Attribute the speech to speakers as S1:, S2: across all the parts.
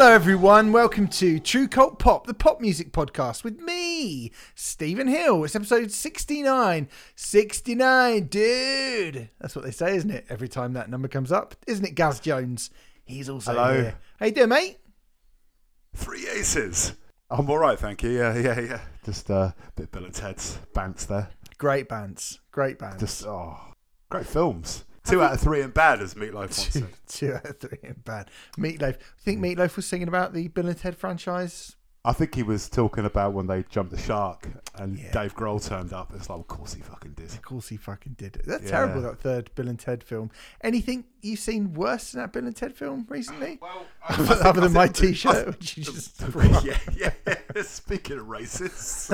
S1: Hello, everyone. Welcome to True Cult Pop, the pop music podcast with me, Stephen Hill. It's episode 69. 69, dude. That's what they say, isn't it? Every time that number comes up. Isn't it, Gaz Jones? He's also
S2: Hello.
S1: here. How you doing, mate?
S2: Three aces. I'm all right, thank you. Yeah, yeah, yeah. Just uh, a bit Bill and Ted's bants there.
S1: Great bands. Great bands.
S2: Just oh, great films. Two out of three in bad, as Meatloaf once
S1: two,
S2: said.
S1: two out of three in bad. Meatloaf. I think Meatloaf was singing about the Bill and Ted franchise.
S2: I think he was talking about when they jumped the shark and
S1: Yeah.
S2: Dave Grohl turned up. It's like, of course he fucking did.
S1: Of course, he fucking did. That's
S2: Yeah.
S1: terrible. That third Bill and Ted film. Anything you've seen worse than that Bill and Ted film recently?
S2: Well,
S1: Other than my T-shirt, which you just
S2: yeah, yeah. Speaking of racists,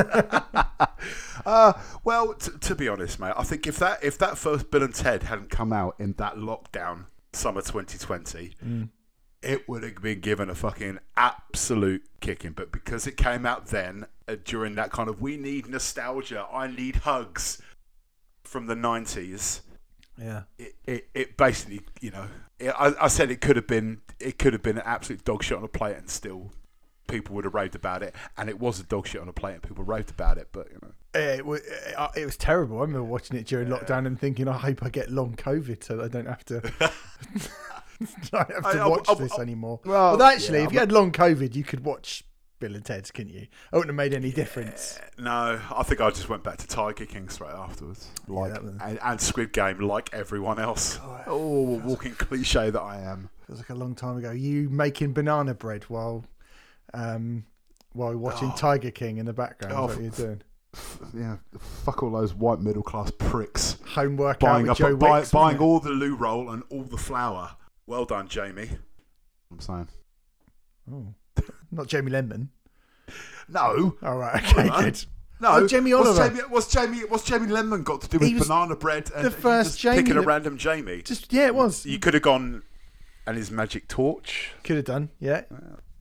S2: uh, well, t- to be honest, mate, I think if that if that first Bill and Ted hadn't come out in that lockdown summer 2020, it would have been given a fucking absolute kicking. But because it came out then uh, during that kind of we need nostalgia, I need hugs from the 90s
S1: yeah.
S2: it, it, it basically, you know, it, I, I said it could have been it could have been an absolute dog shit on a plate, and still people would have raved about it. And it was a dog shit on a plate, and people raved about it. But you know,
S1: It was, it was terrible. I remember watching it during lockdown and thinking, I hope I get long COVID so I don't have to, don't have to
S2: I-
S1: watch
S2: I-
S1: this
S2: I-
S1: anymore.
S2: well,
S1: Well, actually,
S2: yeah,
S1: if you had long COVID, you could watch Bill and Ted's, couldn't you? It wouldn't have made any difference.
S2: no, I think I just went back to Tiger King straight afterwards, like
S1: that was-
S2: and, and Squid Game, like everyone else. Oh, walking cliche that I am.
S1: Feels like a long time ago. You making banana bread while, um, while watching Tiger King in the background.
S2: Oh,
S1: what you're doing.
S2: Yeah, fuck all those white middle class pricks
S1: Homework
S2: buying up,
S1: Joe
S2: buy,
S1: Wicks.
S2: buying all the loo roll and all the flour. Well done, Jamie. I'm saying.
S1: Oh. Not Jamie Lemon.
S2: No,
S1: All right. Okay.
S2: on.
S1: Good.
S2: No,
S1: Oh, Jamie
S2: what's
S1: Oliver.
S2: Jamie, what's Jamie? What's Jamie Lemon got to do with banana bread and
S1: the first
S2: just
S1: Jamie
S2: picking a
S1: Lem-
S2: random Jamie?
S1: Just yeah, it was.
S2: You could have gone and his magic torch.
S1: Could have done. Yeah.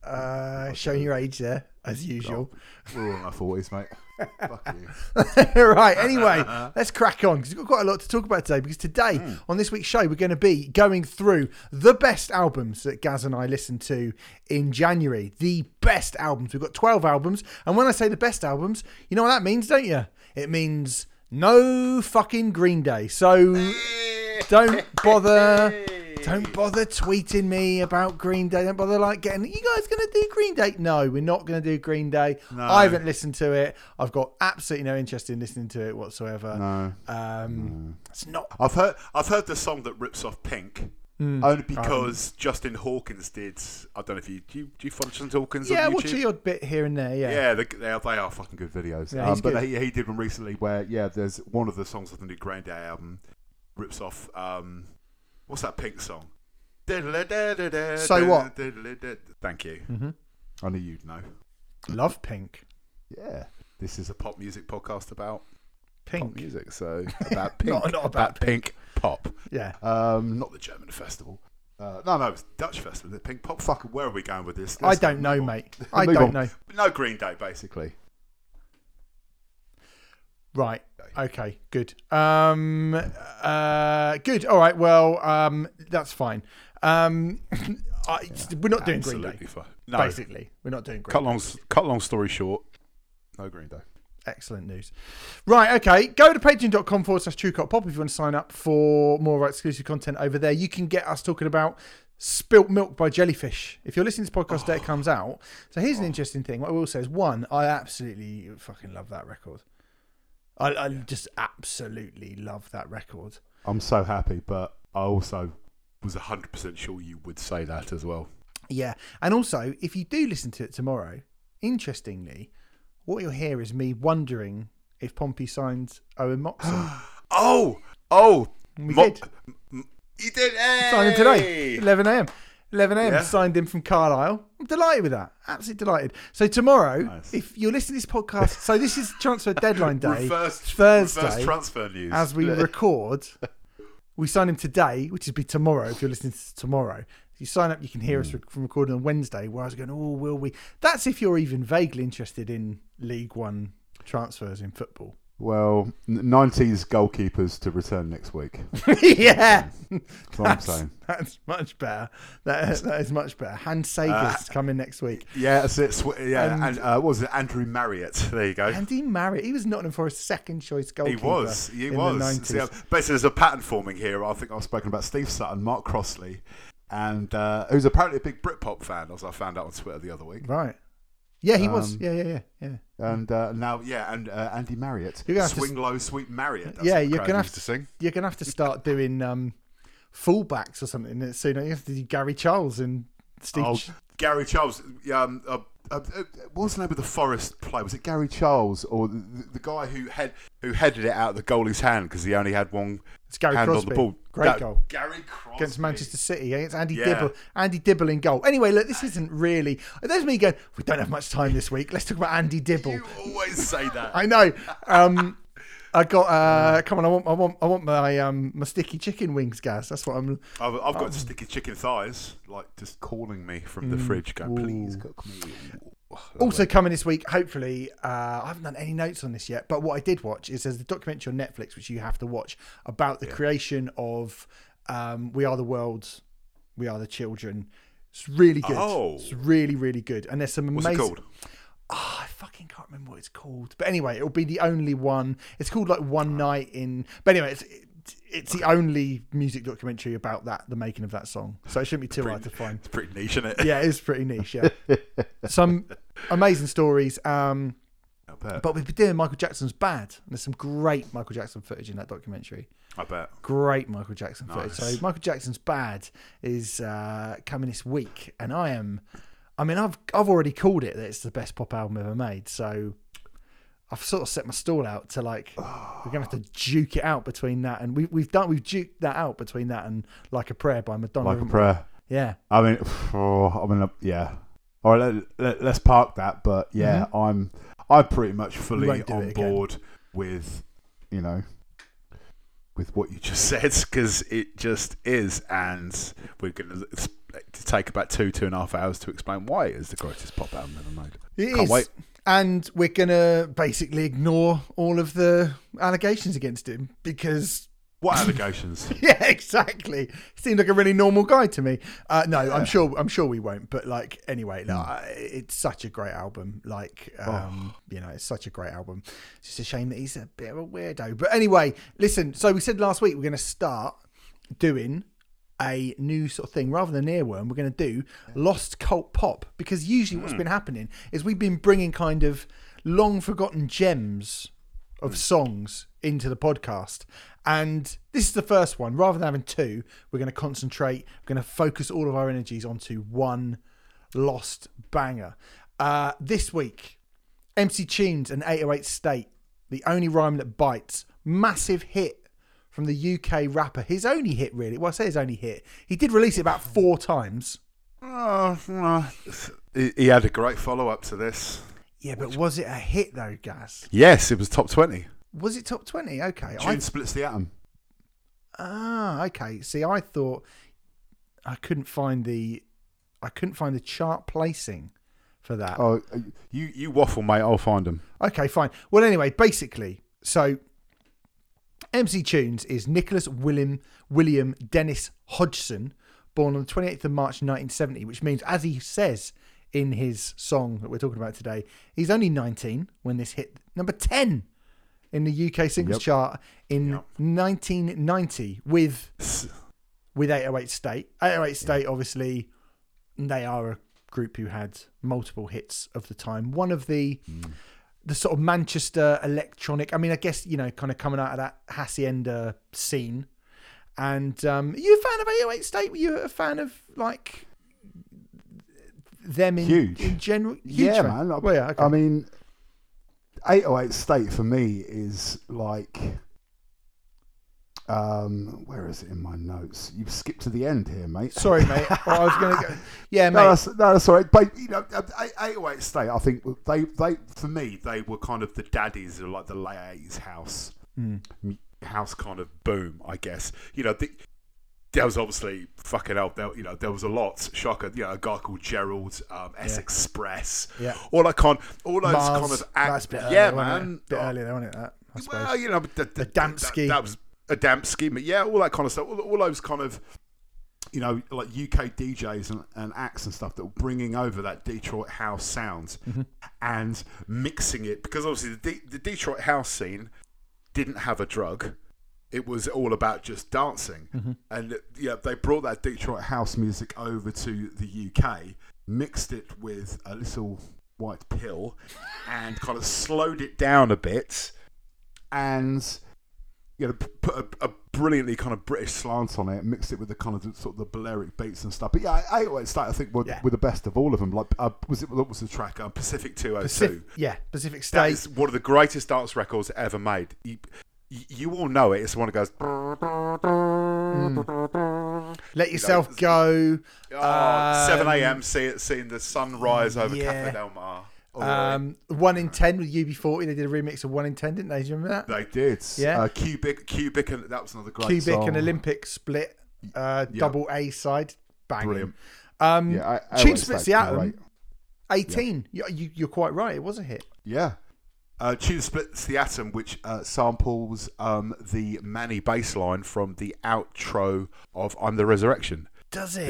S1: Uh, showing your age there, as usual.
S2: We're all in our forties, mate. Fuck you.
S1: right. Anyway, let's crack on because we've got quite a lot to talk about today. Because today
S2: Hmm.
S1: on this week's show, we're going to be going through the best albums that Gaz and I listened to in January. The best albums. We've got twelve albums, and when I say the best albums, you know what that means, don't you? It means no fucking Green Day. So don't bother. Don't bother tweeting me about Green Day. Don't bother like getting. You guys going to do Green Day? No, we're not going to do Green Day. I haven't listened to it. I've got absolutely no interest in listening to it whatsoever.
S2: No,
S1: Um, It's not.
S2: I've heard I've heard the song that rips off Pink.
S1: Hmm.
S2: Only because Justin Hawkins did. I don't know if you do. You, do you follow Justin Hawkins
S1: Yeah,
S2: on
S1: watch the odd bit here and there. Yeah.
S2: Yeah, they, they, are, they are fucking good videos.
S1: Yeah,
S2: um, but
S1: good.
S2: He, he did one recently where, yeah, there's one of the songs of the new Green Day album rips off. Um, what's that Pink song?
S1: So what?
S2: Thank you.
S1: Mhm.
S2: I knew you'd know.
S1: Love Pink.
S2: Yeah, this is a pop music podcast about
S1: Pink.
S2: pop music, so about Pink,
S1: Not- not about
S2: pink. pop.
S1: Yeah.
S2: Um, not the German festival. Uh, no, no, it's Dutch festival. The Pink Pop. Fuck, where are we going with this?
S1: I
S2: Let's
S1: don't know,
S2: on.
S1: mate. I don't
S2: on.
S1: know.
S2: No Green Day, basically.
S1: Right. Okay. Good. Um. Uh. Good. All right. Well. Um. That's fine. Um. I, we're not doing Green Day.
S2: Absolutely fine. No,
S1: Basically, we're not doing Green
S2: cut
S1: Day.
S2: long cut long story short, no Green Day.
S1: Excellent news. Right, okay. Go to patreon.com forward slash true Cult pop if you want to sign up for more exclusive content over there. You can get us talking about Spilt Milk by Jellyfish. If you're listening to this podcast, the day it comes out. So here's an interesting thing. What I will say is one, I absolutely fucking love that record. I, I just absolutely love that record.
S2: I'm so happy, but I also was hundred percent sure you would say that as well.
S1: Yeah. And also, if you do listen to it tomorrow, interestingly, what you'll hear is me wondering if Pompey signed Owen Moxon.
S2: Oh, oh,
S1: We
S2: Mo-
S1: did.
S2: m- You did. Hey!
S1: Signed today, 11 a.m. 11 a.m.
S2: Yeah.
S1: Signed him from Carlisle. I'm delighted with that. Absolutely delighted. So tomorrow,
S2: Nice.
S1: if you're listening to this podcast, so this is transfer deadline day,
S2: Reverse,
S1: Thursday,
S2: reverse transfer news.
S1: as we record. We sign him today, which would be tomorrow. If you're listening to tomorrow, if you sign up, you can hear us hmm. from recording on Wednesday. Where I was going, oh, will we? That's if you're even vaguely interested in League One transfers in football.
S2: Well, 90s goalkeepers to return next week.
S1: yeah,
S2: That's what I'm saying.
S1: that's much better. That, that is much better. Hans Segers
S2: Uh,
S1: coming next week.
S2: Yeah, that's it. Yeah,
S1: And-
S2: and, uh, what was it Andrew Marriott? There you go.
S1: Andy Marriott, he was Nottingham Forest's second choice goalkeeper.
S2: He was. He
S1: in
S2: was.
S1: The 90s.
S2: See, uh, basically, there's a pattern forming here. I think I've spoken about Steve Sutton, Mark Crossley, and uh, who's apparently a big Britpop fan, as I found out on Twitter the other week.
S1: Right. Yeah, he was.
S2: Um,
S1: Yeah, yeah, yeah, yeah.
S2: And uh, now, yeah, and uh, Andy Marriott.
S1: You're gonna have to
S2: Swing low, sweet Marriott.
S1: Yeah, you're gonna have
S2: to sing.
S1: You're gonna have to start doing um, fullbacks or something soon. You have to do Gary Charles and Steve.
S2: Oh,
S1: Ch-
S2: Gary Charles. Um, uh, uh, uh, what was the name of the Forest play? Was it Gary Charles or the, the, the guy who head who headed it out of the goalie's hand because he only had one hand
S1: Crosby.
S2: on the ball?
S1: Great
S2: That-
S1: goal
S2: Gary Crosby
S1: against Manchester City against Andy
S2: Yeah.
S1: Dibble. Andy Dibble in goal. Anyway, look, this isn't really. There's me going. We don't have much time this week. Let's talk about Andy Dibble.
S2: You always say that.
S1: I know. Um, I got. Uh, come on, I want. I want. I want my um my sticky chicken wings, Gaz. That's what I'm.
S2: I've, I've got sticky chicken thighs, like just calling me from the fridge, going, "Please
S1: Ooh.
S2: cook me."
S1: Also coming this week, hopefully. Uh, I haven't done any notes on this yet, but what I did watch is there's a documentary on Netflix which you have to watch about the creation of um, "We Are the World, We Are the Children." It's really good.
S2: Oh.
S1: It's really, really good. And there's some amazing.
S2: What's it called?
S1: Oh, I fucking can't remember what it's called. But anyway, it'll be the only one. It's called like One Night in. But anyway, it's it's the only music documentary about that, the making of that song. So it shouldn't be too hard to find.
S2: It's pretty niche, isn't it?
S1: Yeah, it is pretty niche. Yeah, some amazing stories. Um,
S2: I bet.
S1: but we've been doing Michael Jackson's Bad. And there's some great Michael Jackson footage in that documentary.
S2: I bet.
S1: Great Michael Jackson footage. So Michael Jackson's Bad is uh, coming this week, and I am. I mean, I've I've already called it that it's the best pop album ever made. So I've sort of set my stall out to like we're gonna have to duke it out between that and we we've done we've duked that out between that and Like a Prayer by Madonna.
S2: Like a
S1: haven't we?
S2: prayer.
S1: Yeah.
S2: I mean, oh, I mean, yeah. All right, let, let, us park that. But yeah, mm-hmm. I'm I'm pretty much fully on board with you know with what you just said because it just is, and we're going to take about two two and a half hours to explain why it is the greatest pop album ever made.
S1: It
S2: Can't
S1: is.
S2: wait.
S1: And we're gonna basically ignore all of the allegations against him because
S2: What allegations?
S1: yeah, exactly. He seemed like a really normal guy to me. Uh, no, I'm sure. I'm sure we won't. But like, anyway,
S2: Hmm.
S1: no, I- it's such a great album. Like, um,
S2: Oh.
S1: you know, it's such a great album. It's just a shame that he's a bit of a weirdo. But anyway, listen. So we said last week we're going to start doing a new sort of thing rather than earworm. We're going to do lost cult pop because usually
S2: Hmm.
S1: what's been happening is we've been bringing kind of long forgotten gems of
S2: Hmm.
S1: songs into the podcast. And this is the first one. Rather than having two, we're going to concentrate, we're going to focus all of our energies onto one lost banger. Uh, this week, MC Tunes and 808 State, The Only Rhyme That Bites, massive hit from the UK rapper. His only hit, really. Well, I say his only hit. He did release it about four times.
S2: oh, he, he had a great follow up to this.
S1: Yeah, but was it a hit though, Gaz?
S2: Yes, it was top twenty.
S1: Was it top 20? Okay.
S2: June
S1: I,
S2: splits the atom.
S1: ah, okay. See, I thought I couldn't find the I couldn't find the chart placing for that.
S2: Oh, you you waffle, mate. I'll find them.
S1: Okay, fine. Well, anyway, basically, so MC Tunes is Nicholas William William Dennis Hodgson, born on the 28th of March 1970, which means, as he says in his song that we're talking about today, he's only 19 when this hit number 10 in the UK singles
S2: Yep.
S1: chart in
S2: Yep.
S1: 1990 with with 808 State. 808 State, obviously, they are a group who had multiple hits of the time. One of the mm. The sort of Manchester electronic. I mean, I guess you know, kind of coming out of that hacienda scene. And um, are you a fan of 808 State? Were you a fan of like them in,
S2: Huge.
S1: in general? Huge
S2: yeah,
S1: fan?
S2: man. I,
S1: Well, yeah, okay.
S2: I mean, 808 State for me is like. Um, where is it in my notes? You've skipped to the end here, mate.
S1: Sorry, mate. Well, I was going to go. Yeah, mate.
S2: No, that's, no, that's all right. But you know, 808 State, I think they, they, for me, they were kind of the daddies of like the late 80s house,
S1: Hmm.
S2: m- house kind of boom, I guess. You know, the, there was obviously fucking hell. There, you know, there was a lot. Shocker. You know, a guy called Gerald, um, S Express.
S1: Yeah.
S2: All that kind, all those
S1: Mars.
S2: kind of act-
S1: That's a bit
S2: yeah,
S1: earlier, wasn't it?
S2: man.
S1: bit
S2: Oh,
S1: earlier, wasn't it? That I.
S2: Well, you know, the, the,
S1: Adamski.
S2: That, that was Adamski, but yeah, all that kind of stuff. All, all those kind of, you know, like UK DJs and, and acts and stuff that were bringing over that Detroit house sound
S1: Mm-hmm.
S2: and mixing it because obviously the, De- the Detroit house scene didn't have a drug. It was all about just dancing,
S1: Mm-hmm.
S2: and yeah, they brought that Detroit house music over to the UK, mixed it with a little white pill, and kind of slowed it down a bit, and you know, put a, a brilliantly kind of British slant on it, mixed it with the kind of the, sort of the Balearic beats and stuff. But yeah, I, I always start. I think with,
S1: Yeah.
S2: with the best of all of them. Like, uh, was it what was the track? Uh, Pacific Two Hundred Two.
S1: Pacific, yeah, Pacific State.
S2: is one of the greatest dance records ever made. You, you, you all know it. It's the one that goes.
S1: Let yourself go.
S2: Oh, 7
S1: Um,
S2: a.m. See, seeing the sun rise over
S1: yeah.
S2: Cafe Del Mar. Oh,
S1: Um, one in ten with UB40. They did a remix of one in ten, didn't they? Do you remember that?
S2: they did.
S1: Yeah.
S2: Uh, Cubik, Cubik, and that was another great
S1: Cubik
S2: song.
S1: and Olympic split, uh,
S2: Yeah.
S1: double A side, banging.
S2: Brilliant.
S1: Um,
S2: Yeah, I, I
S1: Tune Splits the Atom,
S2: great.
S1: 18. You, you, you're quite right. It was a hit.
S2: Yeah. Uh, Tune Splits the Atom, which uh, samples um, the Mani bass line from the outro of I'm the Resurrection
S1: does it?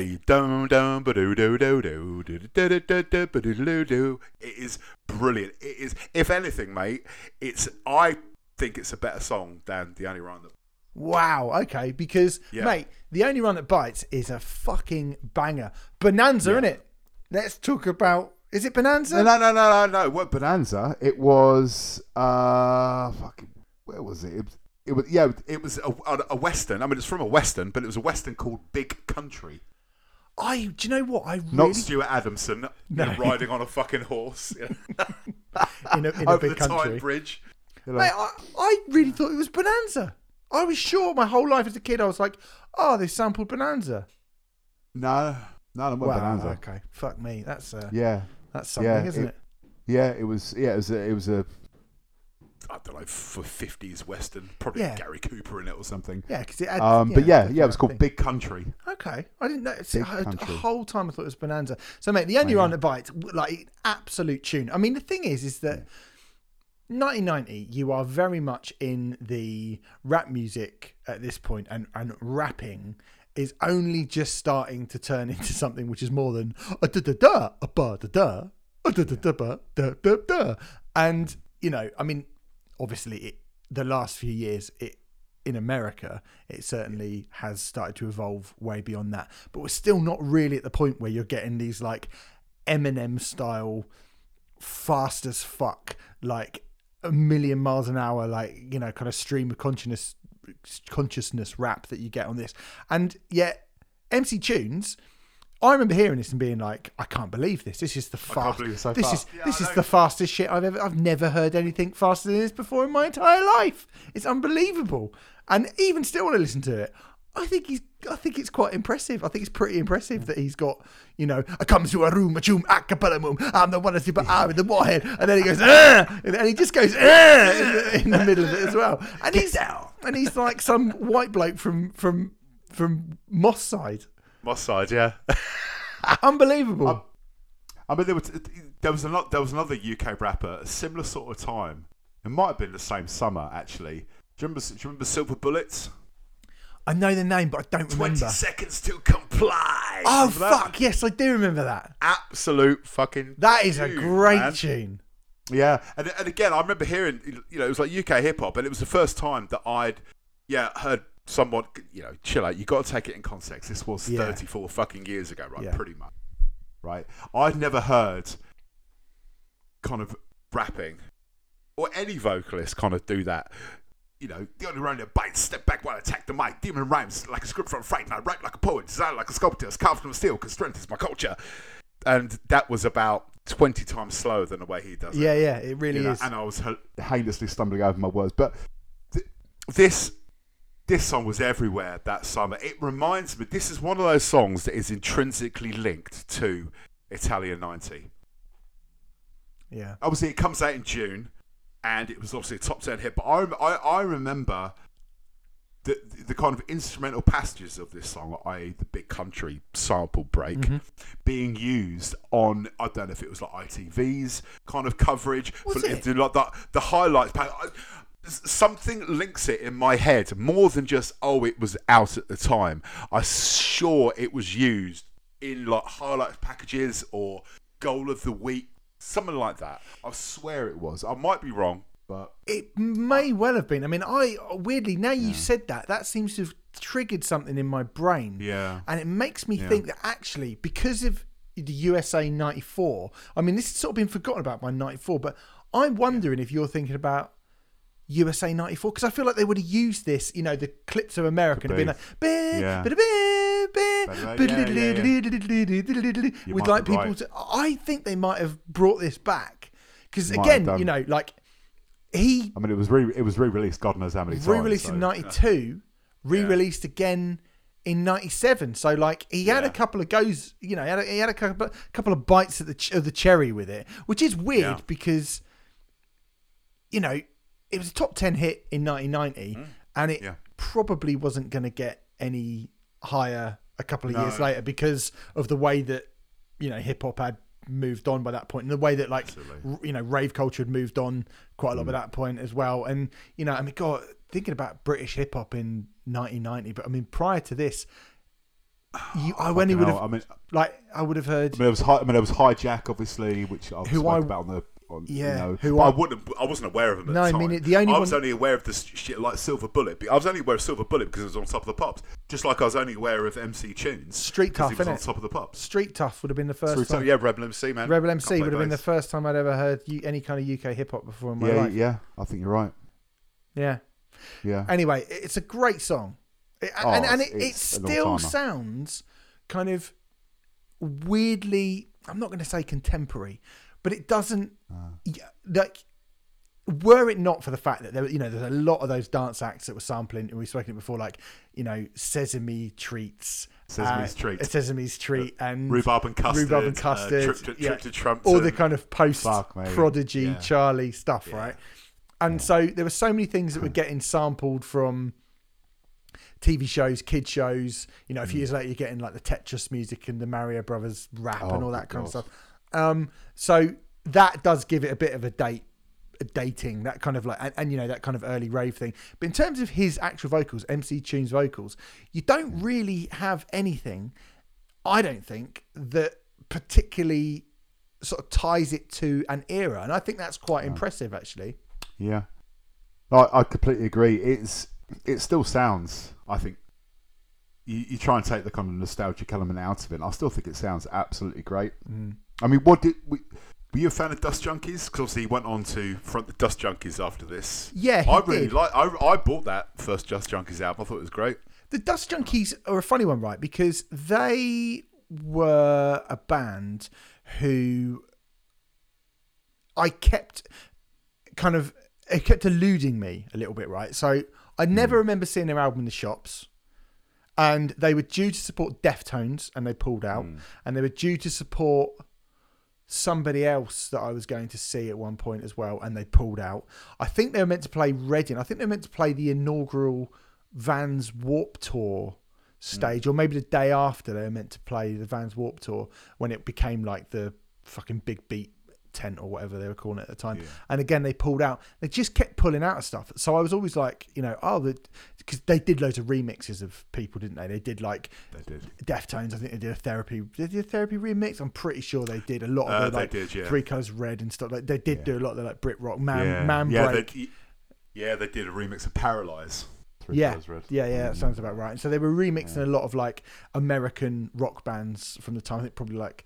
S2: It is brilliant. It is, if anything, mate, it's I think it's a better song than the only run that.
S1: Wow. Okay. Because
S2: yeah.
S1: mate, the only run that bites is a fucking banger. Bonanza,
S2: yeah.
S1: it? Let's talk about. Is it Bonanza?
S2: No, no, no, no, no. no. What Bonanza? It was. uh Fucking. Where was it? it was, it was yeah. It was a, a, a western. I mean, it's from a western, but it was a western called Big Country.
S1: I. Do you know what? I
S2: Not Stuart Adamson you know, riding on a fucking horse you know,
S1: in a, in a
S2: over the
S1: big country.
S2: Bridge.
S1: Mate, I, I really thought it was Bonanza. I was sure my whole life as a kid. I was like, oh, they sampled Bonanza.
S2: No, no, wasn't
S1: Wow.
S2: Bonanza.
S1: Okay. Fuck me. That's uh,
S2: Yeah,
S1: that's something,
S2: Yeah,
S1: isn't
S2: it-
S1: it?
S2: yeah. It was. Yeah, it was. A, it was a. I don't know for fifties western, probably
S1: Yeah.
S2: Gary Cooper in it or something.
S1: Yeah, because it had.
S2: Um, but yeah, yeah, it was called
S1: thing.
S2: Big Country.
S1: Okay, I didn't know. See, I,
S2: country.
S1: whole time I thought it was Bonanza. So, mate, the only
S2: Oh,
S1: one
S2: yeah.
S1: that bites, like absolute tune. I mean, the thing is, is that 1990, you are very much in the rap music at this point, and and rapping is only just starting to turn into something which is more than a da da da a ba da da a da da da ba da da da. And you know, I mean, obviously, it, the last few years, it in America, it certainly has started to evolve way beyond that. But we're still not really at the point where you're getting these like Eminem style, fast as fuck, like a million miles an hour, like you know, kind of stream of consciousness, consciousness rap that you get on this. And yet, MC Tunes. I remember hearing this and being like, "I can't believe this. This is the
S2: can't
S1: fast.
S2: so
S1: this
S2: fast."
S1: is
S2: Yeah,
S1: this
S2: I
S1: is
S2: know.
S1: the fastest shit I've ever. I've never heard anything faster than this before in my entire life. It's unbelievable. And even still, when I listen to it, I think he's. I think it's quite impressive. I think it's pretty impressive that he's got. You know, I come to a room, a choom, a cappella moom. I'm the one that's super ah with the warhead, and then he goes ah, and he just goes ah in the, in the middle of it as well. And he's out, and he's like some white bloke from from from Moss side.
S2: Moss side, yeah.
S1: Unbelievable.
S2: I mean, there was there was another there was another UK rapper, a similar sort of time. It might have been the same summer, actually. Do you remember? Do you remember Silver Bullets?
S1: I know the name, but I don't remember.
S2: Twenty seconds to comply.
S1: Oh
S2: Remember that?
S1: fuck! Yes, I do remember that.
S2: Absolute fucking.
S1: That is a great
S2: man.
S1: tune.
S2: Yeah, and and again, I remember hearing, you know, it was like UK hip hop, and it was the first time that I'd, yeah, heard someone, you know, chill out. You got to take it in context. This was
S1: Yeah.
S2: 34 fucking years ago, right?
S1: Yeah.
S2: Pretty much, right? I'd never heard kind of rapping or any vocalist kind of do that. You know, the only round that bites, step back while I attack the mic. Demon rhymes like a script from fright, and I write like a poet, design like a sculptor, carved from steel, because strength is my culture. And that was about 20 times slower than the way he does it
S1: Yeah, yeah, it really
S2: you know,
S1: is.
S2: and I was heinously stumbling over my words. But th- this this song was everywhere that summer. It reminds me. This is one of those songs that is intrinsically linked to Italia ninety.
S1: Yeah,
S2: Obviously, it comes out in June, and it was obviously a top ten hit. But I I, I remember. The, the kind of instrumental passages of this song, i.e., the big country sample break,
S1: Mm-hmm.
S2: being used on I don't know if it was like ITV's kind of coverage
S1: Was
S2: for
S1: it?
S2: like the, the highlights. pa- I- s- something links it in my head more than just oh it was out at the time. I'm sure it was used in like highlight packages or goal of the week, something like that. I swear it was. I might be wrong, but
S1: It may well have been. I mean, I weirdly now you said that that seems to have triggered something in my brain.
S2: Yeah.
S1: and it makes me
S2: Yeah.
S1: think that actually because of the USA '94, I mean, this has sort of been forgotten about by '94, but I'm wondering if you're thinking about. USA '94 because I feel like they would have used this, you know, the clips of America and been like,
S2: Yeah.
S1: with like people.
S2: right.
S1: To, I think they might have brought this back because again, you know, like he
S3: I mean, it was re it was re-released. God knows how many times.
S1: re-released
S3: so-
S1: in '92, re-released again in '97. So like he had a couple of goes, you know, he had a, he had a couple, couple of bites at the ch- of the cherry with it, which is weird because you know it was a top ten hit in 1990, and it
S2: Mm. Yeah.
S1: probably wasn't going to get any higher a couple of
S2: No.
S1: years later because of the way that you know hip hop had moved on by that point and the way that like r- you know rave culture had moved on quite a lot by
S2: Mm.
S1: that point as well and you know i mean god thinking about british hip hop in 1990 but i mean prior to this you i when he would have
S3: I mean,
S1: like i would have heard
S3: I mean, there was hi- I mean, there was hijack, obviously, which I've
S1: Who
S3: spoke
S1: I-
S3: about on the on,
S1: yeah
S3: You know,
S1: who
S2: I
S1: I,
S2: wouldn't. I wasn't aware of him at
S1: No, I
S2: the time.
S1: mean, it- the only
S2: I was
S1: one-
S2: only aware of this shit like Silver Bullet. But I was only aware of Silver Bullet because it was on top of the pops. Just like I was only aware of MC Tunes.
S1: Street Tough,
S2: he was on top of the pops.
S1: street tough would have been the first
S2: So
S1: time
S2: yeah, Rebel MC man.
S1: rebel mc would have been the first time i'd ever heard you, any kind of uk hip hop before in my
S3: yeah,
S1: life
S3: yeah. I think you're right.
S1: yeah
S3: Yeah.
S1: Anyway, it's a great song, It-
S3: Oh,
S1: and, and it, it still sounds kind of weirdly. I'm not going to say contemporary, but it doesn't.
S3: Ah.
S1: yeah, Like, were it not for the fact that there, were- you know, there's a lot of those dance acts that were sampling, and we've spoken it before, like you know, Sesame Treats,
S2: Sesame's
S1: uh,
S2: Treat.
S1: Sesame's Treet, and
S2: Rhubarb and custard.
S1: Rhubarb and
S2: uh,
S1: custard,
S2: trip to,
S1: yeah.
S2: trip to Trumpton.
S1: all the kind of post
S3: mate.
S1: prodigy
S2: Yeah.
S1: Charlie stuff,
S2: Yeah.
S1: right? And so there were so many things that were getting sampled from TV shows, kid shows. You know, a
S3: Mm.
S1: few years later, you're getting like the Tetris music and the Mario Brothers rap
S3: Oh,
S1: and all that kind of stuff. Um, so that does give it a bit of a date, a dating that kind of like, and, and you know that kind of early rave thing. But in terms of his actual vocals, MC Tunes vocals, you don't really have anything. I don't think that particularly sort of ties it to an era, and I think that's quite impressive actually.
S3: Yeah. I, I completely agree. It's it still sounds. I think you, you try and take the kind of nostalgic element out of it. and I still think it sounds absolutely great.
S1: Mm.
S3: I mean, what did we?
S2: Were you a fan of Dust Junkys? Because obviously he went on to front the Dust Junkys after this.
S1: Yeah,
S2: I really
S1: did.
S2: like. I, I bought that first Dust Junkys album. I thought it was great.
S1: The Dust Junkys are a funny one, right? Because they were a band who I kept kind of it kept eluding me a little bit, right? So I hmm. never remember seeing their album in the shops. And they were due to support Deftones and they pulled out. Hmm. And they were due to support somebody else that I was going to see at one point as well, and they pulled out. I think they were meant to play Reading. I think they were meant to play the inaugural Vans Warp Tour stage, hmm. or maybe the day after they were meant to play the Vans Warp Tour when it became like the fucking big beat tent or whatever they were calling it at the time. And again, they pulled out. They just kept pulling out of stuff. So I was always like, you know, oh, because they did loads of remixes of people, didn't they? They did like
S2: They did.
S1: Deftones. I think they did a therapy. They did a therapy remix. I'm pretty sure they did a lot of
S2: Uh,
S1: the,
S2: they
S1: like
S2: did, yeah.
S1: Three Colors Red and stuff. Like they did do a lot of the like Brit rock, man,
S2: yeah,
S1: man
S2: yeah,
S1: break.
S2: They, yeah, they did a remix of Paralyze.
S3: Three
S1: yeah, yeah, yeah,
S2: Mm.
S1: that sounds about right. And so they were remixing a lot of like American rock bands from the time. I think probably like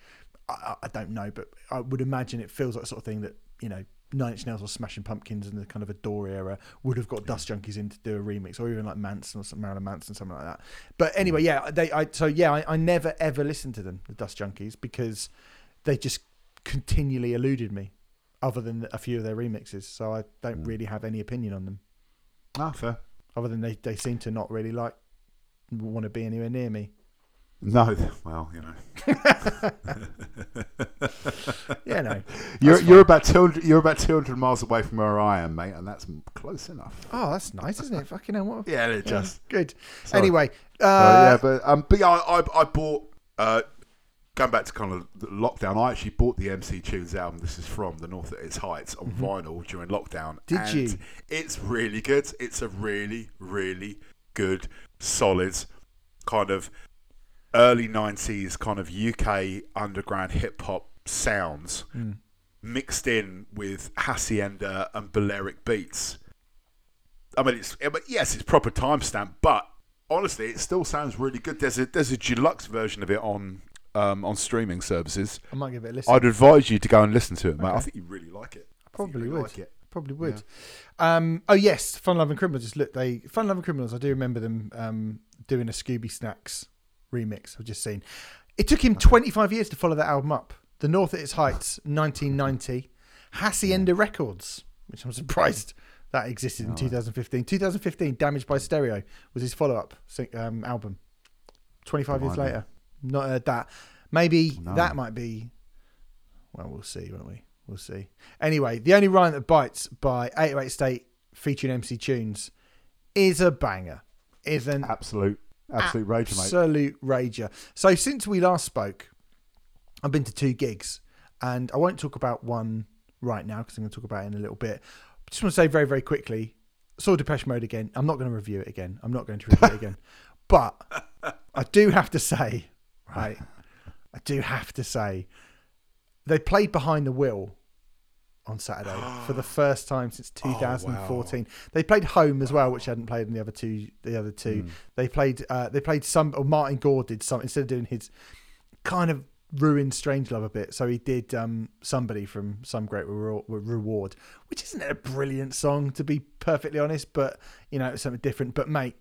S1: I, I- don't know, but I would imagine it feels like the sort of thing that you know Nine Inch Nails or Smashing Pumpkins in the kind of a Adore era would have got Dust Junkys in to do a remix, or even like Manson or some Marilyn Manson, something like that. But anyway, yeah, they. I so yeah, I, I never ever listened to them, the Dust Junkys, because they just continually eluded me, other than a few of their remixes. So I don't really have any opinion on them
S3: Ah, fair.
S1: other than they, they seem to not really like want to be anywhere near me.
S3: No,
S2: Well, you know.
S1: Yeah, no.
S3: you're you're about two hundred. You're about two hundred miles away from where I am, mate, and that's close enough.
S1: Oh, that's nice, isn't it? Fucking hell, what?
S2: Yeah, it just.
S1: good.
S3: Sorry.
S1: Anyway, uh,
S3: Uh, yeah, but um,
S2: But yeah, I, I, I bought uh, going back to kind of the lockdown, I actually bought the MC Tunes album. This is from the North at its Heights on vinyl during lockdown.
S1: Did
S2: and
S1: you?
S2: It's really good. It's a really, really good, solid kind of early '90s kind of UK underground hip hop sounds mixed in with hacienda and Balearic beats. I mean, it's but yes, it's proper timestamp, but honestly, it still sounds really good. There's a there's a deluxe version of it on um, on streaming services.
S1: I might give it a listen.
S2: I'd advise you to go and listen to it, mate. I think you really like it. I
S1: Probably
S2: really
S1: would.
S2: like it.
S1: Probably would. Um, oh yes, Fun Loving Criminals. Just look, they Fun Loving Criminals. I do remember them um, doing a Scooby Snacks remix. I've just seen. It took him 25 years to follow that album up. The North at its Heights, 1990. Hacienda Records, which I'm surprised that existed in 2015. 2015, Damaged by Stereo was his follow-up um, album. 25 years later, not heard that. Maybe
S3: No.
S1: that might be. Well, we'll see, won't we? We'll see. Anyway, the only rhyme that bites by 808 State featuring MC Tunes is a banger. Is an
S3: Absolute, absolute rage, mate.
S1: absolute rager. So since we last spoke, I've been to two gigs, and I won't talk about one right now because I'm going to talk about it in a little bit. Just want to say very, very quickly, saw Depeche Mode again. I'm not going to review it again. I'm not going to review it again. But I do have to say, right? I do have to say, they played Behind the Wheel on Saturday for the first time since 2014. They played Home as well, which hadn't played in the other two. The other two, they played. Uh, they played some. Or Martin Gore did some instead of doing his kind of ruined Strangelove a bit. So he did um, somebody from Some Great Rewar- Reward, which isn't a brilliant song to be perfectly honest, but you know it's something different. But mate,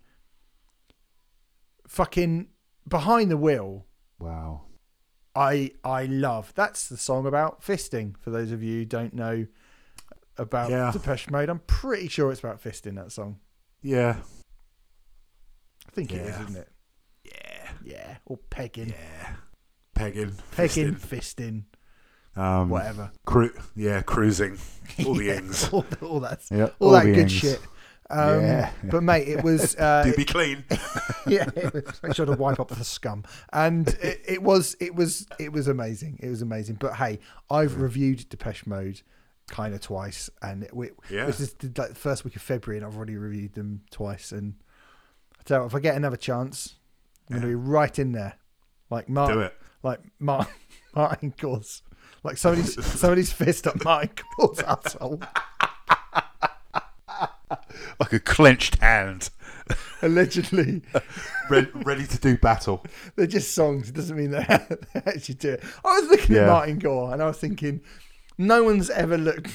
S1: fucking Behind the Wheel.
S3: wow.
S1: I I love. That's the song about fisting. For those of you who don't know about
S3: Yeah.
S1: Depeche Mode, I'm pretty sure it's about fisting. That song.
S3: Yeah.
S1: I think it is, isn't it?
S2: Yeah,
S1: Yeah, or pegging,
S2: yeah. Pegging,
S1: pegging,
S2: fisting,
S1: fisting,
S3: Um,
S1: whatever.
S2: cru- yeah, cruising, all the ings.
S1: all, all that,
S3: Yeah,
S1: all,
S3: all
S1: that good
S3: ings.
S1: shit. Um,
S3: Yeah.
S1: But mate, it was uh,
S2: Do be clean.
S1: yeah, make sure to wipe up the scum. And it, it was, it was, it was amazing. It was amazing. But hey, I've reviewed Depeche Mode kind of twice, and it, we,
S2: Yeah.
S1: this is the, like the first week of February, and I've already reviewed them twice. And I tell you, if I get another chance, I'm to be right in there, like Martin,
S2: Do it.
S1: like Martin, Martin Gore's, like somebody's somebody's fist up Martin Gore's asshole.
S2: Like a clenched hand.
S1: Allegedly,
S3: Re- ready to do battle.
S1: they're just songs. It doesn't mean they actually do it. I was looking at Martin Gore and I was thinking, no one's ever looked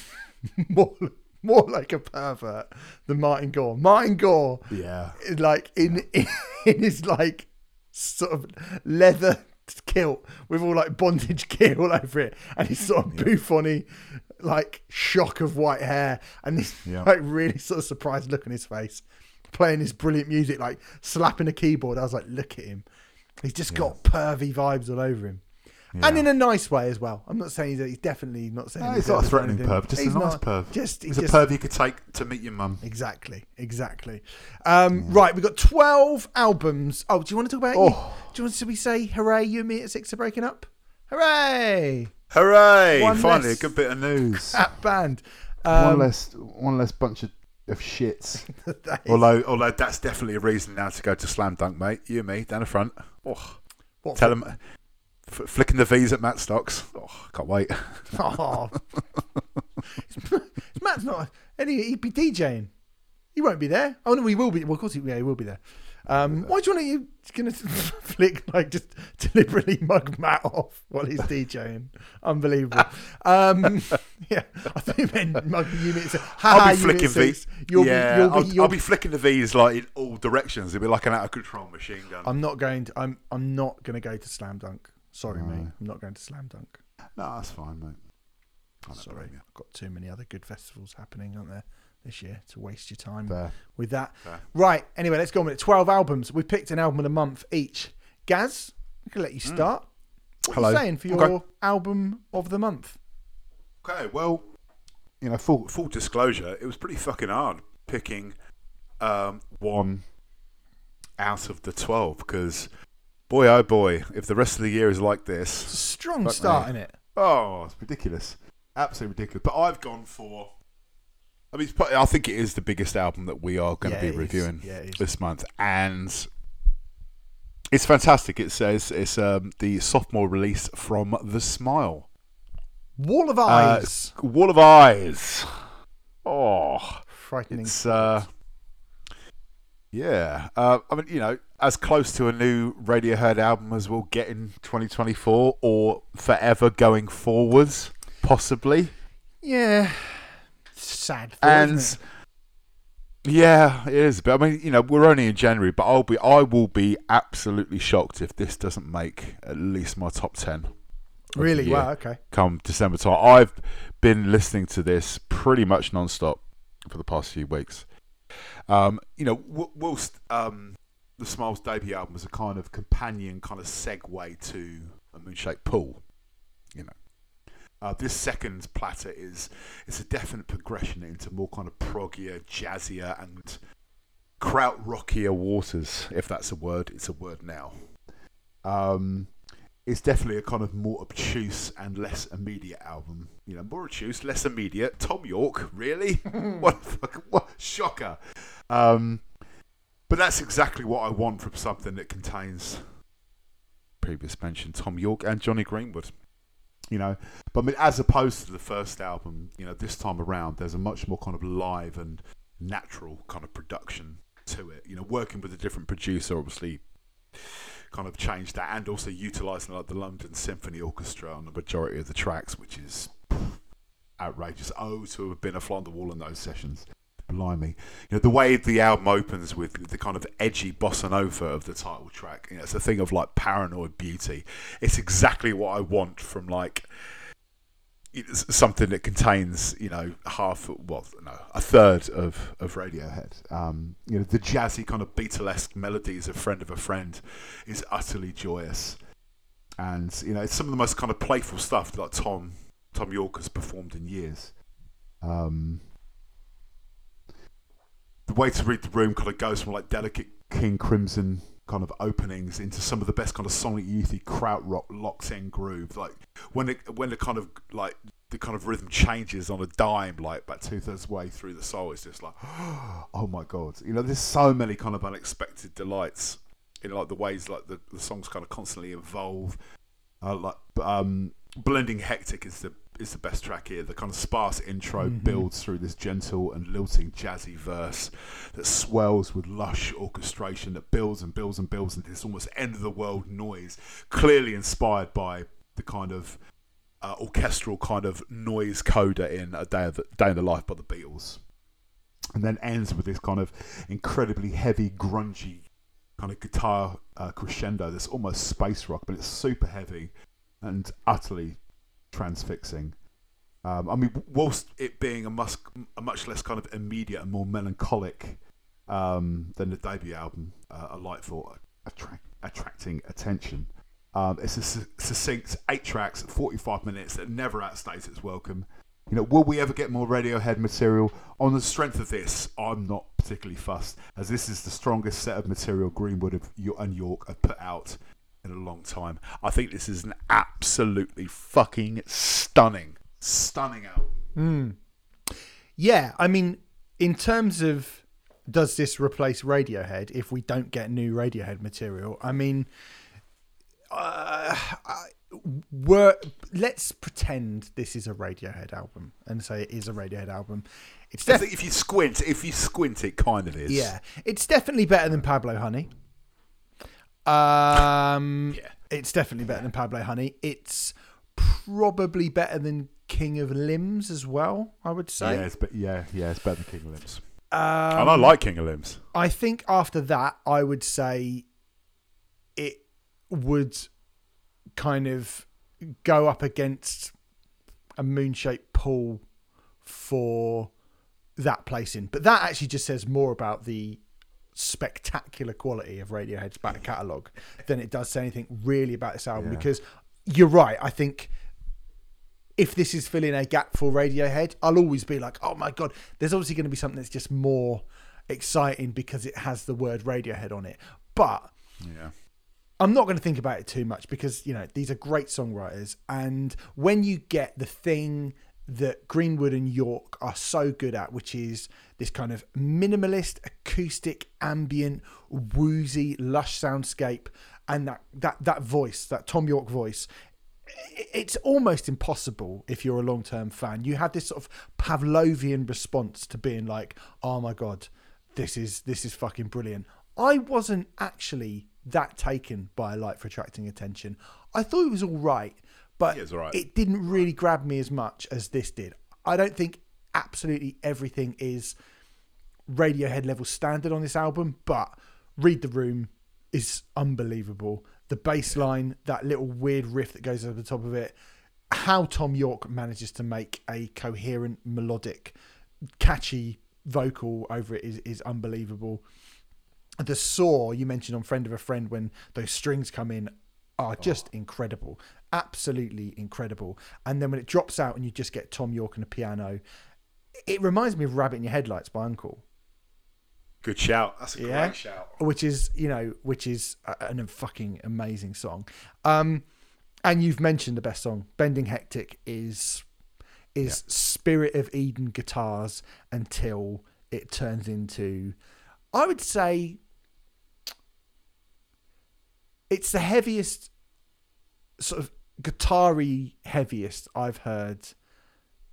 S1: more more like a pervert than Martin Gore. Martin Gore,
S3: Yeah.
S1: is like in in, his like sort of leather kilt with all like bondage gear all over it, and his sort of bouffony like shock of white hair, and this
S3: Yeah.
S1: like really sort of surprised look on his face, playing his brilliant music, like slapping a keyboard. I was like, look at him. He's just got pervy vibes all over him. And in a nice way as well. I'm not saying that he's definitely not saying
S3: No,
S1: he's
S3: he's not a threatening perv, just a
S1: He's
S3: nice
S1: not-
S3: perv.
S1: Just,
S2: He's
S1: just
S2: a perv you could take to meet your mum.
S1: Exactly, exactly. Um, Right, we've got 12 albums. Oh, do you want to talk about
S3: Oh.
S1: Do you want to we say hooray, you and me at six are breaking up? Hooray!
S2: Hooray!
S1: One
S2: Finally,
S1: less.
S2: a good bit of news.
S1: That band.
S3: one
S1: Um,
S3: less, one less bunch of, of shits.
S1: that is-
S2: although, although that's definitely a reason now to go to Slam Dunk, mate. You and me down the front. Oh,
S1: what
S2: tell
S1: for-
S2: him, f- flicking the V's at Matt Stocks. Oh, can't wait.
S1: Oh. Matt's not. Any, he'd be DJing. He won't be there. Oh no, he will be. Well, of course, he, yeah, he will be there. Um, why do you want to? You gonna flick like just deliberately mug Matt off while he's DJing? Unbelievable. Um, yeah, I think meant mug unit. six. Ha,
S2: I'll be flicking. V's.
S1: You'll
S2: yeah,
S1: be, you'll be,
S2: I'll,
S1: you'll
S2: I'll be flicking the V's like in all directions. It'll be like an out of control machine gun.
S1: I'm not going to. I'm. I'm not going to go to Slam Dunk. Sorry, mate. I'm not going to Slam Dunk.
S3: no, that's fine, mate.
S1: Sorry. I've got too many other good festivals happening, aren't there, this year to waste your time
S3: Fair.
S1: with that.
S2: Fair.
S1: Right. Anyway, let's go on with it. Twelve albums. We picked an album of the month each. Gaz, I can let you start. What
S2: Hello.
S1: are you saying for your
S2: Okay.
S1: album of the month?
S2: Okay, well, you know, full full disclosure, it was pretty fucking hard picking um, one out of the twelve because Boy, oh boy, if the rest of the year is like this,
S1: Strong start
S3: me.
S1: in it.
S3: Oh, it's ridiculous. Absolutely ridiculous.
S2: but I've gone for. I mean, probably, I think it is the biggest album that we are going
S1: Yeah,
S2: to be reviewing
S1: Yeah,
S2: this month, and it's fantastic. It says it's um, the sophomore release from The Smile.
S1: Wall of
S2: Uh,
S1: Eyes.
S2: Wall of Eyes. Oh,
S1: Frightening.
S2: it's uh, yeah. Uh, I mean, you know, as close to a new Radiohead album as we'll get in 2024 or forever going forwards, possibly.
S1: yeah. Sad. thought,
S2: and yeah, it is. But I mean, you know, we're only in January, but I'll be, I will be absolutely shocked if this doesn't make at least my top ten.
S1: Really? Wow. Okay.
S2: Come December time, I've been listening to this pretty much non-stop for the past few weeks. Um, you know, w- whilst um, the Smiles debut album was a kind of companion, kind of segue to a Moonshaped Pool, you know. Uh, this second platter is it's a definite progression into more kind of proggier, jazzier, and kraut rockier waters. If that's a word, it's a word now. Um, it's definitely a kind of more obtuse and less immediate album. You know, more obtuse, less immediate. Thom Yorke, really? what, a fuck- what shocker! Um, but that's exactly what I want from something that contains previous mentioned Thom Yorke and Jonny Greenwood. You know, but I mean, as opposed to the first album, you know, this time around, there's a much more kind of live and natural kind of production to it. You know, working with a different producer, obviously, kind of changed that, and also utilising like the London Symphony Orchestra on the majority of the tracks, which is outrageous. Oh, to have been a fly on the wall in those sessions. Blimey. You know, the way the album opens with the kind of edgy bossa nova of the title track, you know, it's a thing of like paranoid beauty. It's exactly what I want from like something that contains, you know, half, well, no, a third of, of Radiohead. Um, you know, the jazzy kind of Beatlesque melodies of Friend of a Friend is utterly joyous. And, you know, it's some of the most kind of playful stuff that like, Tom, Thom Yorke has performed in years. Um, the way to read the room kind of goes from like delicate King Crimson kind of openings into some of the best kind of sonic youthy kraut rock locked in groove. Like when it when the kind of like the kind of rhythm changes on a dime, like about two thirds way through the soul, it's just like, oh my god! You know, there's so many kind of unexpected delights in like the ways like the, the songs kind of constantly evolve. Uh, like um, Bending Hectic is the is the best track here. The kind of sparse intro builds through this gentle and lilting jazzy verse that swells with lush orchestration that builds and builds and builds into this almost end of the world noise, clearly inspired by the kind of uh, orchestral kind of noise coda in a day of the, day in the life by the Beatles, and then ends with this kind of incredibly heavy, grungy kind of guitar uh, crescendo that's almost space rock, but it's super heavy and utterly transfixing. Um, I mean, whilst it being a, mus- a much less kind of immediate and more melancholic um, than the debut album, uh, A Light for attract- Attracting Attention, um, it's a su- succinct eight tracks, 45 minutes that never outstays its welcome. You know, will we ever get more Radiohead material? On the strength of this, I'm not particularly fussed, as this is the strongest set of material Greenwood and Yorke have put out in a long time. I think this is an absolutely fucking stunning, stunning album.
S1: Yeah, I mean, in terms of does this replace Radiohead if we don't get new Radiohead material? I mean, uh, I- we're, let's pretend this is a Radiohead album and say it is a Radiohead album. It's
S2: think if you squint, if you squint, it kind of is.
S1: yeah, it's definitely better than Pablo Honey. Um,
S2: Yeah.
S1: it's definitely better than Pablo Honey. It's probably better than King of Limbs as well. I would say.
S3: Yeah, it's, be- yeah, yeah, it's better than King of Limbs.
S1: Um,
S2: and I like King of Limbs.
S1: I think after that, I would say it would kind of go up against a moon shaped pool for that placing. But that actually just says more about the spectacular quality of Radiohead's back catalogue than it does say anything really about this album
S3: Yeah.
S1: because you're right. I think if this is filling a gap for Radiohead, I'll always be like, oh my god, there's obviously going to be something that's just more exciting because it has the word Radiohead on it. But
S2: Yeah.
S1: I'm not going to think about it too much because you know these are great songwriters, and when you get the thing that Greenwood and Yorke are so good at, which is this kind of minimalist, acoustic, ambient, woozy, lush soundscape, and that that that voice, that Thom Yorke voice, it's almost impossible if you're a long term fan. You have this sort of Pavlovian response to being like, "Oh my god, this is this is fucking brilliant." I wasn't actually that taken by a light for attracting attention. I thought it was all right, but
S2: Yeah, right.
S1: it didn't really grab me as much as this did. I don't think absolutely everything is Radiohead level standard on this album, but Read the Room is unbelievable. The bass line, that little weird riff that goes over the top of it, how Thom Yorke manages to make a coherent, melodic, catchy vocal over it is, is unbelievable. The saw you mentioned on Friend of a Friend when those strings come in are just oh. incredible. Absolutely incredible. And then when it drops out and you just get Thom Yorke and a piano, it reminds me of Rabbit in Your Headlights by UNKLE
S2: Good shout. That's a
S1: Yeah.
S2: great shout.
S1: which is you know which is a, a fucking amazing song um and you've mentioned the best song bending hectic is is spirit of eden guitars until it turns into i would say it's the heaviest sort of guitar-y heaviest i've heard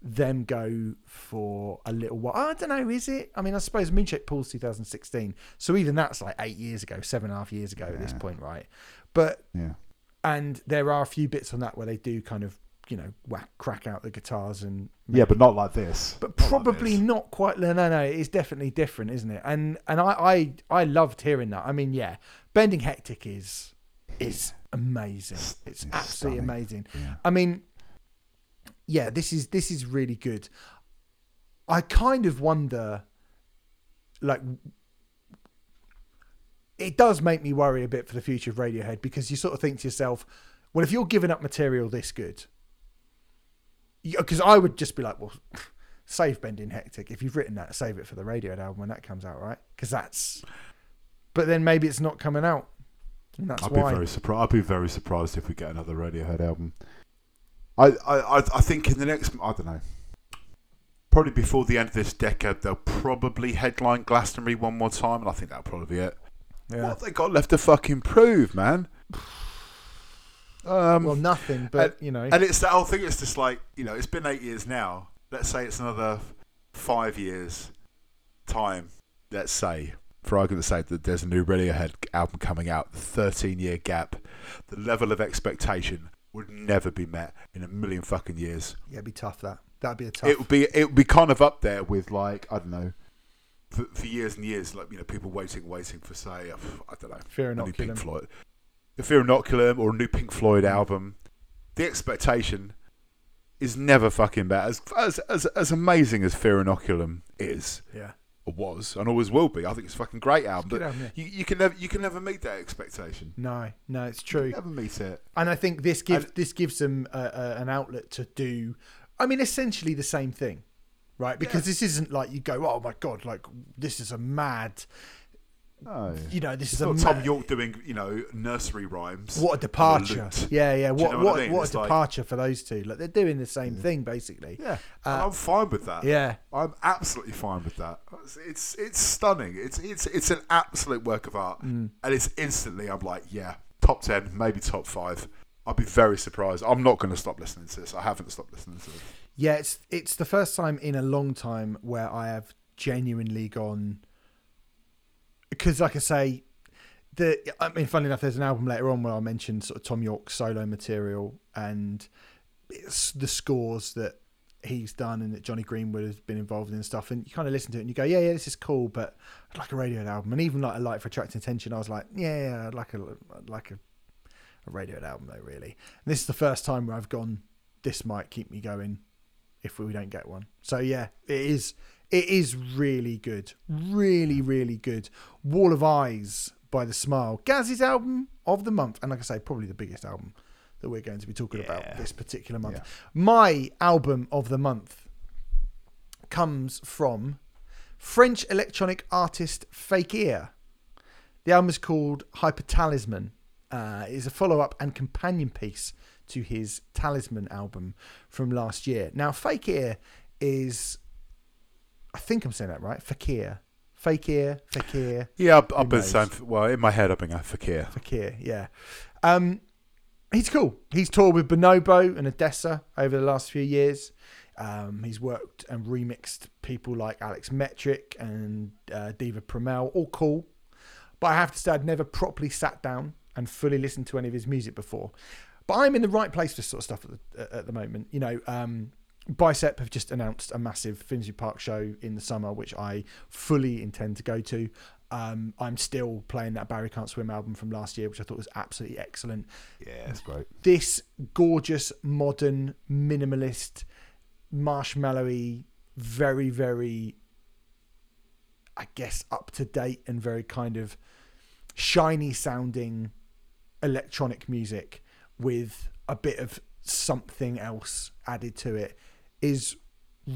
S1: them go for a little while. I don't know, is it? I mean, I suppose Moonshaped Pool's 2016, so even that's like eight years ago, seven and a half years ago at this point, right? But
S3: Yeah.
S1: and there are a few bits on that where they do kind of you know whack crack out the guitars and
S3: Yeah, but not like this.
S1: but
S2: Not like
S1: probably
S2: this.
S1: not quite. No, no, no. It's definitely different, isn't it? And and I I I loved hearing that. I mean, yeah, Bending Hectic is is amazing. It's
S3: It's
S1: absolutely
S3: stunning.
S1: amazing.
S3: Yeah.
S1: I mean, yeah, this is this is really good. I kind of wonder, like, it does make me worry a bit for the future of Radiohead because you sort of think to yourself, well, if you're giving up material this good, because I would just be like, well, save Bending Hectic. If you've written that, save it for the Radiohead album when that comes out, right? Because that's. But then maybe it's not coming out. And that's
S3: I'd
S1: why.
S3: be very surprised. I'd be very surprised if we get another Radiohead album.
S2: I, I, I think in the next, I don't know, probably before the end of this decade, they'll probably headline Glastonbury one more time, and I think that'll probably be it.
S1: yeah.
S2: What have they got left to fucking prove, man? Um,
S1: Well, nothing, but you know.
S2: and it's that whole thing. It's just like you know, it's been eight years now. Let's say it's another five years time. Let's say, for argument's sake, that there's a new Radiohead album coming out. Thirteen year gap. The level of expectation would never be met in a million fucking years.
S1: Yeah, it'd be tough. That that'd be a tough.
S2: It would be it would be kind of up there with like I don't know. For, for years and years, like you know, people waiting, waiting for say, I don't know,
S1: Fear inoculum.
S2: Pink Floyd, the Fear Inoculum or a new Pink Floyd album. The expectation is never fucking bad. As as as, as amazing as Fear Inoculum is
S1: Yeah,
S2: was and always will be, I think it's a fucking great album. But
S1: album, yeah.
S2: you, you can never you can never meet that expectation.
S1: no, no, it's
S2: You
S1: true.
S2: can never meet it.
S1: And I think this gives
S2: And-
S1: this gives them uh, uh, an outlet to do. I mean, essentially the same thing, right? Because this isn't like you go, oh my god, like this is a mad,
S3: No.
S1: you know, this
S2: It's
S1: is a
S2: Tom
S1: mad,
S2: York doing you know nursery rhymes.
S1: what a departure. Yeah, yeah.
S2: Do you
S1: What
S2: know
S1: what
S2: what I mean?
S1: what a
S2: like-
S1: departure for those two. Like they're doing the same thing basically.
S2: Yeah,
S1: Uh,
S2: I'm fine with that.
S1: Yeah,
S2: I'm absolutely fine with that. It's it's, it's stunning. It's it's it's an absolute work of art,
S1: Mm.
S2: and it's instantly. I'm like, yeah, top ten, maybe top five. I'd be very surprised. I'm not going to stop listening to this. I haven't stopped listening to it.
S1: yeah. It's it's the first time in a long time where I have genuinely gone because, like I say, the I mean, funny enough, there's an album later on where I mentioned sort of Thom Yorke's solo material and it's the scores that he's done and that Jonny Greenwood has been involved in and stuff. And you kind of listen to it and you go, yeah, yeah, this is cool, but I'd like a radio album. And even like a Light for Attracting Attention, I was like, yeah, yeah, I'd like a I'd like a, a Radiohead album though, really. And this is the first time where I've gone, this might keep me going if we don't get one. So yeah, it is. It is really good, really, really good. Wall of Eyes by The Smile, Gaz's album of the month, and like I say, probably the biggest album that we're going to be talking about this particular month.
S3: Yeah.
S1: My album of the month comes from French electronic artist Fakear. The album is called Hyper Talisman, uh, is a follow up and companion piece to his Talisman album from last year. Now, Fakear is, I think I'm saying that right, Fakear. Fakear, Fakear,
S2: Yeah, I've, I've been saying, well, in my head, I've been going Fakear.
S1: Fakear, yeah. Um, he's cool. He's toured with Bonobo and ODESZA over the last few years. Um, he's worked and remixed people like Alex Metric and uh, Diva Pramel, all cool. But I have to say, I'd never properly sat down and fully listened to any of his music before. But I'm in the right place for this sort of stuff at the, at the moment. You know, um, Bicep have just announced a massive Finsbury Park show in the summer, which I fully intend to go to. Um, I'm still playing that Barry Can't Swim album from last year, which I thought was absolutely excellent.
S3: Yeah, it's great.
S1: This gorgeous, modern, minimalist, marshmallowy, very, very, I guess, up to date and very kind of shiny sounding electronic music with a bit of something else added to it is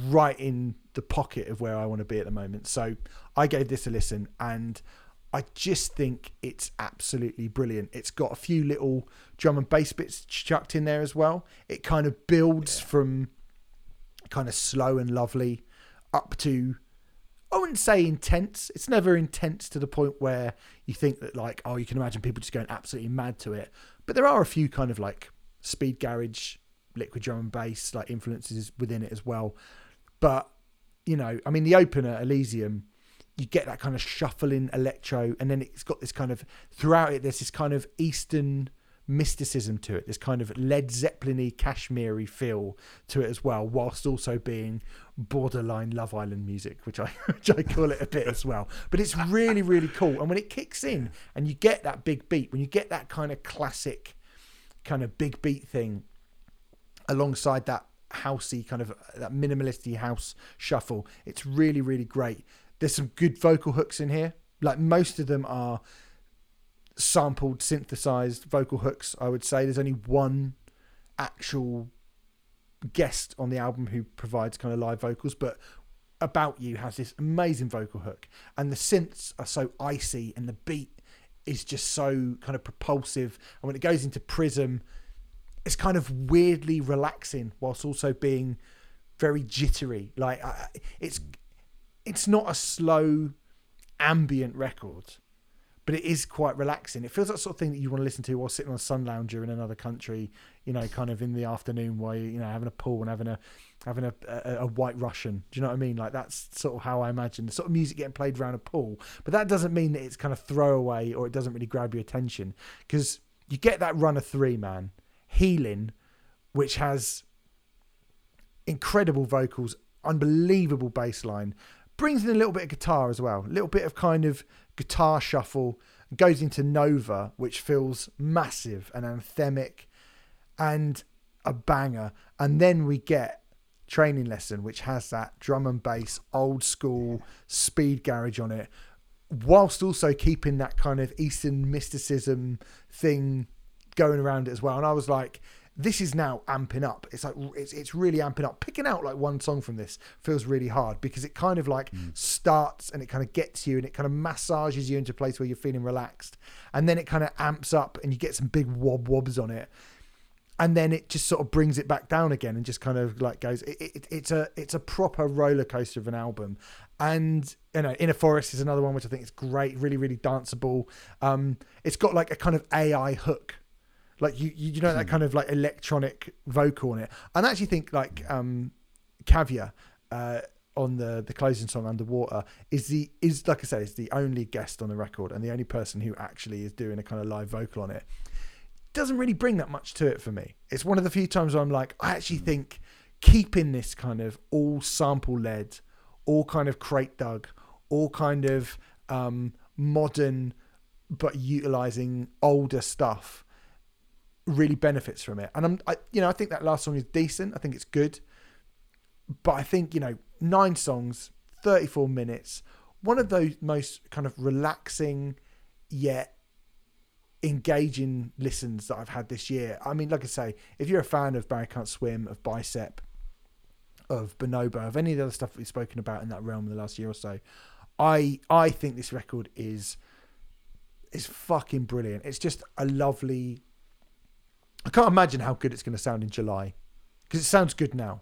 S1: right in the pocket of where I want to be at the moment. So I gave this a listen and I just think it's absolutely brilliant. It's got a few little drum and bass bits chucked in there as well. It kind of builds from kind of slow and lovely up to I wouldn't say intense. It's never intense to the point where you think that like, oh, you can imagine people just going absolutely mad to it. But there are a few kind of like speed garage, liquid drum and bass like influences within it as well. But you know, I mean, the opener Elysium, you get that kind of shuffling electro, and then it's got this kind of throughout it. There's this kind of Eastern mysticism to it, this kind of Led Zeppelin-y, Kashmiri feel to it as well, whilst also being borderline Love Island music, which I which I call it a bit as well. But it's really really cool, and when it kicks in and you get that big beat, when you get that kind of classic kind of big beat thing alongside that housey kind of that minimalistic house shuffle, it's really really great. There's some good vocal hooks in here. Like most of them are sampled, synthesized vocal hooks. I would say there's only one actual guest on the album who provides kind of live vocals, but About You has this amazing vocal hook, and the synths are so icy, and the beat is just so kind of propulsive. And when it goes into Prism, it's kind of weirdly relaxing, whilst also being very jittery. Like I, it's it's not a slow ambient record but it is quite relaxing. It feels the sort of thing that you want to listen to while sitting on a sun lounger in another country, you know, kind of in the afternoon while you, you know having a pool and having a having a, a, a white Russian. Do you know what I mean? Like that's sort of how I imagine the sort of music getting played around a pool. But that doesn't mean that it's kind of throwaway or it doesn't really grab your attention because you get that run of three man healing, which has incredible vocals, unbelievable bass line, brings in a little bit of guitar as well, a little bit of kind of guitar shuffle, goes into Nova, which feels massive and anthemic and a banger. And then we get Training Lesson, which has that drum and bass, old school speed garage on it, whilst also keeping that kind of Eastern mysticism thing going around it as well. And I was like, this is now amping up. It's like it's it's really amping up. Picking out like one song from this feels really hard because it kind of like starts and it kind of gets you and it kind of massages you into a place where you're feeling relaxed, and then it kind of amps up and you get some big wob wobs on it, and then it just sort of brings it back down again and just kind of like goes. It, it, it's a it's a proper roller coaster of an album, and you know, Inner Forest is another one which I think is great, really really danceable. Um, it's got like a kind of AI hook like you you know that kind of like electronic vocal on it. And I actually think like um caviar uh on the the closing song underwater is the is like i said is the only guest on the record and the only person who actually is doing a kind of live vocal on it. Doesn't really bring that much to it for me. It's one of the few times where i'm like i actually think keeping this kind of all sample led all kind of crate dug all kind of um modern but utilizing older stuff really benefits from it. And I'm, I, you know, I think that last song is decent. I think it's good, but I think you know, nine songs, thirty-four minutes, one of those most kind of relaxing yet engaging listens that I've had this year. I mean, like I say, if you're a fan of Barry Can't Swim, of Bicep, of Bonobo, of any of the other stuff that we've spoken about in that realm in the last year or so, I I think this record is is fucking brilliant. It's just a lovely. I can't imagine how good it's going to sound in July because it sounds good now.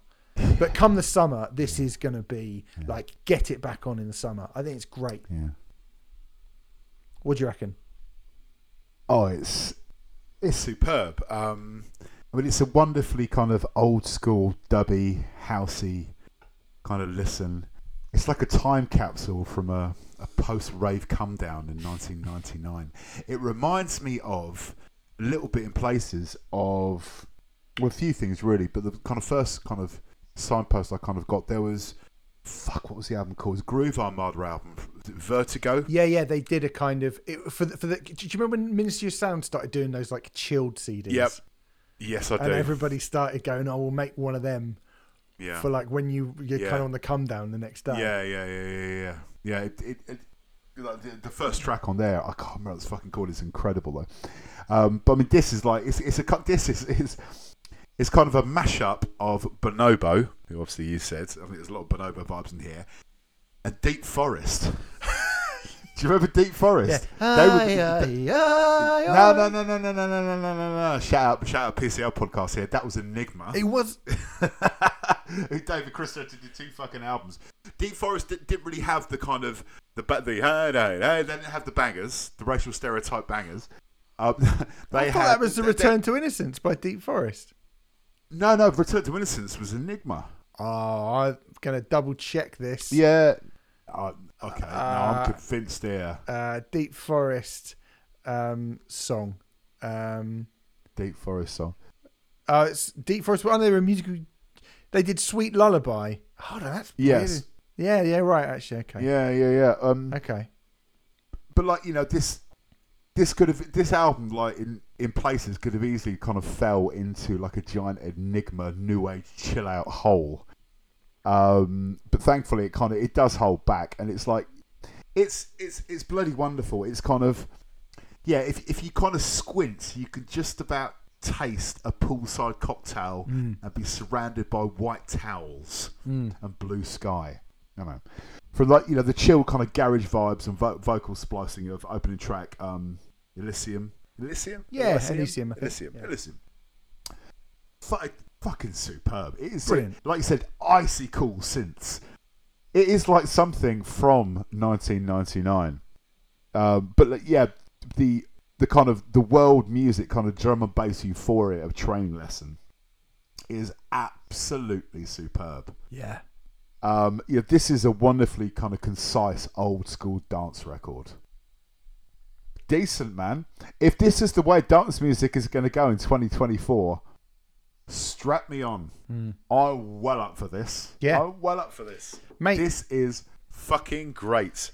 S1: But come the summer, this is going to be like get it back on in the summer. I think it's great.
S2: Yeah.
S1: What do you reckon?
S2: Oh, it's it's.
S4: Superb. Um,
S2: I mean, it's a wonderfully kind of old school, dubby, housey kind of listen. It's like a time capsule from a, a post rave come down in 1999. It reminds me of little bit in places of well, a few things really, but the kind of first kind of signpost I kind of got there was fuck, what was the album called? It was
S4: Groove Armada album, Vertigo.
S1: Yeah, yeah, they did a kind of it, for the, for the. Do you remember when Ministry of Sound started doing those like chilled CDs?
S4: Yep. Yes, I do.
S1: And everybody started going, "Oh, we'll make one of them
S4: yeah.
S1: for like when you you're
S4: Yeah.
S1: kind of on the come down the next day."
S4: yeah, yeah, yeah, yeah, yeah.
S2: Yeah, it, it, it, like the, the first track on there, I can't remember what it's fucking called. It's incredible though. Um, but I mean, this is like it's it's a this is is
S4: It's kind of a mashup of Bonobo, who obviously you said. I think there's a lot of Bonobo vibes in here, and Deep Forest.
S2: Do you remember Deep Forest?
S1: Yeah.
S2: They were- no, no, no, no, no, no, no, no, no, no, no. Shout out, shout out PCL podcast here. That was Enigma.
S1: It was
S2: David Christo did two fucking albums.
S4: Deep Forest didn't really have the kind of the ba- the hey, hey, hey, they didn't have the bangers, the racial stereotype bangers.
S2: They
S1: I thought
S2: had
S1: that was the
S4: they-
S1: Return to Innocence by Deep Forest.
S2: no, no. Return to Innocence was Enigma.
S1: Oh, I'm gonna double check this.
S2: Yeah. Oh, okay. no,
S1: Uh,
S2: I'm convinced here.
S1: Uh, Deep Forest um, song. Um,
S2: Deep Forest song.
S1: oh, it's Deep Forest. Oh, they were musical. They did Sweet Lullaby. Hold on, that's
S2: Yes.
S1: weird. Yeah, yeah, right. Actually, okay.
S2: Yeah, yeah, yeah. Um,
S1: Okay.
S2: but like you know, this this could have this album like in in places could have easily kind of fell into like a giant enigma new age chill out hole. Um, but thankfully, it kind of it does hold back, and it's like it's it's it's bloody wonderful. It's kind of yeah. If if you kind of squint, you can just about taste a poolside cocktail
S1: Mm.
S2: and be surrounded by white towels
S1: Mm.
S2: and blue sky. You know, for like you know the chill kind of garage vibes and vo- vocal splicing of opening track, um, Elysium. Elysium?
S1: Yeah, Elysium, I think.
S4: Elysium.
S1: Yeah.
S4: Elysium.
S2: Fu- fucking superb. It is
S1: Brilliant.
S2: Like you said, icy cool synths. It is like something from 1999. Um, but like, yeah, the the kind of the world music kind of drum and bass euphoria of Train Lesson is absolutely superb.
S1: Yeah.
S2: Um, yeah, this is a wonderfully kind of concise old school dance record. Decent, man. If this is the way dance music is going to go in 2024, strap me on.
S1: Mm.
S2: I'm well up for this.
S1: Yeah.
S2: I'm well up for this.
S1: Mate,
S2: This is
S4: Fucking great.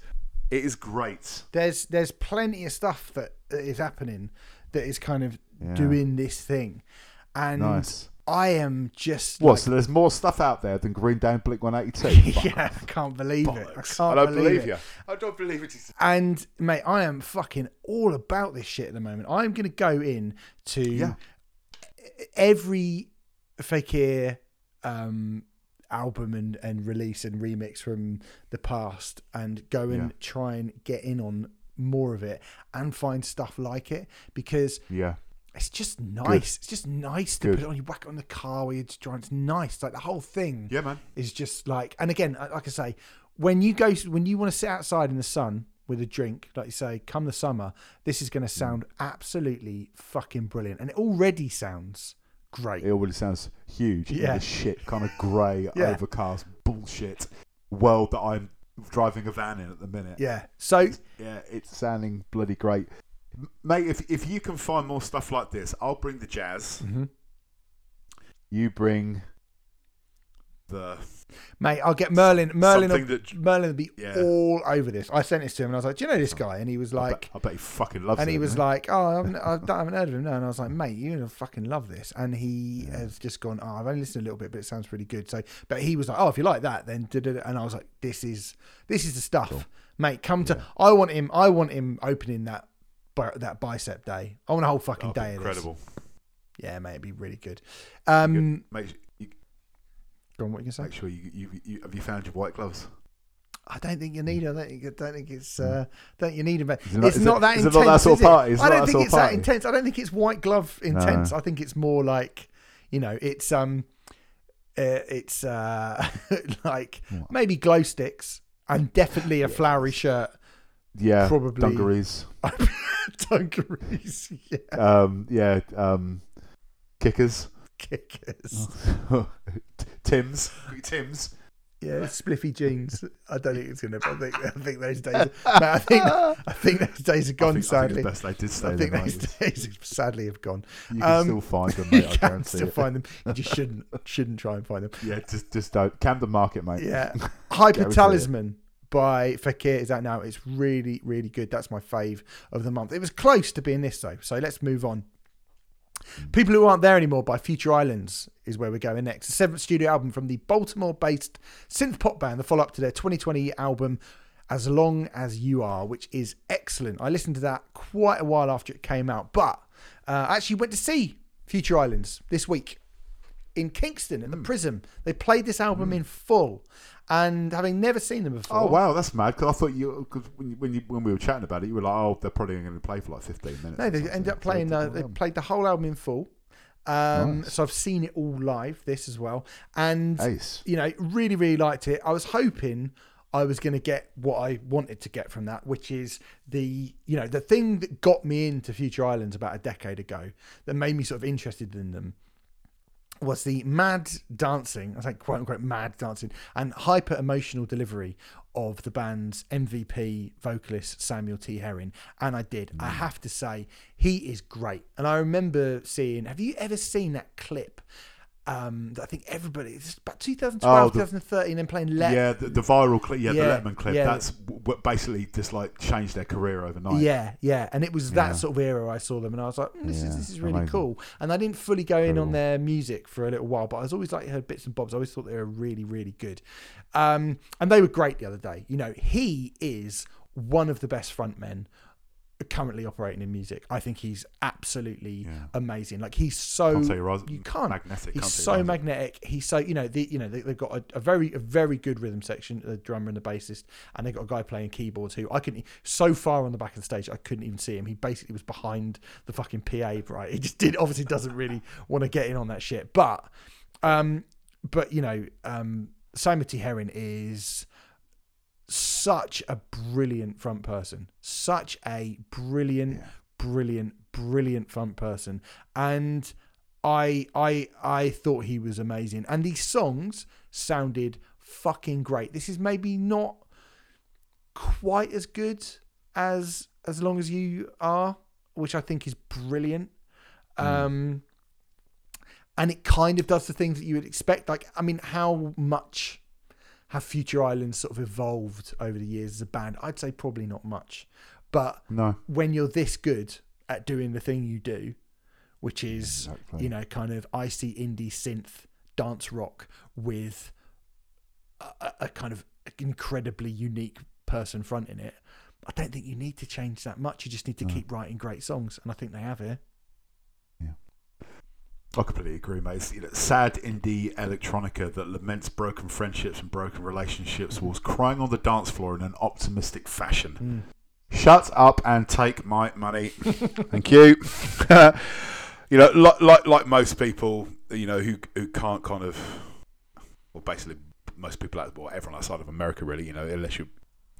S4: It is great.
S1: there's there's plenty of stuff that, that is happening that is kind of
S2: Yeah.
S1: doing this thing, and
S2: nice.
S1: I am just
S2: What?
S1: like,
S2: So there's more stuff out there than Green Day and Blink 182.
S1: yeah, I can't believe it. I can't
S4: I don't
S1: believe,
S4: believe
S1: it.
S4: you. I don't believe it.
S1: And mate, I am fucking all about this shit at the moment. I'm going to go in to
S2: Yeah.
S1: every Fakear um, album and, and release and remix from the past and go and
S2: Yeah.
S1: try and get in on more of it and find stuff like it because
S2: yeah.
S1: It's just nice. It's just nice to
S2: Good.
S1: put it on. You whack it on the car where you're just driving. It's nice. Like the whole thing
S4: Yeah, man.
S1: is just like and again uh, like i say when you go when you want to sit outside in the sun with a drink like you say come the summer this is going to mm. sound absolutely fucking brilliant and it already sounds great
S2: It already sounds huge
S1: Yeah.
S2: in the shit kind of grey,
S1: Yeah.
S2: overcast bullshit world that I'm driving a van in at the minute.
S1: yeah so
S2: Yeah, it's sounding bloody great.
S4: Mate, if, if you can find more stuff like this, I'll bring the jazz, mm-hmm.
S2: You bring
S4: the
S1: mate i'll get merlin merlin will,
S4: that
S1: merlin will be
S4: Yeah.
S1: all over this i sent this to him and i was like do you know this guy and he was
S2: I bet-
S1: like
S2: I bet, he fucking loves
S1: and he was
S2: doesn't
S1: like, "Oh, I haven't, I haven't heard of him." No, and I was like, "Mate, you're gonna fucking love this." And he has just gone, "Oh, I've only listened a little bit, but it sounds pretty good." So, but he was like, "Oh, if you like that, then," da-da-da." and I was like, "This is this is the stuff, mate. Come to. I want him. I want him opening that that bicep day. I want a whole fucking
S4: that'll be
S1: day of
S4: incredible.
S1: this. Yeah, mate, it'd be really good. Um,
S4: Make, you,
S1: go on, what you gonna say?
S4: make sure you, you, you have you found your white gloves.
S1: I don't think you need. I don't think. I don't think it's. Uh, don't you need a.
S2: Is it not-
S1: it's not
S2: it-
S1: that intense.
S2: not that sort of party?
S1: I don't think it's that intense. I don't think it's white glove intense. I think it's more like, you know, it's um, uh, it's uh, like maybe glow sticks and definitely a flowery shirt.
S2: Yeah,
S1: Probably-
S2: dungarees.
S1: Dungarees, yeah,
S2: Um, yeah, um, kickers.
S1: kickers,
S2: Tim's. Tim's.
S1: yeah, spliffy jeans. I don't think it's gonna. I think. I think those days. Mate, I think. I think those days are
S5: I
S1: gone.
S5: think, I think
S1: sadly,
S5: it's best they did
S1: I think those
S5: 90s.
S1: days sadly have gone.
S2: You can
S1: Um,
S2: still find them,
S1: you.
S2: I
S1: can still
S2: it.
S1: find them. You just shouldn't shouldn't try and find them.
S2: Yeah, just just don't. Camden Market, mate.
S1: Yeah, Hyper. Talisman by Fakear is out now. It's really really good. That's my fave of the month. It was close to being this though. So let's move on. People Who Aren't There Anymore by Future Islands is where we're going next. The seventh studio album from the Baltimore based synth pop band, the follow up to their 2020 album, As Long as You Are, which is excellent. I listened to that quite a while after it came out, but uh, I actually went to see Future Islands this week in Kingston at the Prism. They played this album in full, and having never seen them before.
S2: Oh wow, that's mad. Because I thought you, cause when you, when you when we were chatting about it, you were like, oh, they're probably going to play for like fifteen minutes.
S1: No, they end up playing.
S2: they
S1: Uh, they played the whole album in full. Um,
S2: Nice.
S1: So I've seen it all live. This as well, and
S2: Ace.
S1: you know, really, really liked it. I was hoping I was going to get what I wanted to get from that, which is the you know the thing that got me into Future Islands about a decade ago, that made me sort of interested in them. Was the mad dancing, I think quote unquote mad dancing, and hyper emotional delivery of the band's MVP vocalist Samuel T. Herring. And I did. I mm. have to say, he is great. And I remember seeing, have you ever seen that clip? Um, that I think everybody, it's about 2012,
S2: Oh, the-
S1: 2013, and playing Let.
S2: yeah, the, the viral clip. Yeah,
S1: Yeah,
S2: the Letterman clip.
S1: yeah.
S2: That's what basically just like changed their career overnight.
S1: Yeah, yeah, and it was that
S2: Yeah.
S1: sort of era I saw them, and I was like, mm, "This is this is really
S2: amazing.
S1: cool." And I didn't fully go in on their music for a little while, but I was always like heard bits and bobs. I always thought they were really, really good, um, and they were great the other day. You know, he is one of the best frontmen currently operating in music. I think he's absolutely
S2: Yeah.
S1: amazing. Like he's so
S2: Can't you rise-
S1: you can't.
S2: magnetic,
S1: He's
S2: can't
S1: so magnetic. He's so you know the you know they, they've got a, a very a very good rhythm section, the drummer and the bassist, and they have got a guy playing keyboards who I couldn't so far on the back of the stage I couldn't even see him. He basically was behind the fucking PA, right? He just did obviously doesn't really want to get in on that shit, but um, but you know um, Simon T. Herring is such a brilliant front person, such a brilliant, brilliant, brilliant front person, and I, I, I thought he was amazing, and these songs sounded fucking great. This is maybe not quite as good as as long as you are, which I think is brilliant. Um, and it kind of does the things that you would expect. Like, I mean, how much have Future Islands sort of evolved over the years as a band? I'd say probably not much. But
S2: No.
S1: when you're this good at doing the thing you do, which is,
S2: Exactly.
S1: you know, kind of icy indie synth dance rock with a, a- a kind of incredibly unique person fronting it, I don't think you need to change that much. You just need to keep writing great songs. And I think they have here.
S2: I completely agree, mate. It's, you know, sad indie electronica that laments broken friendships and broken relationships whilst crying on the dance floor in an optimistic fashion. Hmm. Shut up and take my money. Thank you. you know, like, like like most people, you know, who who can't kind of, well, basically most people, out- well, everyone outside of America, really, you know, unless you,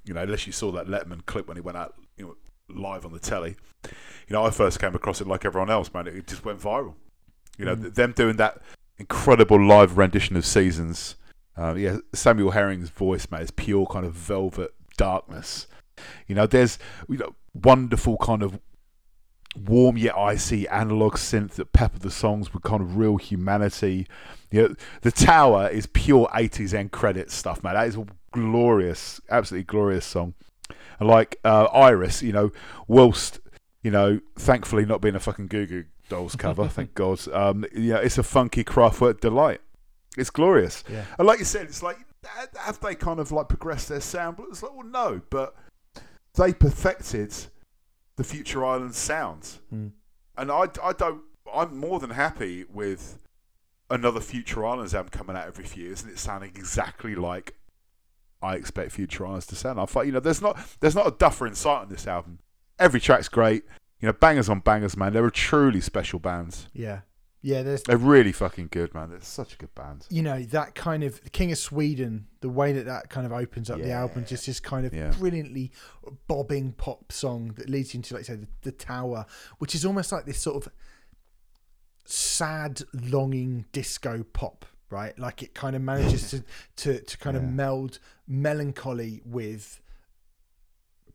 S2: you know, unless you saw that Letterman clip when he went out, you know, live on the telly. You know, I first came across it like everyone else, man. It just went viral. You know, th- them doing that incredible live rendition of Seasons. Uh, yeah, Samuel Herring's voice, mate, is pure kind of velvet darkness. You know, there's you know wonderful kind of warm yet icy analog synth that pepper the songs with kind of real humanity. You know, the Tower is pure 80s end credits stuff, man. That is a glorious, absolutely glorious song. And like uh, Iris, you know, whilst you know, thankfully not being a fucking Goo Goo Dolls cover, thank God. Um, yeah, it's a funky Kraftwerk delight. It's glorious.
S1: Yeah.
S2: And like you said, it's like have they kind of like progressed their sound? But it's like, well, no, but they perfected the Future Islands sounds,
S1: Mm.
S2: and I, I don't. I'm more than happy with another Future Islands album coming out every few years, and it's sounding exactly like I expect Future Islands to sound. I thought, you know, there's not there's not a duffer in sight on this album. Every track's great. You know, bangers on bangers, man. They're a truly special bands.
S1: Yeah, yeah. There's
S2: They're really fucking good, man. They're such a good band.
S1: you know that kind of King of Sweden, the way that that kind of opens up the album, just this kind of
S2: Yeah.
S1: brilliantly bobbing pop song that leads you into, like say, the, the tower, which is almost like this sort of sad, longing disco pop, right? Like it kind of manages to to to kind of meld melancholy with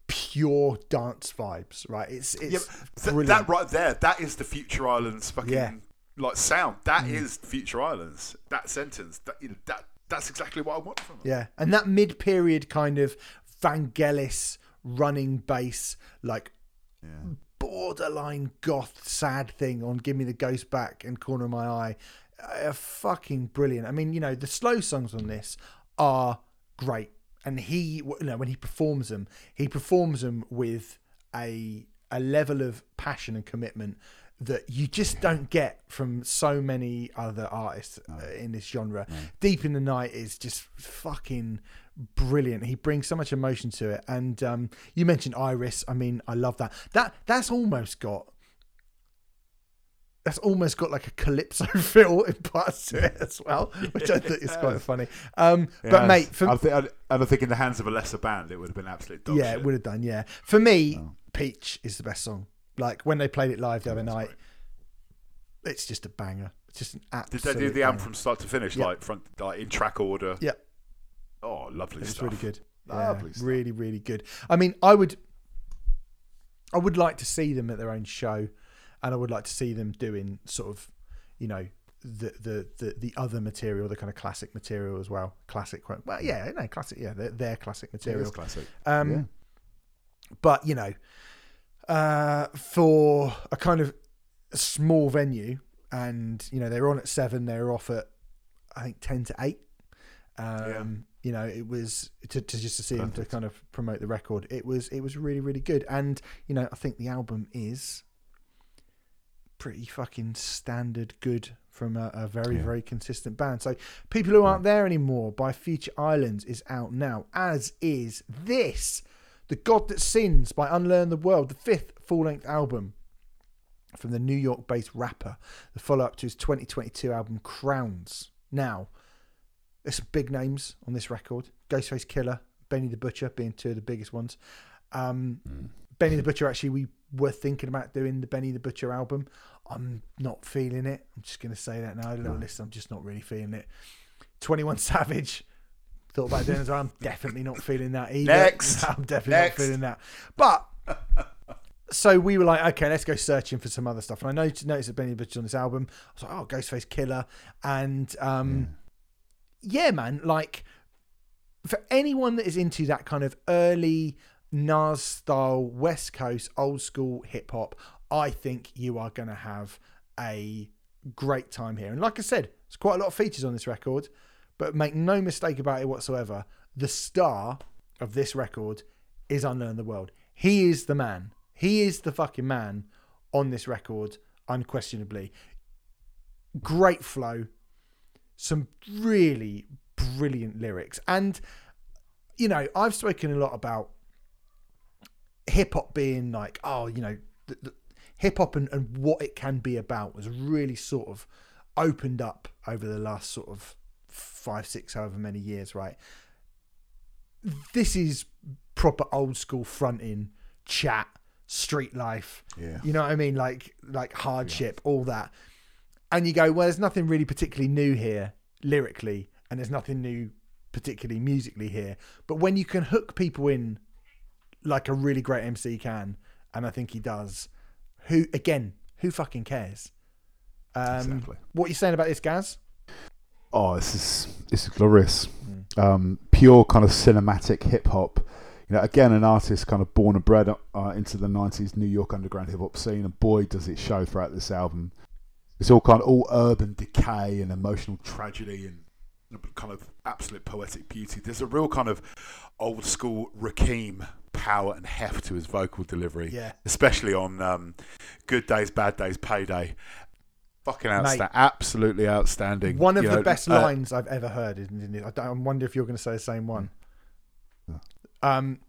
S1: pure dance vibes, right? It's it's
S2: Yeah, th- that right there, that is the Future Islands fucking
S1: Yeah.
S2: like sound. That mm. is Future Islands. That sentence. That you know, that that's exactly what I want from them.
S1: Yeah, and that mid-period kind of Vangelis running bass, like borderline goth sad thing on "Give Me the Ghost Back" and "Corner of My Eye," are fucking brilliant. I mean, you know, the slow songs on this are great, and he, you know, when he performs them, he performs them with a a level of passion and commitment that you just don't get from so many other artists uh, in this genre. Deep in the Night is just fucking brilliant. He brings so much emotion to it. And um, you mentioned Iris. I mean, I love that. That that's almost got that's almost got like a calypso feel in parts to it as well, which I think is quite funny. Um, but mate, for,
S2: I, think, I, and I think in the hands of a lesser band, it would have been absolute dog
S1: yeah,
S2: shit.
S1: it would have done. Yeah, for me, Peach is the best song. Like when they played it live the other night, it's just a banger. It's just an
S2: Did they do the album
S1: banger.
S2: from start to finish,
S1: Yeah.
S2: like front, like in track order?
S1: Yeah,
S2: Oh, lovely
S1: it's
S2: stuff.
S1: really good. Yeah,
S3: Lovely stuff.
S1: really, really good. I mean, I would, I would like to see them at their own show, and I would like to see them doing sort of, you know, the the the, the other material, the kind of classic material as well. Classic, quote. Well, yeah, no, classic. Yeah, their, their classic material.
S3: classic.
S1: Um,
S3: Yeah.
S1: But you know, uh, for a kind of small venue, and you know they were on at seven, they were off at I think ten to eight. Um, You know, it was to, to just to see them to kind of promote the record. It was it was really really good, and you know I think the album is pretty fucking standard good from a, a very
S3: Yeah.
S1: very consistent band. So people who aren't there anymore by Future Islands is out now, as is this. The God That Sins by Unlearn the World, the fifth full length album from the New York based rapper, the follow up to his 2022 album Crowns. Now, there's some big names on this record Ghostface Killah, Benny the Butcher being two of the biggest ones. Um, Benny the Butcher, actually, we were thinking about doing the Benny the Butcher album. I'm not feeling it. I'm just going to say that now. A little list, I'm just not really feeling it. 21 Savage, thought about doing as well. I'm definitely not feeling that either.
S2: Next.
S1: I'm definitely
S2: Next.
S1: not feeling that. But so we were like, okay, let's go searching for some other stuff. And I noticed, noticed that Benny the Butcher's on this album. I was like, oh, Ghostface Killah. And um, yeah, man, like for anyone that is into that kind of early Nas style West Coast old school hip hop, I think you are going to have a great time here. And like I said, it's quite a lot of features on this record, but make no mistake about it whatsoever. The star of this record is Unlearn the World. He is the man. He is the fucking man on this record, unquestionably. Great flow, some really brilliant lyrics. And, you know, I've spoken a lot about hip hop being like, oh, you know, the, the, hip hop and, and what it can be about was really sort of opened up over the last sort of five, six, however many years, right? This is proper old school fronting, chat, street life.
S3: Yeah.
S1: You know what I mean? Like like hardship, all that. And you go, well, there's nothing really particularly new here lyrically, and there's nothing new particularly musically here. But when you can hook people in like a really great MC can, and I think he does, who again, who fucking cares? Um,
S3: Exactly.
S1: What are you saying about this, Gaz?
S3: Oh, this is this is glorious. Um, pure kind of cinematic hip hop. You know, again, an artist kind of born and bred uh, into the '90s New York underground hip hop scene, and boy, does it show throughout this album. It's all kind of all urban decay and emotional
S2: tragedy and kind of absolute poetic beauty. There's a real kind of old school Rakim power and heft to his vocal delivery.
S1: Yeah.
S2: Especially on um, Good Days, Bad Days, Payday. Fucking outstanding. Absolutely outstanding.
S1: One of
S2: You
S1: the
S2: know,
S1: best
S2: uh,
S1: lines I've ever heard. Isn't it? I, I wonder if you're going to say the same one. Um,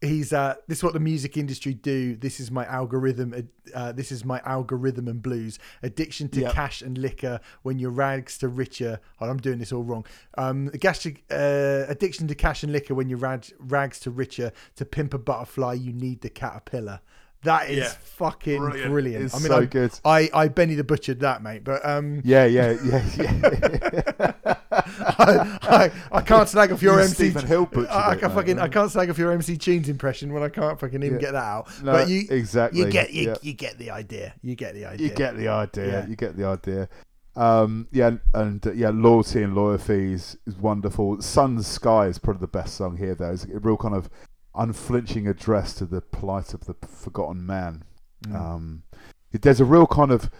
S1: he's uh, this is what the music industry do. This is my algorithm. Uh, this is my algorithm and blues. Addiction to
S3: Yep.
S1: cash and liquor. When your rags to richer. Oh, I'm doing this all wrong. Um, gas to, uh, addiction to cash and liquor. When your rag, rags to richer. To pimp a butterfly, you need the caterpillar. That is
S2: Yeah.
S1: fucking brilliant.
S2: Brilliant.
S3: It's
S1: I mean,
S3: so
S1: I,
S3: good.
S1: I, I Benny the butchered that, mate. But um,
S3: Yeah, yeah, yeah, yeah.
S1: I, I, I can't slag off your
S3: You
S1: MC.
S3: Stephen Hill butchered
S1: I, I
S3: it,
S1: fucking I can't slag off your MC Tunes impression when I can't fucking even
S3: Yeah.
S1: get that out.
S3: No,
S1: but you
S3: exactly.
S1: you get you,
S3: yeah.
S1: you get the idea. You get the idea.
S3: You get the idea.
S1: Yeah.
S3: You get the idea. Um, yeah, and, and uh, yeah, loyalty and loyalty is, is wonderful. Sun Sky is probably the best song here. Though it's a real kind of unflinching address to the plight of the forgotten man.
S1: Mm.
S3: Um, it- there's a real kind of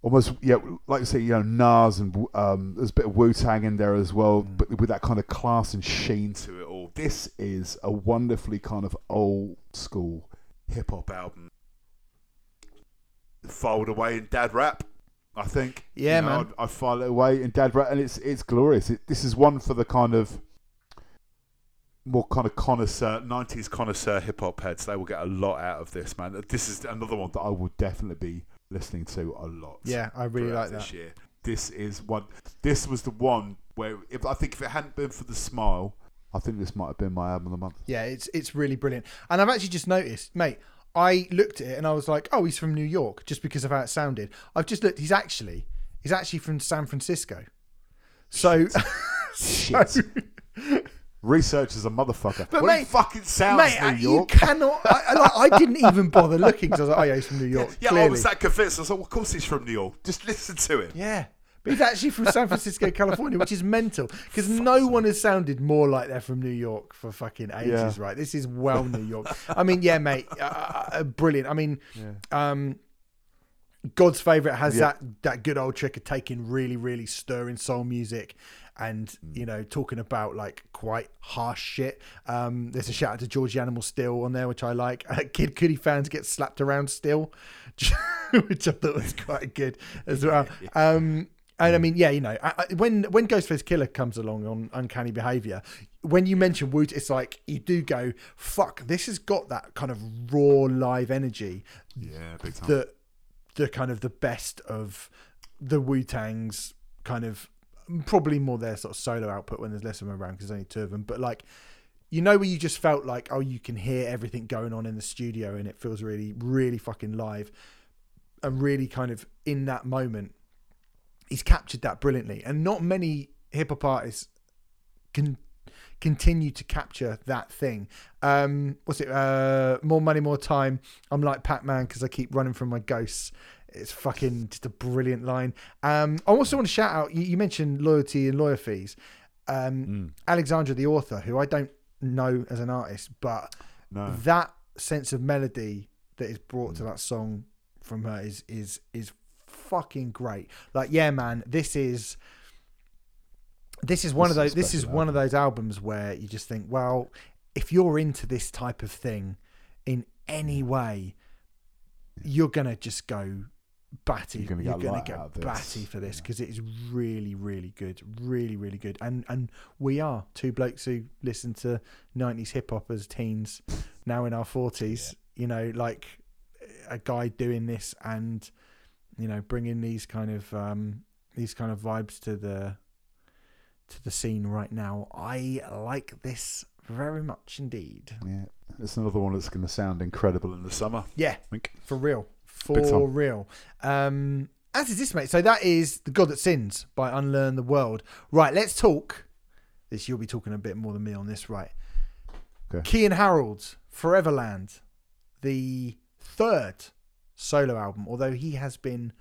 S3: almost yeah, like I say, you know, Nas and um, there's a bit of Wu Tang in there as well,
S1: Mm.
S3: but with that kind of class and sheen to it all. This is a wonderfully kind of old school
S2: Hip hop album. Filed away in dad rap, I think.
S1: Yeah,
S3: You know,
S1: man.
S3: I, I file it away in Dad rap, and it's it's glorious. It, this is one for the kind of
S2: more kind of connoisseur, 90s connoisseur hip hop heads, they will get a lot out of this, man. This is another one
S3: that I will definitely be listening to a lot.
S1: Yeah, I really like
S2: this
S1: that.
S2: year. This is one. This was the one where if I think if it hadn't been for the smile,
S3: I think this might have been my album of the month.
S1: Yeah, it's it's really brilliant. And I've actually just noticed, mate. I looked at it and I was like, oh, he's from New York, just because of how it sounded. I've just looked. He's actually he's actually from San Francisco. So,
S3: Shit.
S1: so
S3: Research is a motherfucker.
S1: But
S3: well,
S1: mate-
S3: fucking sounds
S1: mate,
S3: New
S1: I- you cannot. I, I, like, I didn't even bother looking because I was like, oh yeah, he's from New York.
S2: yeah, I was that convinced. I was like, well, of course he's from New York. Just listen to him.
S1: Yeah. But he's actually from San Francisco, California, which is mental because no one has sounded more like they're from New York for fucking ages,
S3: Yeah.
S1: right? This is well New York. I mean, yeah, mate, uh, uh, brilliant. I mean, um, God's favorite has
S3: Yeah.
S1: that that good old trick of taking really, really stirring soul music and you know talking about like quite harsh shit. Um, there's a shout out to George the Animal Steele on there, which I like. Kid Cudi fans get slapped around still, which I thought was quite good as well. Um, and I mean, yeah, you know, I, I, when when Ghostface Killah comes along on Uncanny Behavior, when you mention Woot, it's like you do go, "Fuck, this has got that kind of raw live energy
S2: Yeah, big time.
S1: the the kind of the best of the Wu Tang's kind of probably more their sort of solo output when there's less of them around because there's only two of them. But like, you know, where you just felt like, oh, you can hear everything going on in the studio and it feels really, really fucking live and really kind of in that moment. He's captured that brilliantly, and not many hip hop artists can continue to capture that thing. Um, what's it? Uh, more money, more time. I'm like Pac Man because I keep running from my ghosts. It's fucking just a brilliant line. Um, I also want to shout out. You, you mentioned loyalty and lawyer fees. Um, Alexandra, the author, who I don't know as an artist, but
S3: No.
S1: that sense of melody that is brought to that song from her is is is fucking great. Like, yeah, man, this is this is one
S3: This
S1: of those.
S3: a
S1: This is
S3: special
S1: one of those albums where you just think, well, if you're into this type of thing in any way, you're gonna just go batty.
S3: You're gonna
S1: You're
S3: get
S1: gonna get
S3: out of this.
S1: batty for this because it is really, really good, really, really good. And and we are two blokes who listen to '90s hip hop as teens, now in our forties. You know, like a guy doing this and you know bringing these kind of um these kind of vibes to the to the scene right now. I like this very much indeed.
S3: Yeah, it's another one that's going to sound incredible in
S2: the summer.
S1: Yeah, for real, for real. Um, as is this, mate. So that is the God that sins by Unlearn the World. Right, let's talk. This you'll be talking a bit more than me on this, right?
S3: Okay.
S1: Keyon Harrold, Foreverland, the third solo album. Although he has been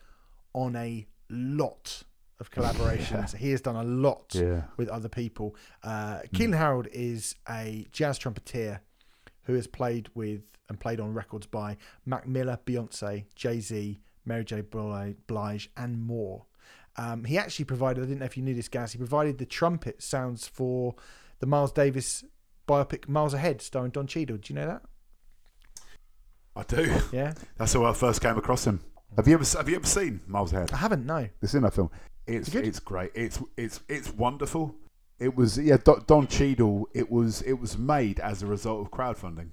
S1: on a lot of collaborations, he has done a lot
S3: Yeah.
S1: with other people. Uh, Keyon Harrold is a jazz trumpeter who has played with and played on records by Mac Miller, Beyonce, Jay Z, Mary J. Blige, Blige, and more. Um, he actually provided, I didn't know if you knew this, Gaz, he provided the trumpet sounds for the Miles Davis biopic Miles Ahead, starring Don Cheadle. Do you know that?
S2: I do.
S1: Yeah?
S2: That's how I first came across him.
S3: Have you ever have you ever seen Miles Ahead?
S1: I haven't, no.
S3: It's in that film.
S2: It's it's great. It's it's it's wonderful. It was yeah Don, Don Cheadle. It was it was made as a result of crowdfunding.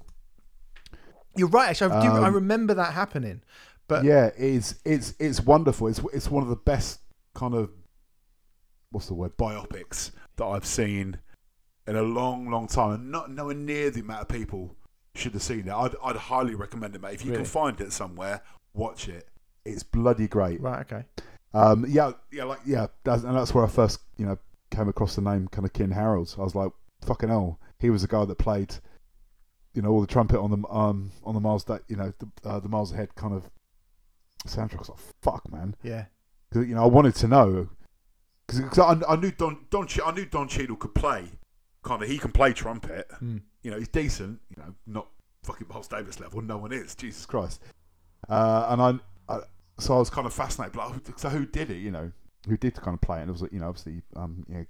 S1: You're right. Actually, I, do, I
S2: Um,
S1: remember that happening. But
S2: yeah, it's it's it's wonderful. It's it's one of the best kind of what's the word
S6: biopics that I've seen in a long, long time, and not nowhere near the amount of people should have seen it. I'd, I'd highly recommend it, mate. If you
S1: Really?
S6: can find it somewhere, watch it.
S2: It's bloody great.
S1: right, okay.
S2: Um, yeah, yeah, like yeah, that's, and that's where I first you know came across the name kind of Keyon Harrold. I was like, fucking hell, he was the guy that played, you know, all the trumpet on the um on the miles that you know the, uh, the miles ahead kind of soundtrack. I was like, fuck, man,
S1: Yeah.
S2: 'Cause, you know, I wanted to know
S6: Because I, I knew Don, Don, I knew Don Cheadle could play. Kind of, he can play trumpet.
S1: Mm.
S6: You know, he's decent. You know, not fucking Miles Davis level. No one is. Jesus
S2: Christ. Uh, and I, I, so I was kind of fascinated. Like, oh, so who did it? You know, who did kind of play it? And it was, like, you know, obviously, um, you know,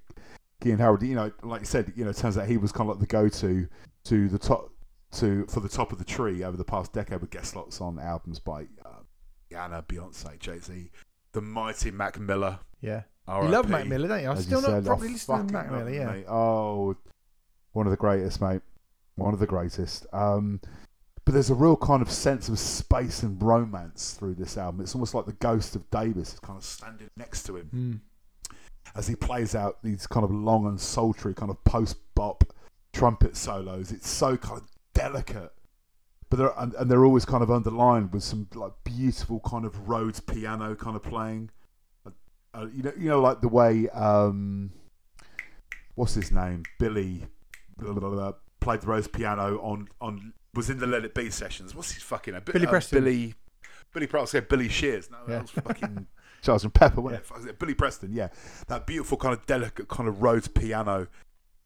S2: Keyon Harrold. You know, like you said, you know, it turns out he was kind of like the go-to to the top to for the top of the tree over the past decade with guest slots on albums by uh,
S6: Rihanna, Beyonce, Jay Z, the mighty Mac Miller.
S1: Yeah.
S6: R.I.P.
S1: You love Mac Miller, don't you? I'm
S2: as
S1: still
S2: you
S1: not
S2: said,
S1: probably
S2: I
S1: listening to Mac Miller,
S2: him,
S1: yeah.
S2: mate. Oh, one of the greatest, mate. One of the greatest. Um, but there's a real kind of sense of space and romance through this album. It's almost like the ghost of Davis is kind of
S6: Standing next to him.
S1: Mm.
S2: as he plays out these kind of long and sultry kind of post bop trumpet solos. It's so kind of delicate, but they're and, and they're always kind of underlined with some like beautiful kind of Rhodes piano kind of playing. Uh, uh, you know, you know, like the way um, what's his name, Billy, blah, blah, blah, played the Rhodes piano on on was in the Let It Be sessions. What's his fucking name? Bi-
S1: Billy
S6: uh,
S1: Preston.
S6: Billy. Billy Preston. said Billy Shears. No,
S1: Yeah.
S6: that was fucking.
S2: Sergeant Pepper,
S6: yeah,
S2: wasn't it?
S6: it Billy Preston. Yeah, that beautiful kind of delicate kind of Rhodes piano.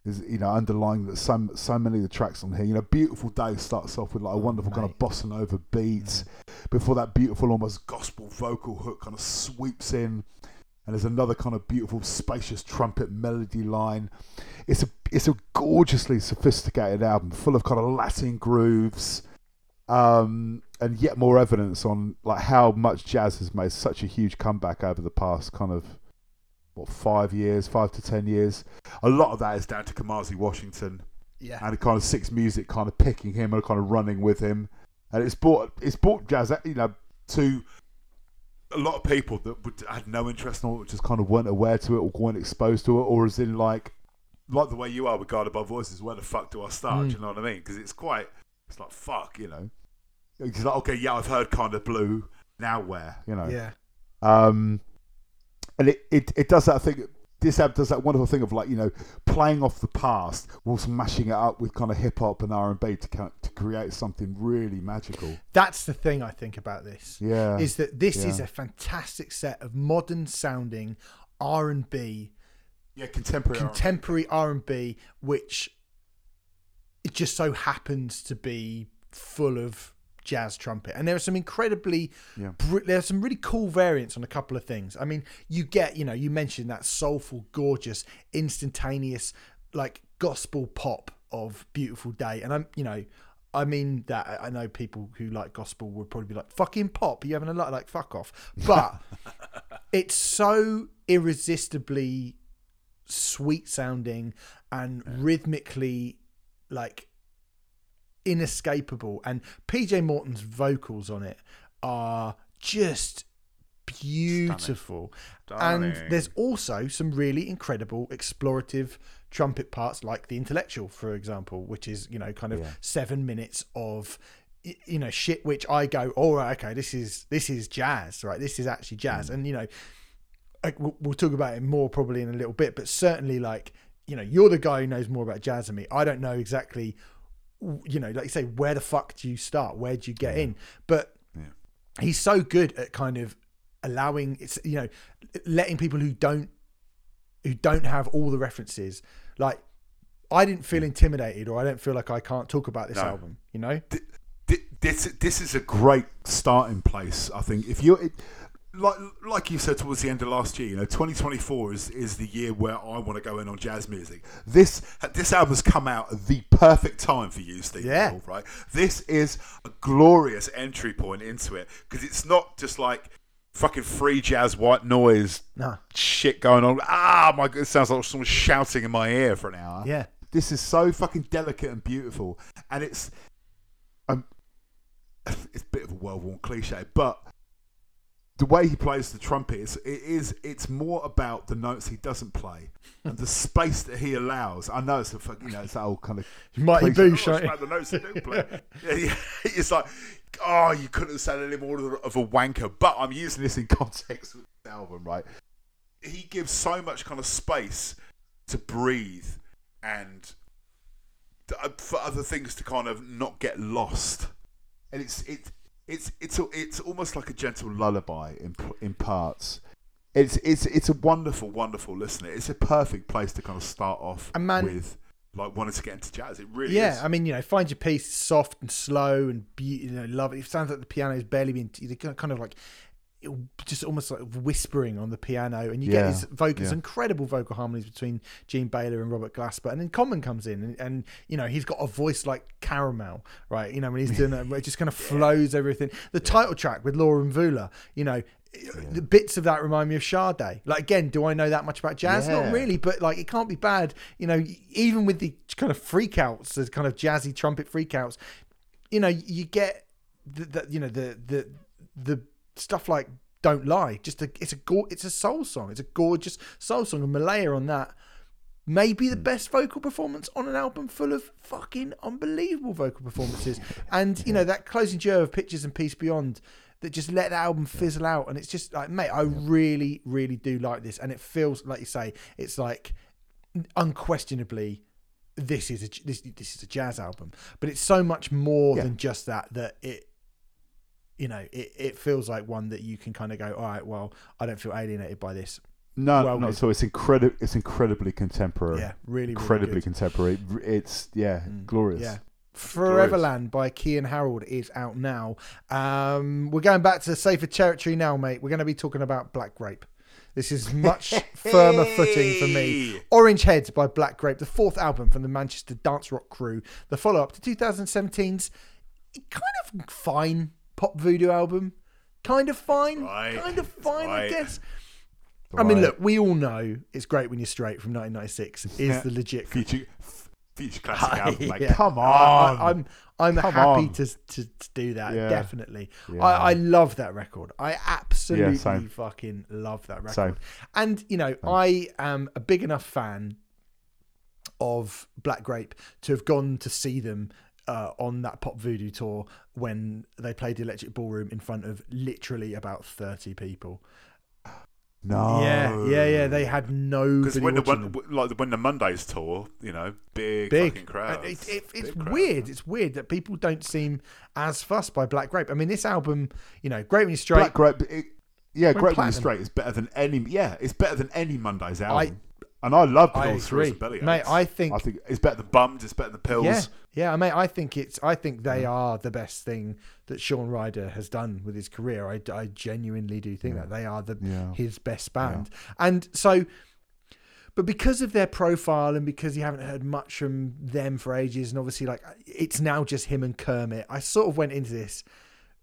S2: is you know underlying that so so many of the tracks on here. You know, beautiful day starts off with like a wonderful kind of
S1: mate.
S2: bossa nova beats. Before that beautiful almost gospel vocal hook kind of sweeps in, and there's another kind of beautiful spacious trumpet melody line. It's a it's a gorgeously sophisticated album, full of kind of Latin grooves. Um, and yet more evidence on like how much jazz has made such a huge comeback over the past kind of what five years, five to ten years. A lot of that is down to Kamasi Washington
S1: Yeah.
S2: and kind of six music kind of picking him and kind of running with him, and it's brought it's brought jazz you know to
S6: A lot of people that would had no interest in
S2: or just kind of weren't aware to it or weren't exposed to it, or as in like
S6: like the way you are with Guided by Voices. Where the fuck do I start?
S1: Mm.
S6: Do you know what I mean? Because it's quite. It's like fuck, you know. It's like okay, yeah, I've heard kind of blue. Now where?
S2: you know.
S1: Yeah.
S2: Um, and it, it, it does that thing. This app does that wonderful thing of like you know playing off the past whilst mashing it up with kind of hip hop and R and B to kind to create something really magical.
S1: That's the thing I think about this.
S2: Yeah,
S1: Is that this is a fantastic set of modern sounding R and B,
S6: Yeah, contemporary.
S1: Contemporary R and B, which it just so happens to be full of jazz trumpet. And there are some incredibly,
S2: Yeah.
S1: br- there are some really cool variants on a couple of things. I mean, you get, you know, you mentioned that soulful, gorgeous, instantaneous, like gospel pop of "Beautiful Day," and I'm, you know. I mean that I- know people who like gospel would probably be like fucking pop. You having a lot like fuck off? But it's so irresistibly sweet sounding and rhythmically like inescapable and PJ Morton's vocals on it are just beautiful and
S6: Stunning.
S1: there's also some really incredible explorative trumpet parts like the intellectual for example which is you know kind of
S2: Yeah.
S1: 7 minutes of you know shit which I go all right okay this is this is jazz right this is actually jazz mm. and you know like, we'll, we'll talk about it more probably in a little bit, but certainly like you know you're the guy who knows more about jazz than me. I don't know exactly, you know, like you say, where the fuck do you start? Where do you get in? But he's so good at kind of allowing it's you know letting people who don't who don't have all the references like I didn't feel intimidated or I don't feel like I can't talk about this
S6: No.
S1: album. You know,
S6: Th- this this is a great starting place. I think if you're it, like like you said towards the end of last year, you know, 2024 is is the year where I want to go in on jazz music. This this album's come out at the perfect time for you, Steve.
S1: Yeah.
S6: Right. This is a glorious entry point into it because it's not just like
S7: fucking free jazz, white noise
S1: Nah.
S7: shit going on. Ah, my god, it sounds like someone shouting in my ear for an hour.
S1: Yeah.
S2: This is so fucking delicate and beautiful, and it's um, it's a bit of a well-worn cliche, but the way he plays the trumpet is it is it's more about the notes he doesn't play and the space that he allows. I know it's a fuck, you know it's that old kind of
S1: Mighty
S2: cliche,
S1: Boosh,
S2: "Oh,
S1: right?
S2: it's about the notes he do play.
S7: Yeah, yeah. It's like, oh, you couldn't have said any more of a wanker. But I'm using
S2: using this in context with the album, right?
S7: he gives so much kind of space to breathe and uh, for other things to kind of not get lost.
S2: and it's it it's it's it's almost like a gentle lullaby in in parts. It's it's it's a wonderful, wonderful listener. It's a perfect place to kind of start off
S1: And man-
S7: with like wanting to get into jazz. It really
S1: Yeah,
S7: is.
S1: I mean, you know, find your piece, soft and slow and be, you know, love it. It sounds like the piano is barely being, they're kind of like, just almost like whispering on the piano, and you get his vocals,
S2: yeah.
S1: incredible vocal harmonies between Jean Baylor and Robert Glasper, and then Common comes in, and, and you know he's got a voice like caramel, right? You know when he's doing it, it just kind of flows everything. The title track with Laura Mvula, you know. The bits of that remind me of Sade. Like again, do I know that much about jazz? Not really, but like it can't be bad. You know, even with the kind of freakouts, the kind of jazzy trumpet freakouts, you know, you get the, the you know the the the stuff like "Don't Lie." Just a it's a it's a soul song. It's a gorgeous soul song, and Malaya on that. Maybe the hmm. best vocal performance on an album full of fucking unbelievable vocal performances, and you know that closing duo of "Pictures" and "Peace Beyond" that just let the album fizzle out, and it's just like, mate, I really, really do like this, and it feels like you say, it's like unquestionably this is a this, this is a jazz album but it's so much more
S2: Yeah.
S1: than just that that it you know it, it feels like one that you can kind of go all right well i don't feel alienated by this
S2: No,
S1: Well,
S2: no.
S1: it's-
S2: So it's incredible. It's incredibly contemporary.
S1: yeah really, really
S2: incredibly contemporary. It's yeah, glorious.
S1: yeah Foreverland by Keyon Harrold is out now. Um, we're going back to safer territory now, mate. We're going to be talking about Black Grape. This is much firmer footing for me. Orange Heads by Black Grape, the fourth album from the Manchester dance rock crew, the follow up to 2017's kind of fine pop voodoo album. Kind of fine.
S7: right.
S1: Kind of fine, I
S7: right.
S1: guess. I mean, look, we all know it's great when you're straight from 1996 is
S2: Yeah.
S1: the legit
S7: Future, future classic album, mate.
S1: Yeah.
S2: Come
S1: I-
S2: on.
S1: I, am I'm
S2: Come
S1: happy to, to to do that.
S2: Yeah.
S1: Definitely.
S2: Yeah.
S1: I, I love that record. I absolutely
S2: same.
S1: fucking love that record.
S2: Same.
S1: And you know, I am a big enough fan of Black Grape to have gone to see them. Uh, on that pop voodoo tour when they played the electric ballroom in front of literally about 30 people
S2: no.
S1: yeah yeah yeah they had
S7: no.
S1: Because
S7: when the
S1: watching
S7: when, like when the Mondays tour, you know, big,
S1: big
S7: fucking crowds.
S1: It, it, it's
S7: Big crowds.
S1: weird. It's weird that people don't seem as fussed by Black Grape. I mean, this album, you know, Great When You're Straight.
S2: Black Grape. It, yeah,
S1: Went
S2: Great When You're. Straight is better than any. Yeah, it's better than any Monday's album. And I love
S1: I agree,
S2: Belly
S1: mate. I think,
S2: I think it's better than
S7: bums. it's better than pills.
S1: yeah, yeah, mate. I think it's. I think they are the best thing that Shaun Ryder has done with his career. I, I genuinely do think that they are the
S2: Yeah.
S1: his best band, and so. But because of their profile and because you haven't heard much from them for ages, and obviously like it's now just him and Kermit, I sort of went into this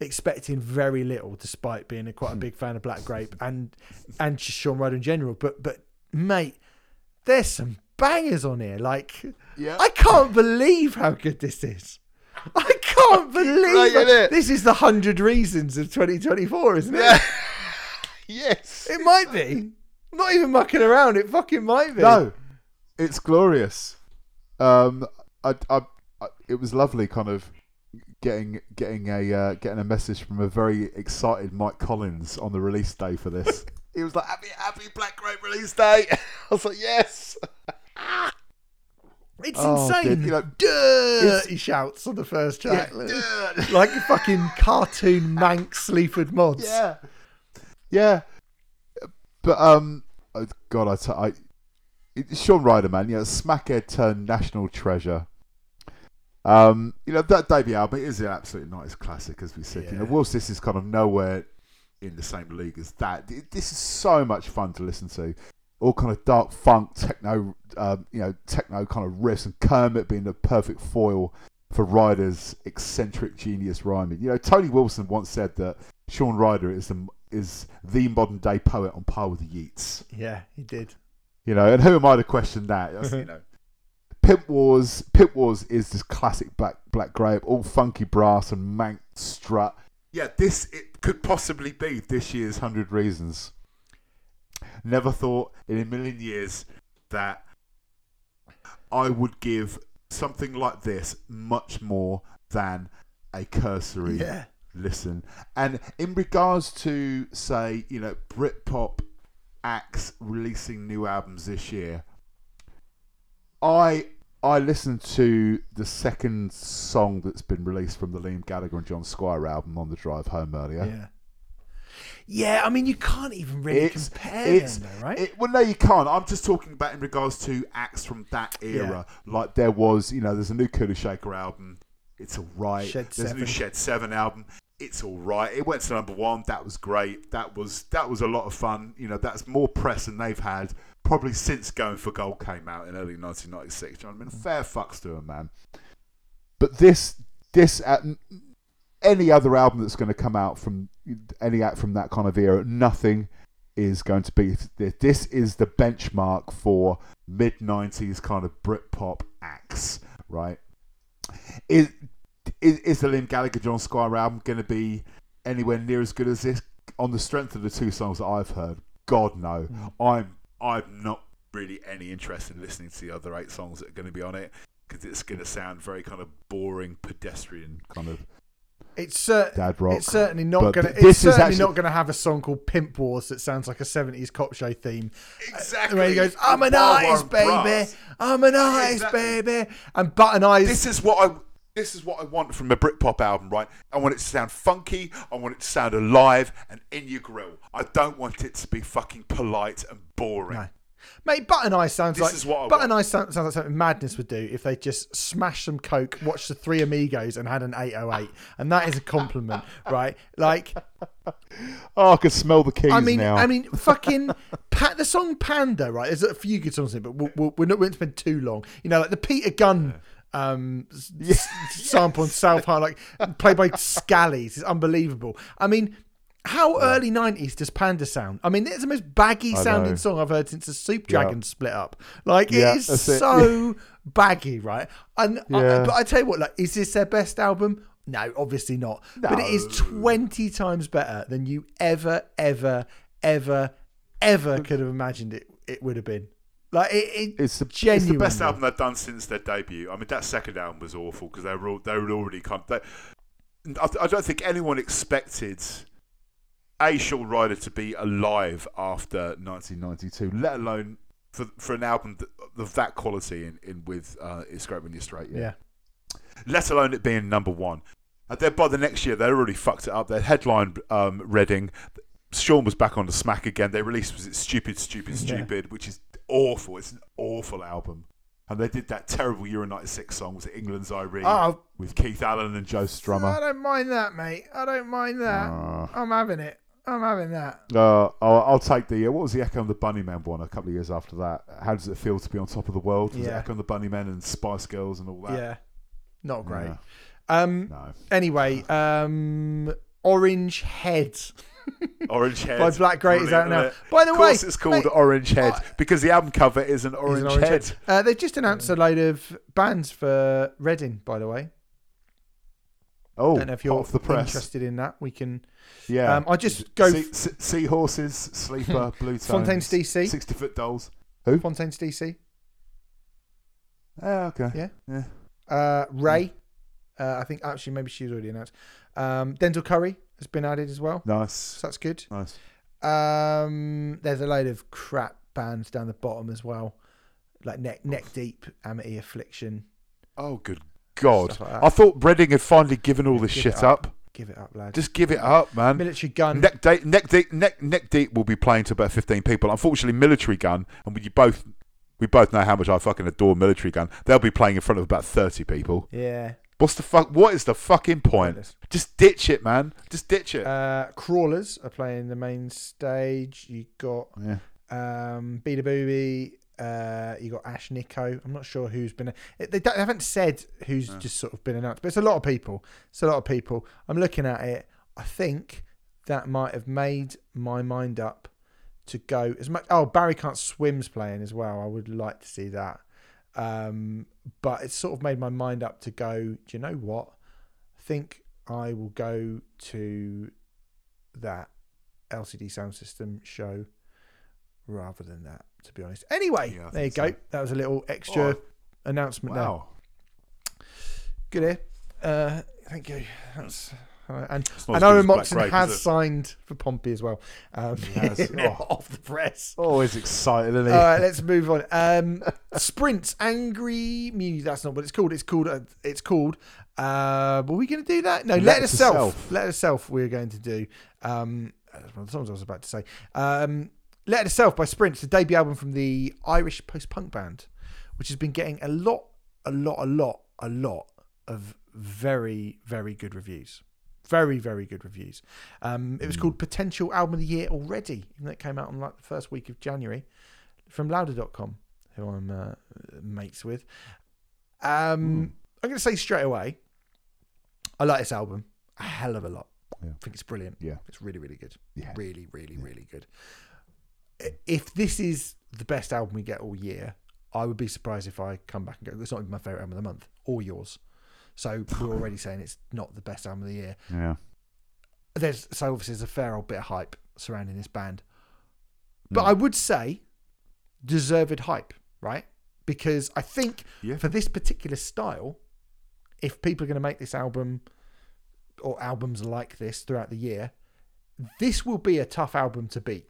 S1: expecting very little, despite being a, quite a hmm. big fan of Black Grape and and just Shaun Ryder in general. But but mate, there's some bangers on here. Like
S2: Yeah.
S1: I can't believe how good this is. I can't believe
S2: Right,
S1: it. this is the hundred reasons of 2024, isn't it? Yeah.
S2: yes.
S1: It might be. I'm not even mucking around. It fucking might be.
S2: No, it's glorious. Um, I, I, I, it was lovely, kind of getting getting a uh, getting a message from a very excited Mike Collins on the release day for this. He was like, "Happy, happy Black Grape release day." I was like, "Yes."
S1: It's
S2: Oh,
S1: insane.
S2: dude, you know,
S1: Dirt, he shouts on the first track. like a fucking cartoon Manc Sleaford mods.
S2: Yeah, yeah. But um, oh, God, I, t- I it- Shaun Ryder, man, you know, smackhead turned national treasure. Um, you know that debut album is an absolute nice classic, as we said. You know,
S1: Yeah.
S2: whilst this is kind of nowhere in the same league as that, this is so much fun to listen to. All kind of dark funk, techno, um, you know, techno kind of riffs, and Kermit being the perfect foil for Ryder's eccentric genius rhyming. You know, Tony Wilson once said that Shaun Ryder is the is the modern day poet on par with the Yeats.
S1: Yeah, he did.
S2: You know, and who am I to question that? That's, you know, Pimp Wars. Pimp Wars is this classic black black grape, all funky brass and Manc strut. Yeah, this it could possibly be this year's Hundred Reasons. Never thought in a million years that I would give something like this much more than a cursory
S1: Yeah.
S2: listen. And in regards to say, you know, Britpop acts releasing new albums this year, I I listened to the second song that's been released from the Liam Gallagher and John Squire album on the drive home earlier.
S1: Yeah. Yeah, I mean, you can't even really
S2: It's,
S1: compare
S2: it's,
S1: them, though, right?
S2: it- well, no, you can't. I'm just talking about in regards to acts from that era. Like there was, you know, there's a new Kula Shaker album. It's all right.
S1: Shed
S2: there's a new Shed Seven album. It's all right. It went to number one. That was great. That was that was a lot of fun. You know, that's more press than they've had probably since Going for Gold came out in early 1996. Do you know what I mean? Fair fucks to him, man. But this this uh, any other album that's going to come out from any act from that kind of era, nothing is going to be. This is the benchmark for mid '90s kind of Britpop acts, right? Is is, is the Liam Gallagher John Squire album going to be anywhere near as good as this? On the strength of the two songs that I've heard, God no. I'm I'm not really any interested in listening to the other eight songs that are going to be on it because it's going to sound very kind of boring, pedestrian kind of
S1: It's cer-
S2: dad rock.
S1: It's certainly not
S2: But
S1: gonna.
S2: th-
S1: It's certainly
S2: actually-
S1: not gonna have a song called "Pimp Wars" that sounds like a '70s cop show theme.
S8: Exactly.
S1: Where he goes, "I'm an artist, baby.
S8: Brass.
S1: I'm an artist,
S8: exactly.
S1: baby." And Button Eyes.
S8: This is what I. This is what I want from a Britpop album, right? I want it to sound funky. I want it to sound alive and in your grill. I don't want it to be fucking polite and boring.
S1: No. Mate, Button Eyes sounds
S8: This
S1: like
S8: is what I
S1: Button
S8: want.
S1: Eyes sounds, sounds like something Madness would do if they just smashed some coke, watched the Three Amigos, and had an 808, and that is a compliment, right? Like,
S2: oh, I can smell the keys
S1: I mean,
S2: now.
S1: I mean, fucking pa- the song Panda, right? There's a few good songs in it, but we'll, we'll, we're not going to spend too long. You know, like the Peter Gunn um, s- sample on South Park, like played by Scallies, is unbelievable. I mean. How early nineties does Panda sound? I mean, it's the most baggy
S2: I
S1: sounding
S2: know.
S1: song I've heard since the Soup
S2: Yeah.
S1: Split up. Like
S2: Yeah,
S1: it is
S2: it.
S1: so baggy, right? And I, but I tell you what, like, is this their best album? No, obviously not. But it is twenty times better than you ever, ever, ever, ever could have imagined it. It would have been like it. it
S2: It's the-
S8: It's the best album they've done since their debut. I mean, that second album was awful because they were all, they were already kind. They, I, I don't think anyone expected a Shaun Ryder to be alive after 1992, let alone for for an album of that quality in, in with uh, It's Great When You're Straight.
S1: Yeah.
S8: let alone it being number one. And then by the next year, they already fucked it up. They headlined um, Reading. Shaun was back on the smack again. They released was it Stupid, Stupid,
S1: Yeah.
S8: Stupid, which is awful. It's an awful album. And they did that terrible Euro 96 song, was it England's Irie,
S1: Oh,
S8: with Keith Allen and Joe Strummer.
S1: I don't mind that, mate. I don't mind that.
S2: Uh,
S1: I'm having it. I'm having that.
S2: uh, I'll, I'll take the. Uh, what was the Echo and the Bunnymen one a couple of years after that? How does it feel to be on top of the world? Was
S1: Yeah.
S2: Echo and the Bunnymen and Spice Girls and all that?
S1: Yeah, not great.
S2: Yeah.
S1: Um.
S2: No.
S1: Anyway, um, Orange Head.
S8: Orange Head.
S1: By Black Grape is out now.
S8: it?
S1: By the
S8: of course,
S1: way,
S8: it's called
S1: mate,
S8: Orange Head
S1: I-
S8: because the album cover is an orange,
S1: an orange
S8: head.
S1: Uh, they've just announced a load of bands for Reading, by the way.
S2: Oh,
S1: don't know if you're
S2: off the press.
S1: interested in that. We can.
S2: Yeah.
S1: Um, I'll just go
S2: Sea, sea- seahorses, sleeper, blue tones,
S1: Fontaines DC.
S2: sixty foot dolls. Who?
S1: Fontaines DC.
S2: Oh, okay.
S1: Yeah.
S2: Yeah.
S1: Uh, Ray. Uh, I think actually maybe she's already announced. Um, Denzel Curry has been added as well,
S2: Nice.
S1: so that's good.
S2: Nice.
S1: Um, there's a load of crap bands down the bottom as well, like Neck Neck Deep, Amity Affliction.
S8: Oh, good God.
S1: Like.
S8: I thought Reading had finally given all this
S1: Give
S8: shit
S1: it
S8: up.
S1: Give it up, lad.
S8: Just give it up, man.
S1: Militarie Gun.
S8: Neck deep, neck deep, neck, neck deep will be playing to about fifteen people. Unfortunately, militarie gun, and we both we both know how much I fucking adore militarie gun. They'll be playing in front of about thirty people.
S1: yeah.
S8: What's the fuck? What is the fucking point? Just ditch it, man. Just ditch it.
S1: Uh, Crawlers are playing the main stage. You got
S2: Yeah.
S1: um, Beabadoobee. Uh, you got Ashnikko. I'm not sure who's been. They, don't, they haven't said who's just sort of been announced, but it's a lot of people. It's a lot of people. I'm looking at it. I think that might have made my mind up to go as much. Oh, Barry Can't Swim's playing as well. I would like to see that. Um, but it sort of made my mind up to go, do you know what? I think I will go to that LCD Soundsystem show rather than that, to be honest. Anyway,
S2: Yeah,
S1: there you
S2: think
S1: go.
S2: so.
S1: That was a little extra
S2: Oh,
S1: announcement there.
S2: Wow.
S1: Good here. Uh, thank you. That's, uh, and and Owen Moxon has signed for Pompey as well. Um,
S3: has. Oh.
S1: off the press.
S3: Always excited, isn't he?
S1: All right, let's move on. Um, Sprints Angry Music. That's not what it's called. It's called. Uh, it's called. Uh, were we going to do that? No. Let, Letter
S3: to
S1: self. Letter to self. We're going to do. Um, that's one of the songs I was about to say. Um, Letter to Self by Sprints, the debut album from the Irish post punk band, which has been getting a lot, a lot, a lot, a lot of very, very good reviews. Very, very good reviews. Um, it was called Potential Album of the Year already, even though it came out on like the first week of January from louder.com, who I'm uh, mates with. Um, I'm going to say straight away, I like this album a hell of a lot.
S3: Yeah.
S1: I think it's brilliant.
S3: Yeah.
S1: It's really, really good.
S3: Yeah.
S1: Really, really, really good. If this is the best album we get all year, I would be surprised if I come back and go, it's not even my favourite album of the month or yours. So we're already saying it's not the best album of the year.
S3: yeah.
S1: There's so obviously there's a fair old bit of hype surrounding this band. But
S3: Mm.
S1: I would say deserved hype, right? Because I think
S2: Yeah.
S1: for this particular style, if people are going to make this album or albums like this throughout the year, this will be a tough album to beat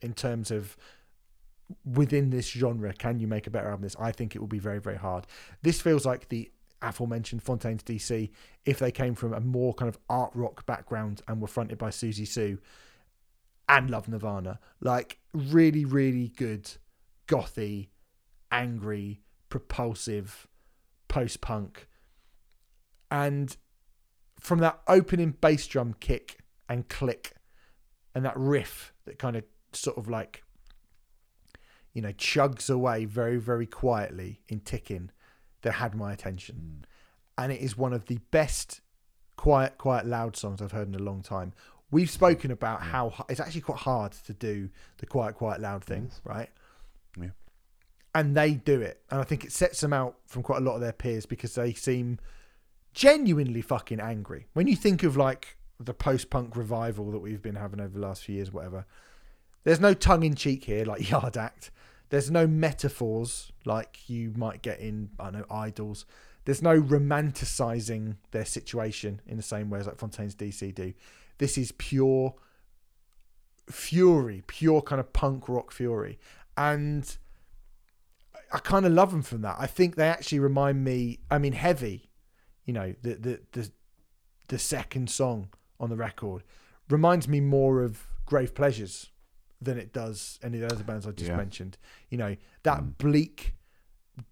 S1: in terms of within this genre. Can you make a better album than this? I think it will be very, very hard. This feels like the aforementioned Fontaines DC if they came from a more kind of art rock background and were fronted by Siouxsie Sioux and love Nirvana. Like really, really good, gothy, angry, propulsive, post punk. And from that opening bass drum kick and click and that riff that kind of sort of like you know chugs away very very quietly in ticking that had my attention. Hmm. And it is one of the best quiet quiet loud songs i've heard in a long time. We've spoken about how it's actually quite hard to do the quiet quiet loud thing right?
S2: Yeah.
S1: and they do it. And i think it sets them out from quite a lot of their peers because they seem genuinely fucking angry. When you think of like the post-punk revival that we've been having over the last few years whatever there's no tongue-in-cheek here like yard act there's no metaphors like you might get in i don't know idles there's no romanticizing their situation in the same way as like fontaines dc do this is pure fury pure kind of punk rock fury and I kind of love them from that. I think they actually remind me. I mean, heavy. You know, the the the the second song on the record reminds me more of Grave Pleasures than it does any of the other bands I just
S2: Yeah.
S1: mentioned. You know, that mm. bleak,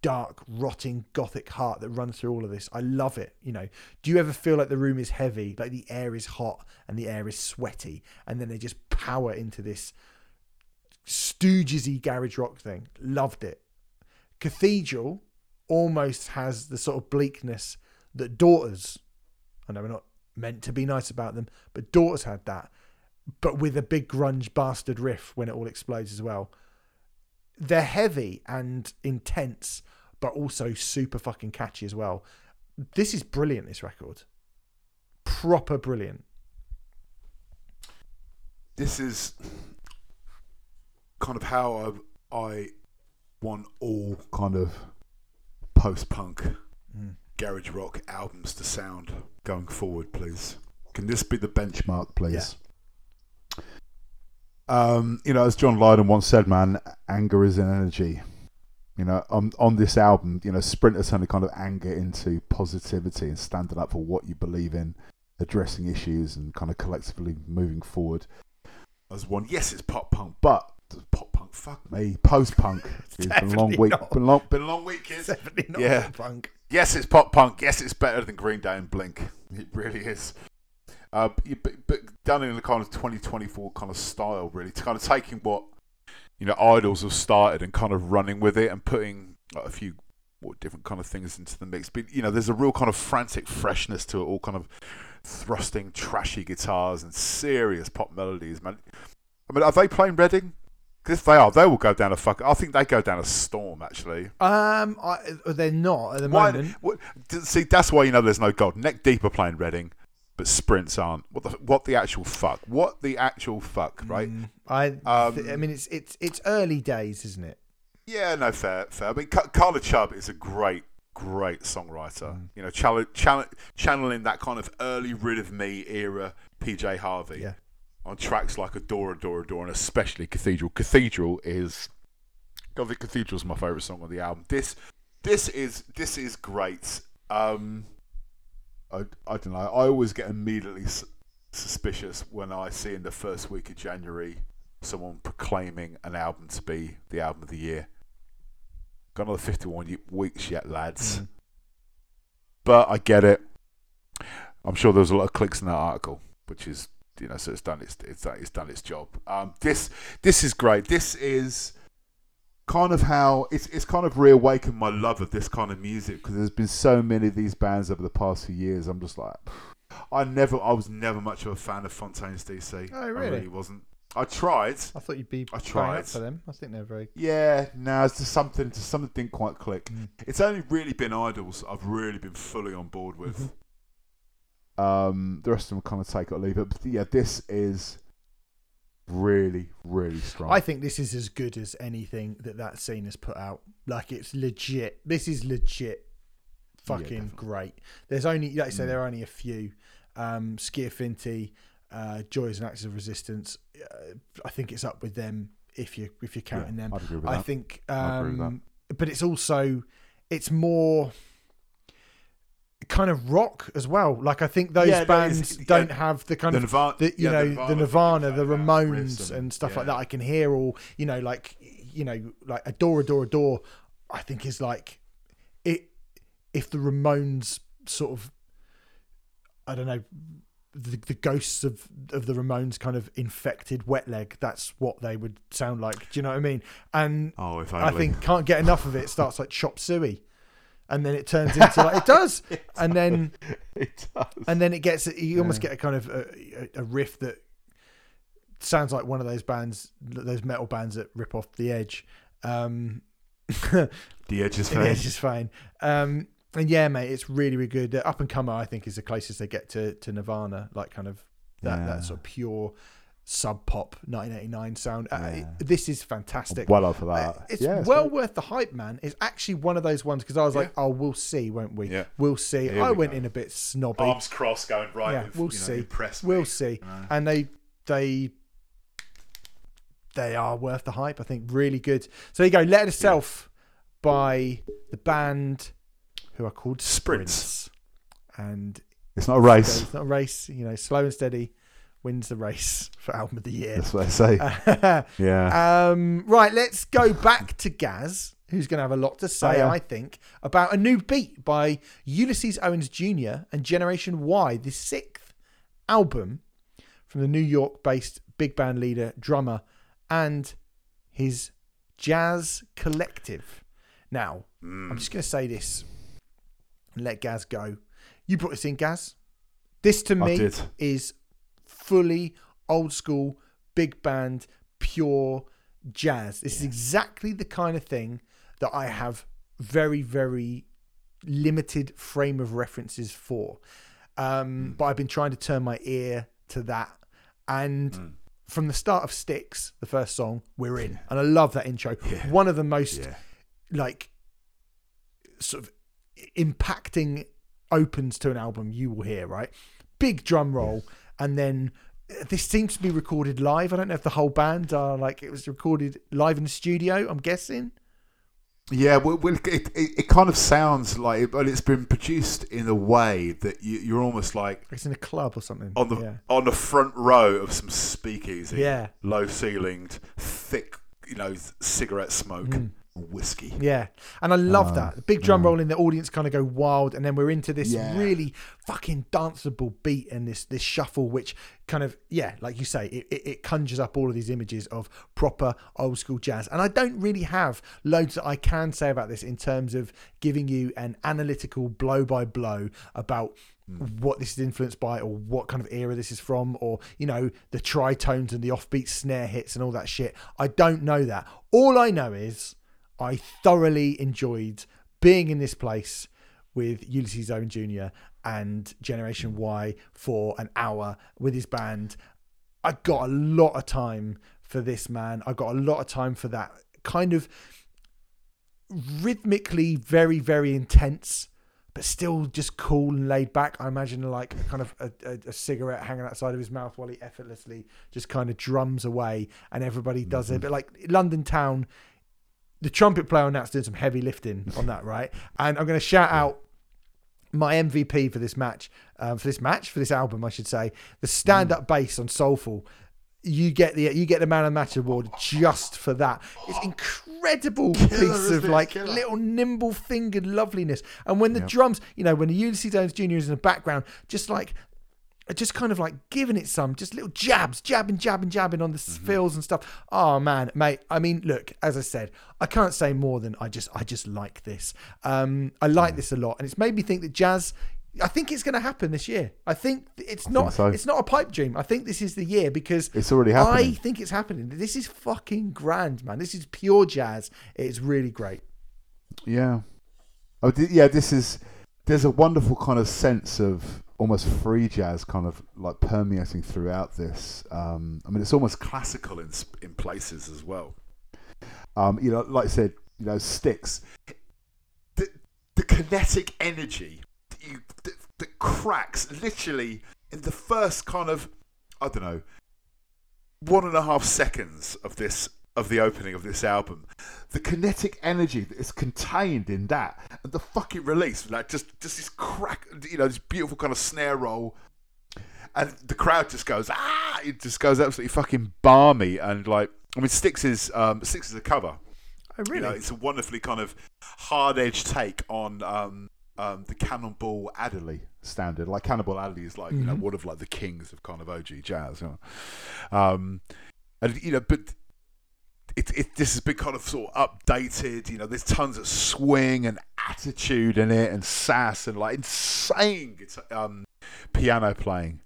S1: dark, rotting gothic heart that runs through all of this. I love it. You know, do you ever feel like the room is heavy, like the air is hot and the air is sweaty, and then they just power into this stoogesy garage rock thing? Loved it. Cathedral almost has the sort of bleakness that Daughters, I know we're not meant to be nice about them, but Daughters had that, but with a big grunge bastard riff when it all explodes as well. They're heavy and intense, but also super fucking catchy as well. This is brilliant, this record. Proper brilliant.
S2: this is kind of how I, I want all kind of post punk
S1: Mm.
S2: garage rock albums to sound going forward, please. Can this be the
S3: benchmark, please. Um, you know, as John Lydon once said, man, anger is an energy. You know, on on this album, you know, Sprinter turned the kind of anger into positivity and standing up for what you believe in, addressing issues and kind of collectively moving forward.
S2: as one? Yes, it's pop punk.
S3: But
S2: Pop punk, fuck me.
S3: me, post punk, it's been a long week.
S1: not.
S3: Been long,
S2: Been a long week, kids.
S1: Definitely not
S2: Yeah.
S1: punk.
S2: Yes, it's pop punk. Yes, it's better than Green Day and Blink. It really is. Uh, but, but, done in the kind of 2024 kind of style, really. To kind of taking what you know idles have started and kind of running with it and putting like, a few more different kind of things into the mix. But you know, there's a real kind of frantic freshness to it, all kind of thrusting, trashy guitars and serious pop melodies, man. I mean, are they playing Reading? Because if they are, they will go down a fuck. I think they go down a storm, actually.
S1: Um, I, they're not at the
S2: Why?
S1: moment.
S2: What, see, that's why you know there's no God. Neck deep are playing Reading, but sprints aren't. What the what the actual fuck? What the actual fuck? Right?
S1: Mm, I,
S2: Um,
S1: I mean, it's it's it's early days, isn't it?
S2: Yeah, no, fair, fair. I mean, Karla Chubb is a great, great songwriter.
S1: Mm.
S2: You know, channel, channel, channeling that kind of early Rid of Me era PJ Harvey
S1: Yeah.
S2: on tracks like Adore, Adore, Adore, and especially Cathedral. Cathedral is, I think is my favourite song on the album. This, this is, this is great. Um,
S3: I, I don't know. I always get immediately s- suspicious when I see in the first week of January
S2: someone proclaiming an album to be the album of the year. Got another 51 weeks yet, lads. But I get it. I'm sure there was a lot of clicks in that article, which is, you know, so it's done its it's it's done its job. Um, this this is great. This is
S3: kind of how it's it's kind of reawakened my love of this kind of music because there's been so many of these bands over the past few years. I'm just like,
S2: I never I was never much of a fan of Fontaines DC.
S1: Oh,
S2: I
S1: really?
S2: really wasn't. I tried.
S1: I thought you'd be
S2: I tried.
S1: for them. I think they're very.
S3: yeah, no, it's just something, just something didn't quite click.
S2: It's only really been Idles I've really been fully on board with.
S3: Um, the rest of them kind of take it or leave it. But yeah, this is really, really strong.
S1: I think this is as good as anything that that scene has put out. Like it's legit. This is legit. Fucking
S3: definitely.
S1: great. There's only, like I say, there are only a few. Um, Skiafinti, uh, Joys and Acts of Resistance. Uh, I think it's up with them if you if you're counting them.
S3: I'd agree with
S1: I
S3: that.
S1: think,
S3: I'd agree with
S1: um, but it's also it's more kind of rock as well. Like I think those
S2: Yeah,
S1: bands
S2: yeah,
S1: don't have the kind
S2: the
S1: of
S2: Nirvana-
S1: the, you
S2: yeah,
S1: know
S2: the
S1: the
S2: Nirvana
S1: Nirvana, the Ramones
S2: and-
S1: and stuff like that. I can hear all you know like you know like Adore Adore Adore. I think is like it if the Ramones sort of I don't know the, the ghosts of of the Ramones kind of infected wet leg. That's what they would sound like. Do you know what I mean? And
S2: Oh, if
S1: I
S2: only.
S1: think can't get enough of it. It starts like chop suey, and then it turns into like it does, and then
S3: it does.
S1: and then it gets you almost get a kind of a, a, a riff that sounds like one of those bands, those metal bands that rip off the Edge. Um,
S2: the Edge is fine.
S1: the Edge is fine. Um, and yeah, mate, it's really really good. The Up and Comer, I think, is the closest they get to to Nirvana, like kind of that
S3: Yeah.
S1: that sort of pure sub pop 1989 sound. Uh, this is fantastic.
S3: well up for
S1: Uh,
S3: that.
S1: It's
S3: yeah,
S1: well
S3: great.
S1: worth the hype, man. It's actually one of those ones because I was like, "Oh, we'll see, won't we?
S2: Yeah.
S1: We'll see."
S2: Here
S1: I
S2: we
S1: went
S2: go.
S1: in a bit snobby.
S2: Arms crossed, going right.
S1: yeah, we'll
S2: you know,
S1: see. We'll see.
S2: know.
S1: And they they they are worth the hype. I think really good. So there you go. Letter to Self by the band who are called
S2: Sprints.
S1: Sprints. And
S3: It's not a race.
S1: it's not a race. You know, slow and steady wins the race for album of the year.
S3: That's what they say. yeah.
S1: Um, right, let's go back to Gaz, who's going to have a lot to say,
S3: Oh, yeah.
S1: I think, about a new beat by Ulysses Owens Jr. and Generation Y, the sixth album from the New York based big band leader, drummer, and his jazz collective. Now, I'm just going to say this and let Gaz go. You brought this in, Gaz. This to
S3: I
S1: me
S3: did.
S1: is fully old school, big band, pure jazz. This is exactly the kind of thing that I have very, very limited frame of references for. Um, But I've been trying to turn my ear to that. And from the start of Sticks, the first song, we're in. And I love that intro. One of the most
S2: Yeah.
S1: like sort of impacting opens to an album you will hear, right? Big drum roll, and then uh, this seems to be recorded live. I don't know if the whole band are like it was recorded live in the studio. I'm guessing.
S2: Yeah, well, well it, it, it kind of sounds like, but it's been produced in a way that you, you're almost like
S1: It's in a club or something.
S2: on the
S1: yeah.
S2: on the front row of some speakeasy,
S1: Yeah.
S2: low ceilinged, thick, you know, cigarette smoke.
S1: Mm.
S2: Whiskey.
S1: Yeah, and I love
S3: Uh,
S1: that. The big drum roll in the audience kind of go wild, and then we're into this
S3: Yeah.
S1: really fucking danceable beat and this this shuffle, which kind of yeah, like you say, it, it, it conjures up all of these images of proper old school jazz. And I don't really have loads that I can say about this in terms of giving you an analytical blow by blow about what this is influenced by or what kind of era this is from or you know the tritones and the offbeat snare hits and all that shit i don't know that all i know is i thoroughly enjoyed being in this place with ulysses owen jr and generation y for an hour with his band i got a lot of time for this man i got a lot of time for that kind of rhythmically very very intense but still just cool and laid back. I imagine like kind of a, a, a cigarette hanging outside of his mouth while he effortlessly just kind of drums away, and everybody does it. Mm-hmm. But like London Town, the trumpet player on that's doing some heavy lifting on that, right? And I'm going to shout out my MVP for this match, um, for this match, for this album, I should say, the stand-up bass on Soulful. You get the you get the man of the match award just for that. It's incredible piece of like
S2: Killer.
S1: little nimble fingered loveliness. And when the drums, you know, when the Ulysses Owens Jr. is in the background, just like just kind of like giving it some just little jabs, jabbing, jabbing, jabbing on the
S2: Mm-hmm.
S1: fills and stuff. Oh man, mate. I mean, look, as I said, I can't say more than I just I just like this. Um, I like this a lot, and it's made me think that jazz. I think it's going to happen this year. I think it's not.
S3: so.
S1: It's not a pipe dream. I think this is the year because
S3: It's already happening.
S1: I think it's happening. This is fucking grand, man. This is pure jazz. It's really great.
S3: Yeah. Oh, yeah. This is. There's a wonderful kind of sense of almost free jazz, kind of like permeating throughout this. Um, I mean, it's almost
S2: Classical in in places as well.
S3: Um, you know, like I said, you know, sticks.
S2: the the kinetic energy that, you, that, that cracks literally in the first kind of I don't know one and a half seconds of this of the opening of this album. The kinetic energy that is contained in that and the fucking release, like just just this crack, you know, this beautiful kind of snare roll. And the crowd just goes ah! It just goes absolutely fucking balmy and like I mean, Sticks is um, Sticks is a cover.
S1: Oh,
S2: You know, it's a wonderfully kind of hard edged take on um, um, the Cannonball
S3: Adderley standard. Like Cannonball Adderley is like you know
S1: Mm-hmm.
S3: one of like the kings of kind of OG jazz. You know? um,
S2: and you know, but it, it this has been kind of sort of updated. You know, there's tons of swing and
S3: attitude in it and sass and like
S2: insane um, piano playing.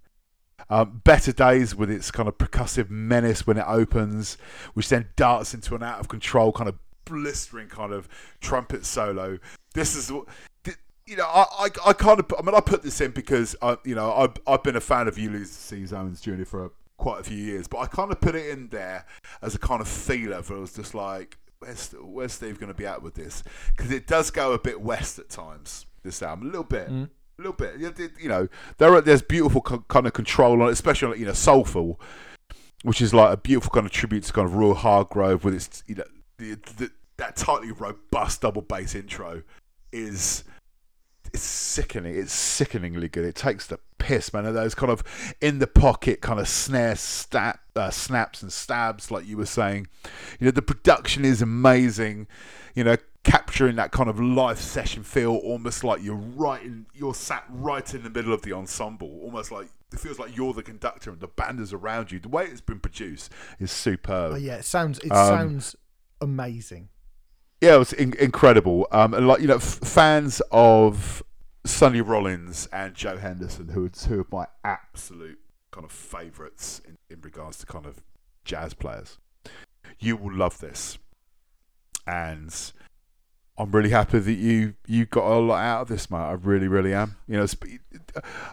S2: Um, Better Days with its kind of percussive menace when it opens, which then darts into an out of control kind of blistering kind of trumpet solo. This is what- you know. I, I, I kind of I mean I put this in because I you know I've, I've been a fan of Ulysses Owens Jr. for quite a few years, but I kind of put it in there as a kind of feeler for it was just like where's where's Steve going to be at with this because it does go a bit west at times. This album a little bit. Mm. A little bit, You- know. There, are, there's beautiful co- kind of control on it, especially on, you know, soulful, which is like a beautiful kind of tribute to kind of Roy Hargrove with its, you know, the, the, that tightly robust double bass intro is it's sickening. It's sickeningly good. It takes the piss, man. And those kind of in the pocket kind of snare stat, uh, snaps and stabs, like you were saying. You know, the production is amazing. You know, capturing that kind of live session feel, almost like you're right in, you're sat right in the middle of the ensemble, almost like it feels like you're the conductor and the band is around you. The way it's been produced is superb.
S1: Oh yeah, it sounds it
S3: Um,
S1: sounds amazing.
S3: Yeah, it was in- incredible. Um, and like you know, f- fans of Sonny Rollins and Joe Henderson, who are two of my
S2: absolute kind of favourites in, in regards to kind of jazz players. You will love this. And
S3: I'm really happy that you you got a lot out of this, mate. I really, really am. You know,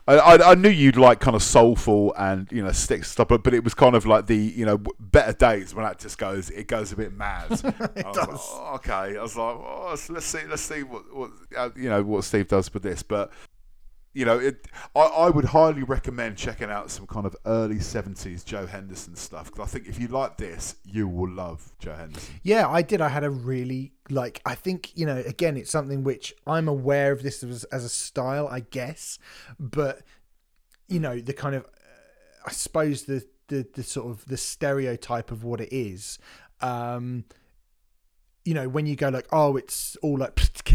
S3: I, I, I knew you'd like kind of soulful and you know stick stuff, but but it was kind of like the you know better days when that just goes it goes a bit mad.
S1: It
S2: I was
S1: does.
S2: like, oh, okay. I was like, oh, let's- let's see, let's see what, what uh, you know what Steve does with this. But you know, it, I, I would highly recommend checking out some kind of early '70s Joe Henderson stuff because I think if you like this, you will love Joe Henderson.
S1: Yeah, I did. I had a really like. I think you know. Again, it's something which I'm aware of this as, as a style, I guess. But you know, the kind of, uh, I suppose the the the sort of the stereotype of what it is. Um, you know, when you go like, oh, it's all like